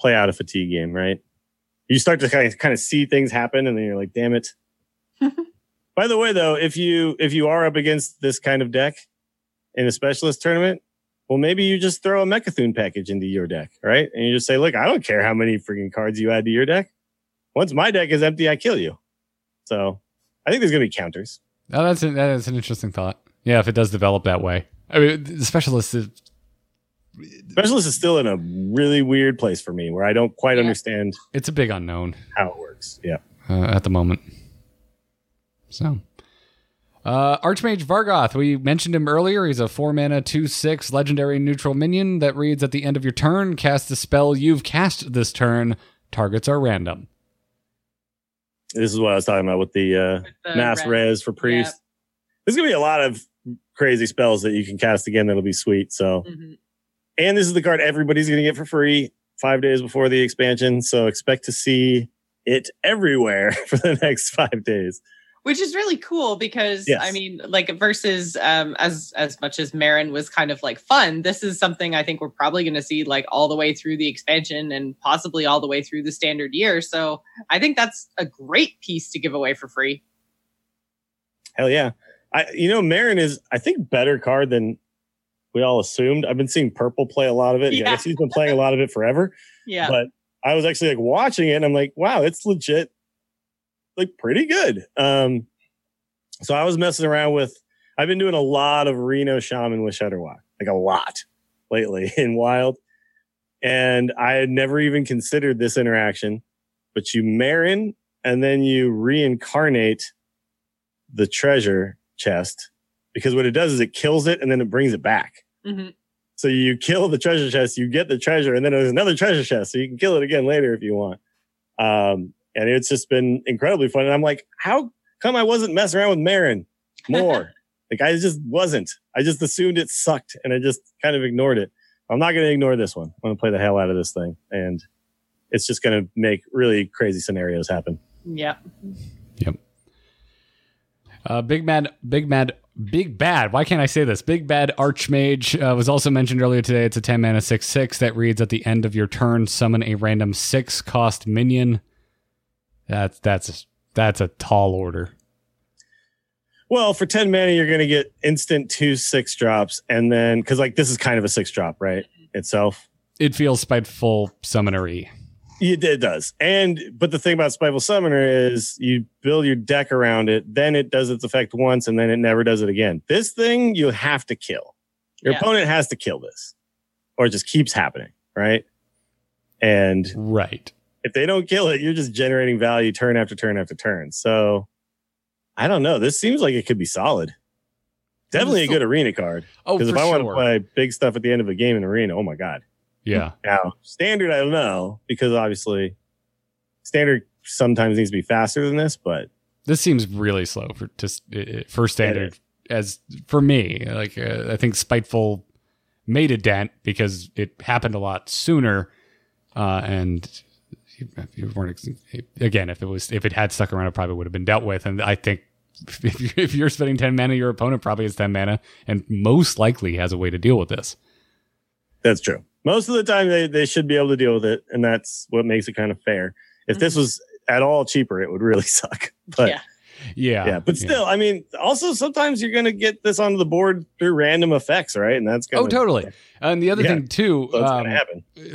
play out a fatigue game right? You start to kind of kind of see things happen and then you're like damn it. By the way, though, if you if you are up against this kind of deck in a specialist tournament, well, maybe you just throw a Mecha'thun package into your deck, right? And you just say, "Look, I don't care how many freaking cards you add to your deck. Once my deck is empty, I kill you." So, I think there's gonna be counters. Oh, that's an, that is an interesting thought. Yeah, if it does develop that way, I mean, the specialist is Specialist is still in a really weird place for me, where I don't quite Yeah. understand it's a big unknown. how it works. Yeah, uh, at the moment. So, uh, Archmage Vargoth, we mentioned him earlier. He's a four mana, two six legendary neutral minion that reads at the end of your turn, cast a spell you've cast this turn. Targets are random. this is what I was talking about with the uh, The mass red. res for priest. There's gonna be a lot of crazy spells that you can cast again. That'll be sweet. So. Mhm. And this is the card everybody's going to get for free five days before the expansion. So expect to see it everywhere for the next five days. Which is really cool because Yes. I mean, like versus um, as as much as Marin was kind of like fun, this is something I think we're probably going to see like all the way through the expansion and possibly all the way through the standard year. So I think that's a great piece to give away for free. Hell yeah. I, you know, Marin is, I think, better card than we all assumed. I've been seeing Purple play a lot of it. Yeah. I guess he's been playing a lot of it forever. Yeah, But I was actually like watching it and I'm like, wow, it's legit, like pretty good. Um, so I was messing around with, I've been doing a lot of Reno Shaman with Shudderwock, like a lot lately in Wild. And I had never even considered this interaction, but you Marin and then you reincarnate the treasure chest because what it does is it kills it and then it brings it back. Mhm. So you kill the treasure chest, you get the treasure, and then there's another treasure chest, so you can kill it again later if you want. Um, and it's just been incredibly fun. And I'm like, how come I wasn't messing around with Marin more? like I just wasn't. I just assumed it sucked, and I just kind of ignored it. I'm not going to ignore this one. I'm going to play the hell out of this thing, and it's just going to make really crazy scenarios happen. yeah. Uh, Big Mad, Big Mad, Big Bad. Why can't I say this? Big Bad Archmage uh, was also mentioned earlier today. It's a 10 mana 6 6 that reads at the end of your turn, summon a random 6 cost minion. That's that's that's a tall order. Well, for 10 mana, you're going to get instant two six drops. And then, because like this is kind of a six drop, right? Itself. It feels spiteful summonery. It, it does. And but the thing about Spiteful Summoner is you build your deck around it, then it does its effect once, and then it never does it again. This thing you have to kill. Your Yeah. opponent has to kill this, or it just keeps happening, right? And Right. If they don't kill it, you're just generating value turn after turn after turn. So I don't know. This seems like it could be solid. Definitely a good arena card. Oh, Because if I want to play big stuff at the end of a game in arena, oh my god. yeah. Now, standard, I don't know, because obviously standard sometimes needs to be faster than this, but This seems really slow for just for standard. As for me, like uh, I think spiteful made a dent because it happened a lot sooner, uh, and you, you weren't again. If it was if it had stuck around, it probably would have been dealt with. And I think if you're, if you're spending ten mana, your opponent probably has ten mana, and most likely has a way to deal with this. that's true. Most of the time, they, they should be able to deal with it, and that's what makes it kind of fair. If this mm-hmm. was at all cheaper, it would really suck. But Yeah. Yeah, yeah, but still, I mean, also sometimes you're going to get this onto the board through random effects, right? And that's gonna, Oh, totally. And the other Yeah. thing too, So um,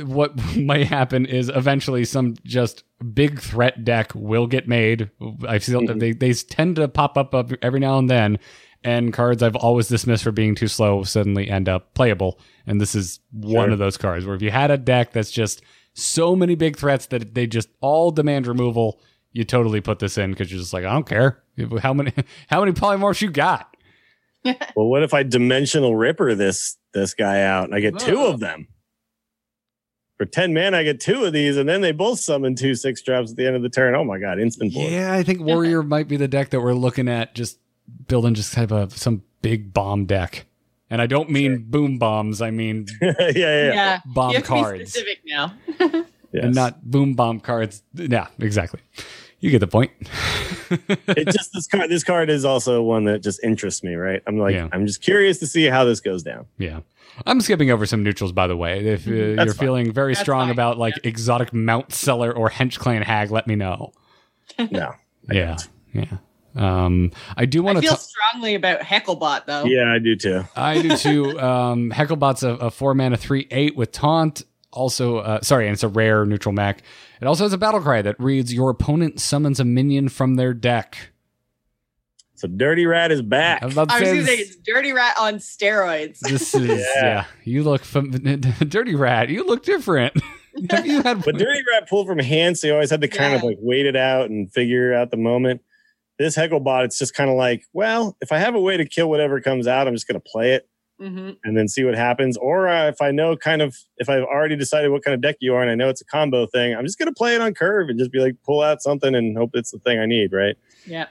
what might happen is eventually some just big threat deck will get made. I feel Mhm. they they tend to pop up up every now and then, and cards I've always dismissed for being too slow suddenly end up playable. And this is one of those cards where if you had a deck that's just so many big threats that they just all demand removal, you totally put this in because you're just like I don't care how many how many polymorphs you got. Well, what if I dimensional ripper this this guy out and I get two of them? For 10 man, I get two of these, and then they both summon two six drops at the end of the turn. Oh my god, instant board. Yeah, I think Warrior might be the deck that we're looking at. Just building just kind of a, some big bomb deck, and I don't mean Sure. boom bombs. I mean yeah, yeah, yeah. Yeah. bomb you have to cards, be specific now. Yes. and not boom bomb cards. Yeah, exactly. You get the point. it just this card this card is also one that just interests me, right? I'm like, Yeah. I'm just curious to see how this goes down. yeah. I'm skipping over some neutrals, by the way. If uh, you're fine. feeling very That's strong fine, about like exotic mount seller or hench clan hag, let me know. No. Yeah, yeah. Um, I do want to. feel strongly about Hecklebot though. Yeah, I do too. I do too. Um, Hecklebot's a, a four mana three eight with taunt. Also, uh, sorry, and it's a rare neutral mech. It also has a battle cry that reads: "Your opponent summons a minion from their deck." So Dirty Rat is back. I was about to say gonna say it's Dirty Rat on steroids. this is yeah. Yeah. You look fam- dirty rat. You look different. Have you had? But Dirty Rat pulled from hand, so you always had to kind of like wait it out and figure out the moment. This Hecklebot, it's just kind of like, well, if I have a way to kill whatever comes out, I'm just going to play it hmm and then see what happens. Or uh, if I know kind of, if I've already decided what kind of deck you are and I know it's a combo thing, I'm just going to play it on curve and just be like, pull out something and hope it's the thing I need, right? Yeah.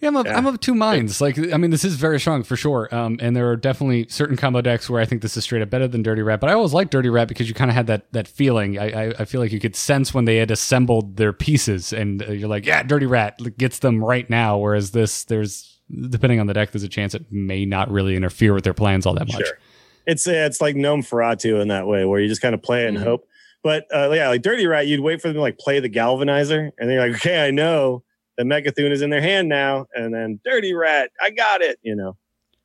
Yeah, I'm of, Yeah. I'm of two minds. Like, I mean, this is very strong for sure. Um, and there are definitely certain combo decks where I think this is straight up better than Dirty Rat. But I always liked Dirty Rat because you kind of had that that feeling. I, I I feel like you could sense when they had assembled their pieces, and uh, you're like, yeah, Dirty Rat gets them right now. Whereas this, there's depending on the deck, there's a chance it may not really interfere with their plans all that much. Sure. It's uh, it's like Gnomeferatu in that way, where you just kind of play it and Mhm. hope. But uh, yeah, like Dirty Rat, you'd wait for them to like play the Galvanizer, and then you're like, okay, I know the Mecha'thun is in their hand now, and then Dirty Rat, I got it, you know.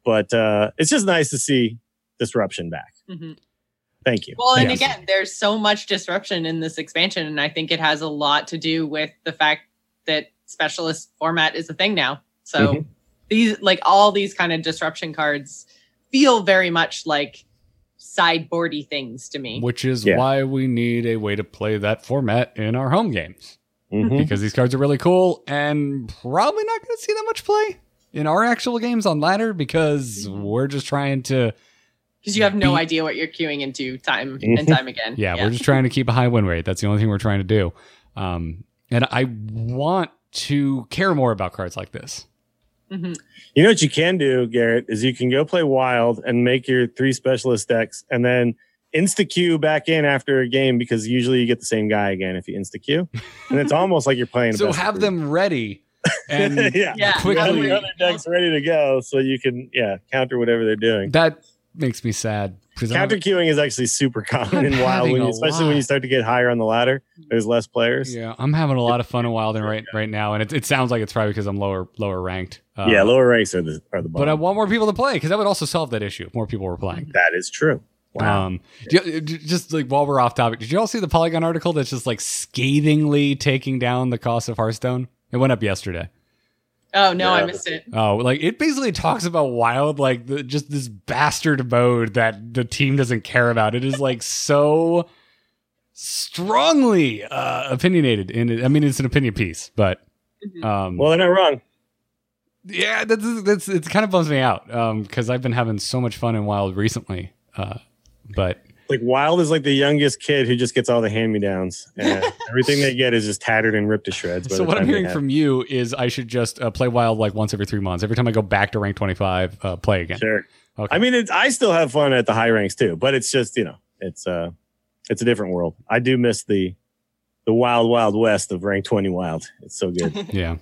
But uh, it's just nice to see disruption back. hmm Thank you. Well, and Yes. again, there's so much disruption in this expansion, and I think it has a lot to do with the fact that specialist format is a thing now. So Mhm. These, like all these kind of disruption cards, feel very much like sideboardy things to me. Which is Yeah. why we need a way to play that format in our home games. Mhm. because these cards are really cool and probably not going to see that much play in our actual games on ladder because we're just trying to Because you have no Beat- idea what you're queuing into time and time again. yeah, we're just trying to keep a high win rate that's the only thing we're trying to do um, and i want to care more about cards like this Mhm. You know what you can do, Garrett, is you can go play wild and make your three specialist decks, and then insta queue back in after a game because usually you get the same guy again if you insta queue, and it's almost like you're playing. a so best of have them ready and yeah, Yeah. quickly have Quickly. the other decks ready to go so you can yeah counter whatever they're doing. that makes me sad because I'm- Counter queuing is actually super common I'm in wild, when you, especially lot. when you start to get higher on the ladder. There's less players. yeah i'm having a lot of fun in wild and right right now and it, it sounds like it's probably because i'm lower lower ranked Uh, yeah, lower ranks are the are the but i want more people to play because that would also solve that issue if more people were playing that is true. Wow. Um, do you- just like while we're off topic, did you all see the Polygon article that's just like scathingly taking down the cost of Hearthstone? It went up yesterday. Oh no, I missed it. Oh, like it basically talks about wild, like the, just this bastard mode that the team doesn't care about. It is like so strongly uh, opinionated, and I mean it's an opinion piece, but um, Well, they're not wrong. yeah, that's that's it. Kind of bums me out because I've been having so much fun in Wild recently. Uh, but Like Wild is like the youngest kid who just gets all the hand me downs, and everything they get is just tattered and ripped to shreds. so what I'm hearing from you is I should just uh, play Wild like once every three months. Every time I go back to rank 25, uh, play again. Sure. Okay. I mean, it's, I still have fun at the high ranks too, but it's just you know, it's uh, it's a different world. I do miss the the wild, wild west of rank twenty wild. It's so good. Yeah.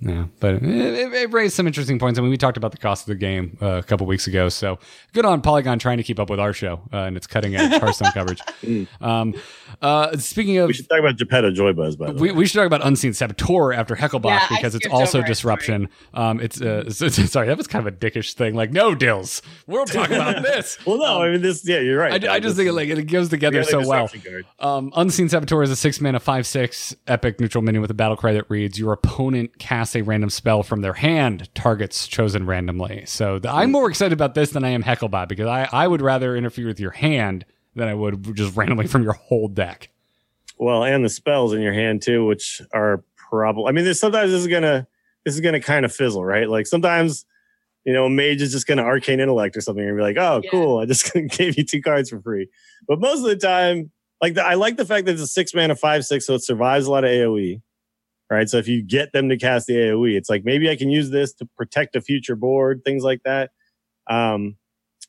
Yeah, but it, it, it raised some interesting points. I mean, we talked about the cost of the game uh, a couple weeks ago, so good on Polygon trying to keep up with our show uh, and its cutting edge Hearthstone coverage. Mm. Um, uh, speaking of, we should talk about Jepetto Joybuzz, by the we, way. we should talk about Unseen Saboteur after Hecklebot Yeah, because it's also over disruption. Um, it's uh, sorry, that was kind of a dickish thing. Like, no, Dills, we'll talk about this. Well, no, I mean this. Yeah, you're right. I, I just think it, like it goes together so well. Um, Unseen Saboteur is a six mana, five six epic neutral minion with a battle cry that reads: Your opponent casts a random spell from their hand, targets chosen randomly. So the, I'm more excited about this than I am Hecklebot because I, I would rather interfere with your hand than I would just randomly from your whole deck. Well, and the spells in your hand too, which are probably. I mean, this sometimes this is gonna this is gonna kind of fizzle, right? Like sometimes, you know, a mage is just gonna arcane intellect or something, and be like, "Oh, Yeah. cool! I just gave you two cards for free." But most of the time, like the, I like the fact that it's a six mana five six, so it survives a lot of AOE. Right, so if you get them to cast the AOE, it's like maybe I can use this to protect a future board, things like that. Um,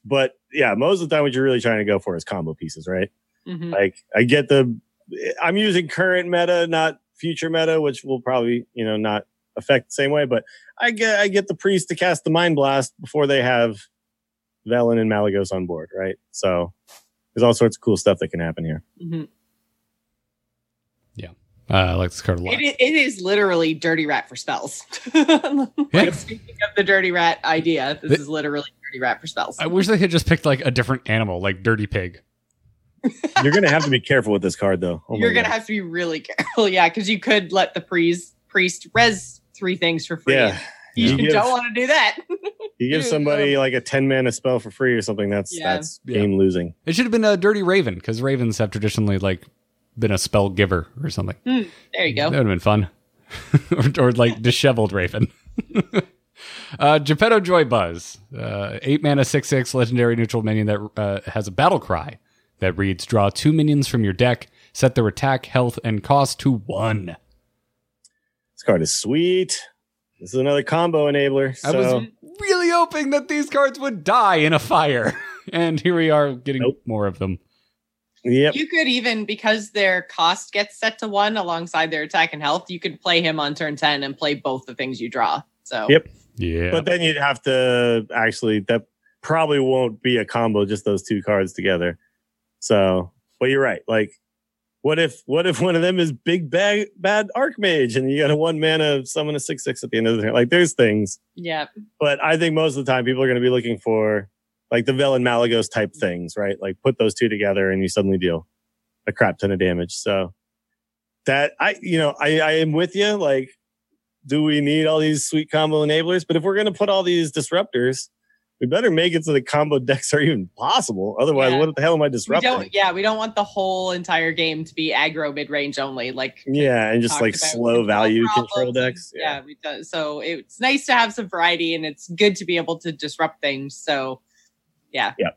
but yeah, most of the time, what you're really trying to go for is combo pieces, right? Mhm. Like I get the I'm using current meta, not future meta, which will probably, you know, not affect the same way, but I get I get the priest to cast the mind blast before they have Velen and Malygos on board, right? So there's all sorts of cool stuff that can happen here. Mhm. Uh, I like this card a lot. It, i- it is literally dirty rat for spells. like, speaking of the dirty rat idea, this The- is literally dirty rat for spells. I wish they had just picked like a different animal, like Dirty Pig. You're gonna have to be careful with this card though. Oh You're gonna God. have to be really careful, yeah, because you could let the priest priest res three things for free. Yeah. you, You give- don't want to do that. You give somebody like a 10 mana spell for free or something, that's Yeah. that's Yeah. game losing. It should have been a Dirty Raven because ravens have traditionally like been a spell giver or something. there you go. That would have been fun. or, or like disheveled Raven. uh, Jepetto Joybuzz, uh, eight mana, six six legendary neutral minion that uh, has a battle cry that reads: Draw two minions from your deck, set their attack, health, and cost to one. This card is sweet. This is another combo enabler. I was really hoping that these cards would die in a fire, and here we are getting Nope. more of them. Yep. You could even because their cost gets set to one alongside their attack and health, you could play him on turn ten and play both the things you draw. So Yep. Yeah, But then you'd have to actually that probably won't be a combo, just those two cards together. So, but you're right. Like, what if what if one of them is big bad bad archmage and you got a one mana summon a six six at the end of the turn? Like, there's things. yeah, But I think most of the time people are going to be looking for like the Velen Malygos type things, right? Like put those two together and you suddenly deal a crap ton of damage. So that I, you know, I, I am with you. Like, do we need all these sweet combo enablers? But if we're going to put all these disruptors, we better make it so the combo decks are even possible. Otherwise, Yeah. what the hell am I we disrupting? don't. Yeah, we don't want the whole entire game to be aggro mid range only. Like yeah, and just like slow value control problems decks. Yeah, we do, so it's nice to have some variety, and it's good to be able to disrupt things. So, yeah, Yeah.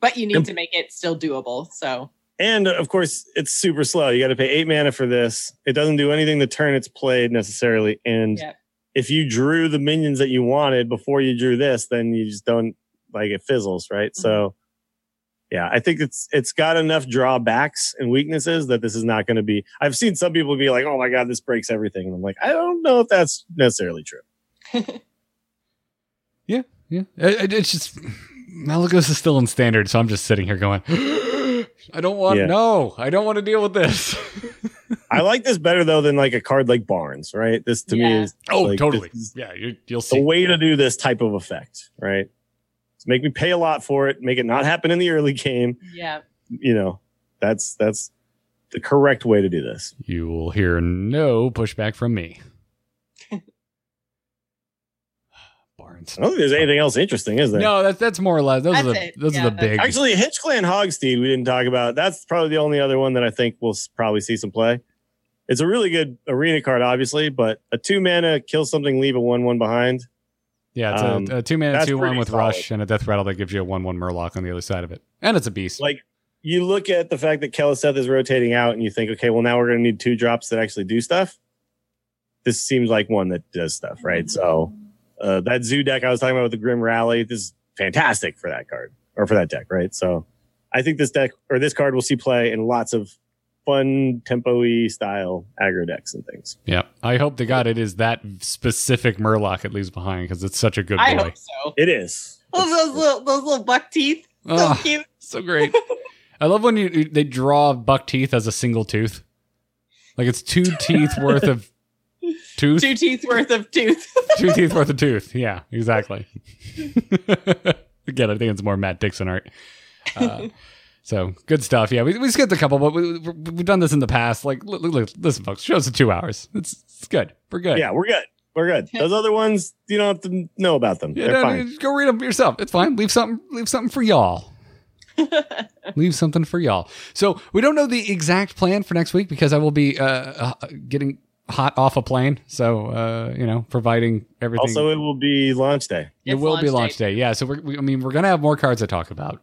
But you need Yep. to make it still doable. So, And of course, it's super slow. You got to pay eight mana for this. It doesn't do anything the turn it's played necessarily. And Yep. if you drew the minions that you wanted before you drew this, then you just don't like it fizzles, right? So, mm-hmm. yeah, I think it's it's got enough drawbacks and weaknesses that this is not going to be. I've seen some people be like, "Oh my god, this breaks everything," and I'm like, I don't know if that's necessarily true. Yeah, yeah. It, it- it's just Malygos is still in standard, so I'm just sitting here going, I don't want. Yeah. No, I don't want to deal with this. I like this better though than like a card like Barnes, right? This to me is oh, like, totally. is Yeah, you, you'll see the way to do this type of effect, right? make me pay a lot for it, make it not happen in the early game. Yeah. You know, that's that's the correct way to do this. You will hear no pushback from me. Barnes. I don't think there's anything else interesting, is there? No, that's that's more or less. Those are the it. those Yeah, are the big. Actually, Hench-Clan Hogsteed we didn't talk about. That's probably the only other one that I think we'll probably see some play. It's a really good arena card, obviously, but a two mana kill something, leave a one one behind. yeah, it's um, a, a two man that's two one with solid. rush and a death rattle that gives you a one one murloc on the other side of it, and it's a beast. Like you look at the fact that Keleseth is rotating out, and you think, okay, well now we're going to need two drops that actually do stuff. This seems like one that does stuff, right? So uh, that zoo deck I was talking about with the Grim Rally, this is fantastic for that card or for that deck, right? So I think this deck or this card will see play in lots of fun tempo-y style aggro decks and things. yeah, I hope to God it is that specific murloc it leaves behind because it's such a good boy. I hope so. It is. Oh, those little those little buck teeth. So Ah, cute. so great. I love when you you- they draw buck teeth as a single tooth, like it's two teeth worth of tooth. Two teeth worth of tooth. two teeth worth of tooth. Yeah, exactly. Again, I think it's more Matt Dixon art. Uh, so good stuff. Yeah, we, we skipped a couple, but we, we, we've done this in the past. Like, look, look, listen, folks, shows in two hours. It's, it's good. We're good. Yeah, we're good. We're good. Those other ones, you don't have to know about them. Yeah, They're no, fine. go read them yourself. It's fine. Leave something. Leave something for y'all. leave something for y'all. So we don't know the exact plan for next week because I will be uh, uh, getting hot off a plane. So uh, you know, providing everything. Also, it will be launch day. It It's will be launch launch day. Yeah. So we're, we, I mean, we're gonna have more cards to talk about.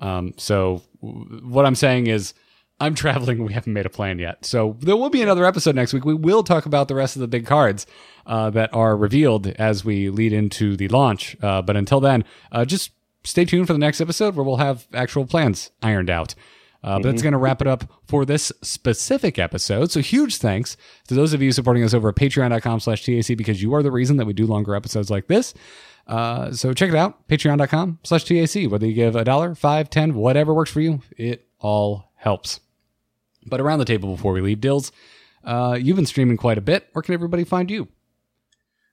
Um, so w- what I'm saying is, I'm traveling. We haven't made a plan yet. So there will be another episode next week. We will talk about the rest of the big cards uh, that are revealed as we lead into the launch. Uh, but until then, uh, just stay tuned for the next episode where we'll have actual plans ironed out. Uh, but that's going to wrap it up for this specific episode. So huge thanks to those of you supporting us over at patreon.com slash TAC because you are the reason that we do longer episodes like this. Uh, so check it out, patreon.com slash TAC. Whether you give a dollar, five, ten, whatever works for you, it all helps. But around the table before we leave, Dills, uh, you've been streaming quite a bit. Where can everybody find you?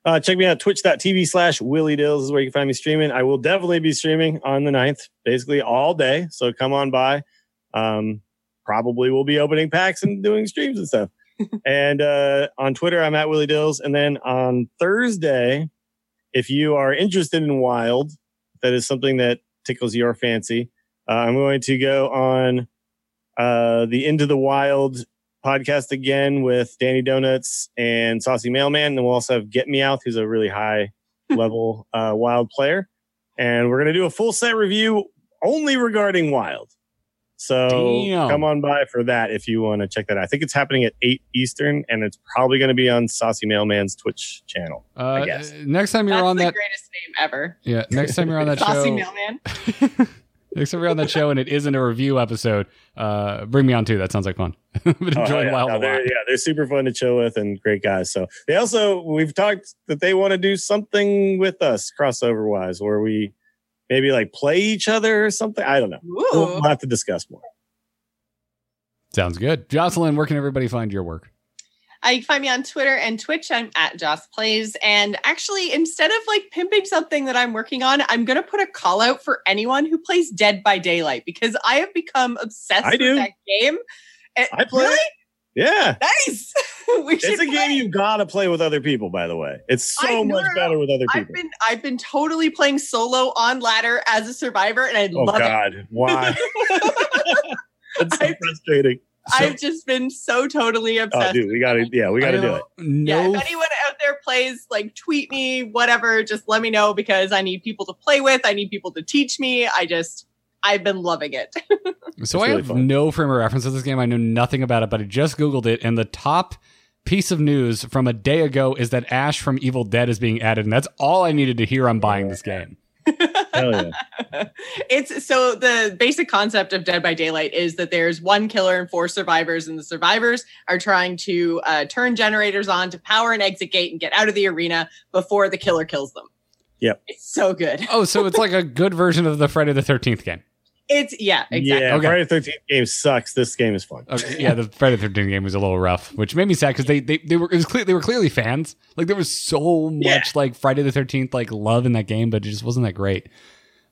Uh, check me out twitch.tv slash Willie Dills is where you can find me streaming. I will definitely be streaming on the 9th, basically all day. So come on by. Um, probably will be opening packs and doing streams and stuff. and uh, on Twitter, I'm at Willie Dills. And then on Thursday, if you are interested in wild, that is something that tickles your fancy. Uh, I'm going to go on uh, the Into the Wild podcast again with Danny Donuts and Saucy Mailman. And we'll also have Get Me Out, who's a really high level uh, wild player. And we're going to do a full set review only regarding wild. So Damn. come on by for that if you want to check that out. I think it's happening at 8 Eastern and it's probably going to be on Saucy Mailman's Twitch channel. Uh, guess. Next time you're That's on the that, greatest name ever. yeah. Next time you're on that Saucy show, mailman. next time you're on that show, and it isn't a review episode, uh, bring me on too. That sounds like fun. I've been Oh, enjoying yeah. Wild No, a they're, lot. yeah, they're super fun to chill with and great guys. So they also we've talked that they want to do something with us crossover wise, where we maybe like play each other or something. I don't know. We'll, we'll have to discuss more. Sounds good. Jocelyn, where can everybody find your work? Uh, you can find me on Twitter and Twitch. I'm at Joss Plays. And actually, instead of like pimping something that I'm working on, I'm going to put a call out for anyone who plays Dead by Daylight because I have become obsessed I with do. that game. And- I play. Really? Yeah. Nice. we It's a game play. you gotta play with other people, by the way. It's so I much no, no. better with other I've people. been I've been totally playing solo on ladder as a survivor, and I oh, love it. oh love God. Why? it. It's so I- frustrating. I've just been so totally Oh, obsessed. dude, we gotta yeah, we gotta do know it. Yeah, if anyone out there plays, like tweet me, whatever, just let me know because I need people to play with. I need people to teach me. I just, I've been loving it. So It's I have fun. no frame of reference to this game. I know nothing about it, but I just Googled it, and the top piece of news from a day ago is that Ash from Evil Dead is being added, and that's all I needed to hear on buying this game. Hell yeah. it's so the basic concept of Dead by Daylight is that there's one killer and four survivors, and the survivors are trying to uh, turn generators on to power an exit gate and get out of the arena before the killer kills them. Yep. It's so good. Oh, so it's like a good version of the Friday the Thirteenth game. It's yeah, exactly. Yeah, Okay. Friday the 13th game sucks. This game is fun. Okay, yeah, the Friday the Thirteenth game was a little rough, which made me sad because they, they they were it was clear they were clearly fans. Like there was so much Yeah. like Friday the Thirteenth like love in that game, but it just wasn't that great.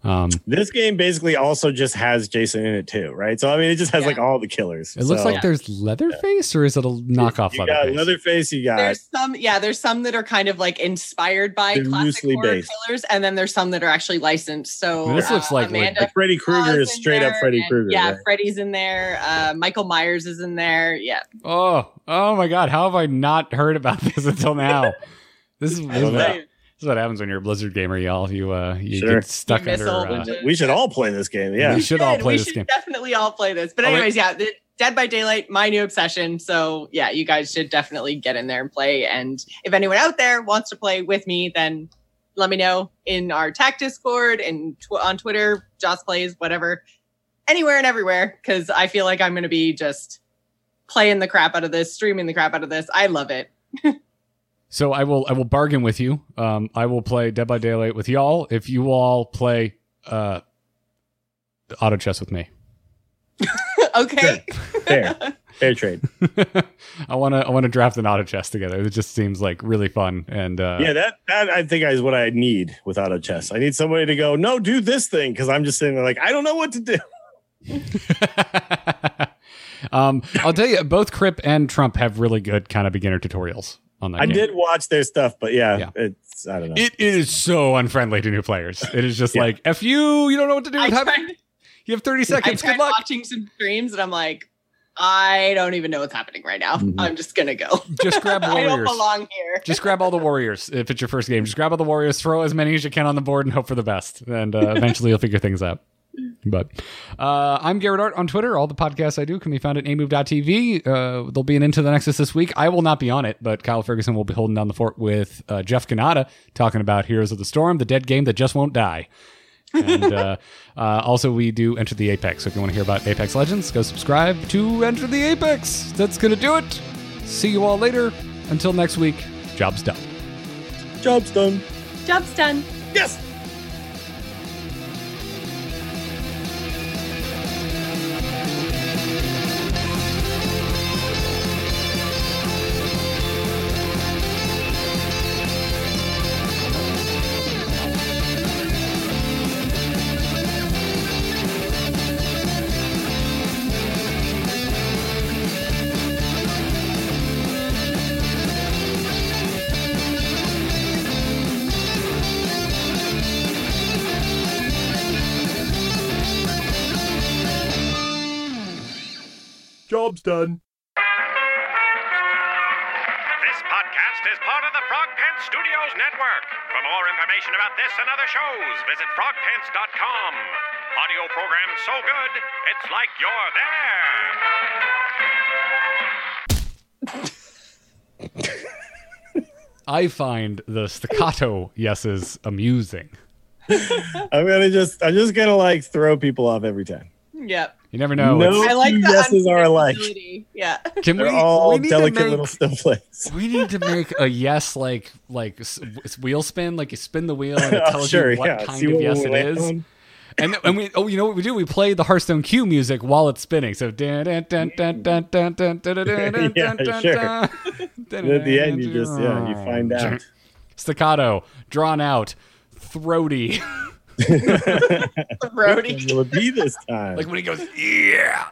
Um, This game basically also just has Jason in it too, right? So I mean, it just has Yeah. like all the killers. it looks like there's Leatherface, or is it a knockoff you got Leatherface? Leatherface. You got There's some, yeah, there's some that are kind of like inspired by They're classic loosely horror based. killers, and then there's some that are actually licensed. So This looks uh, like- Amanda like Freddy Krueger is in straight up Freddy Krueger. Yeah, right? Freddy's in there. Uh, Michael Myers is in there. Yeah, oh, oh my God! How have I not heard about this until now? This is, this, I is what, this is what happens when you're a Blizzard gamer, y'all. You uh, you Sure. get stuck You under. a Uh, We should all play this game. Yeah. We should all play we this should game. Definitely all play this. But Oh, anyways, yeah, the Dead by Daylight, my new obsession. So yeah, you guys should definitely get in there and play. And if anyone out there wants to play with me, then let me know in our Tac Discord and tw- on Twitter, Joss plays, whatever, anywhere and everywhere. Because I feel like I'm going to be just playing the crap out of this, streaming the crap out of this. I love it. So I will I will bargain with you. Um, I will play Dead by Daylight with y'all if you all play uh, auto chess with me. okay. Fair. Fair trade. I want to I want to draft an auto chess together. It just seems like really fun and uh, yeah, that that I think is what I need with auto chess. I need somebody to go, no, do this thing, because I'm just sitting there like, I don't know what to do. um, I'll tell you, both Kripp and Trump have really good kind of beginner tutorials on that. I game. did watch their stuff, but yeah, Yeah. it's I don't know. It is so unfriendly to new players. It is just Yeah. like, F you, you don't know what to do. I Have- tried, you have 30 I seconds. tried Good luck. watching some streams and I'm like, I don't even know what's happening right now. Mhm. I'm just going to go. Just grab I don't warriors. belong here. Just grab all the warriors if it's your first game. Just grab all the warriors, throw as many as you can on the board, and hope for the best. And uh, eventually, you'll figure things out. But uh, I'm Garrett Art on Twitter. All the podcasts I do can be found at amove.tv. Uh, there'll be an Into the Nexus this week. I will not be on it, but Kyle Ferguson will be holding down the fort with uh, Jeff Canada talking about Heroes of the Storm, the dead game that just won't die. and uh, uh, also, we do Enter the Apex. So if you want to hear about Apex Legends, go subscribe to Enter the Apex. That's going to do it. See you all later. Until next week, job's done. Job's done. Job's done. Yes. Job's done. This podcast is part of the Frog Pants Studios Network. For more information about this and other shows, visit frogpants.com. Audio program so good, it's like you're there. I find the staccato yeses amusing. I'm gonna just I'm just gonna like throw people off every time. Yep. You never know. No. It's- I like the yeses are alike. Yeah. Can They're we? all we delicate make- little snowflakes. We need to make a yes like like s- it's wheel spin, like you spin the wheel and it Oh, tells sure, you what yeah. kind See of what yes we it land is. on? And and we oh you know what we do? We play the Hearthstone queue music while it's spinning. So dun, dun, dun, dun, dun, dun, dun, dun, dun, dun, Yeah, dun, sure. dun, And at the end, you just yeah, you find out. staccato, drawn out, throaty, Brody. Will it be this time? like when he goes yeah.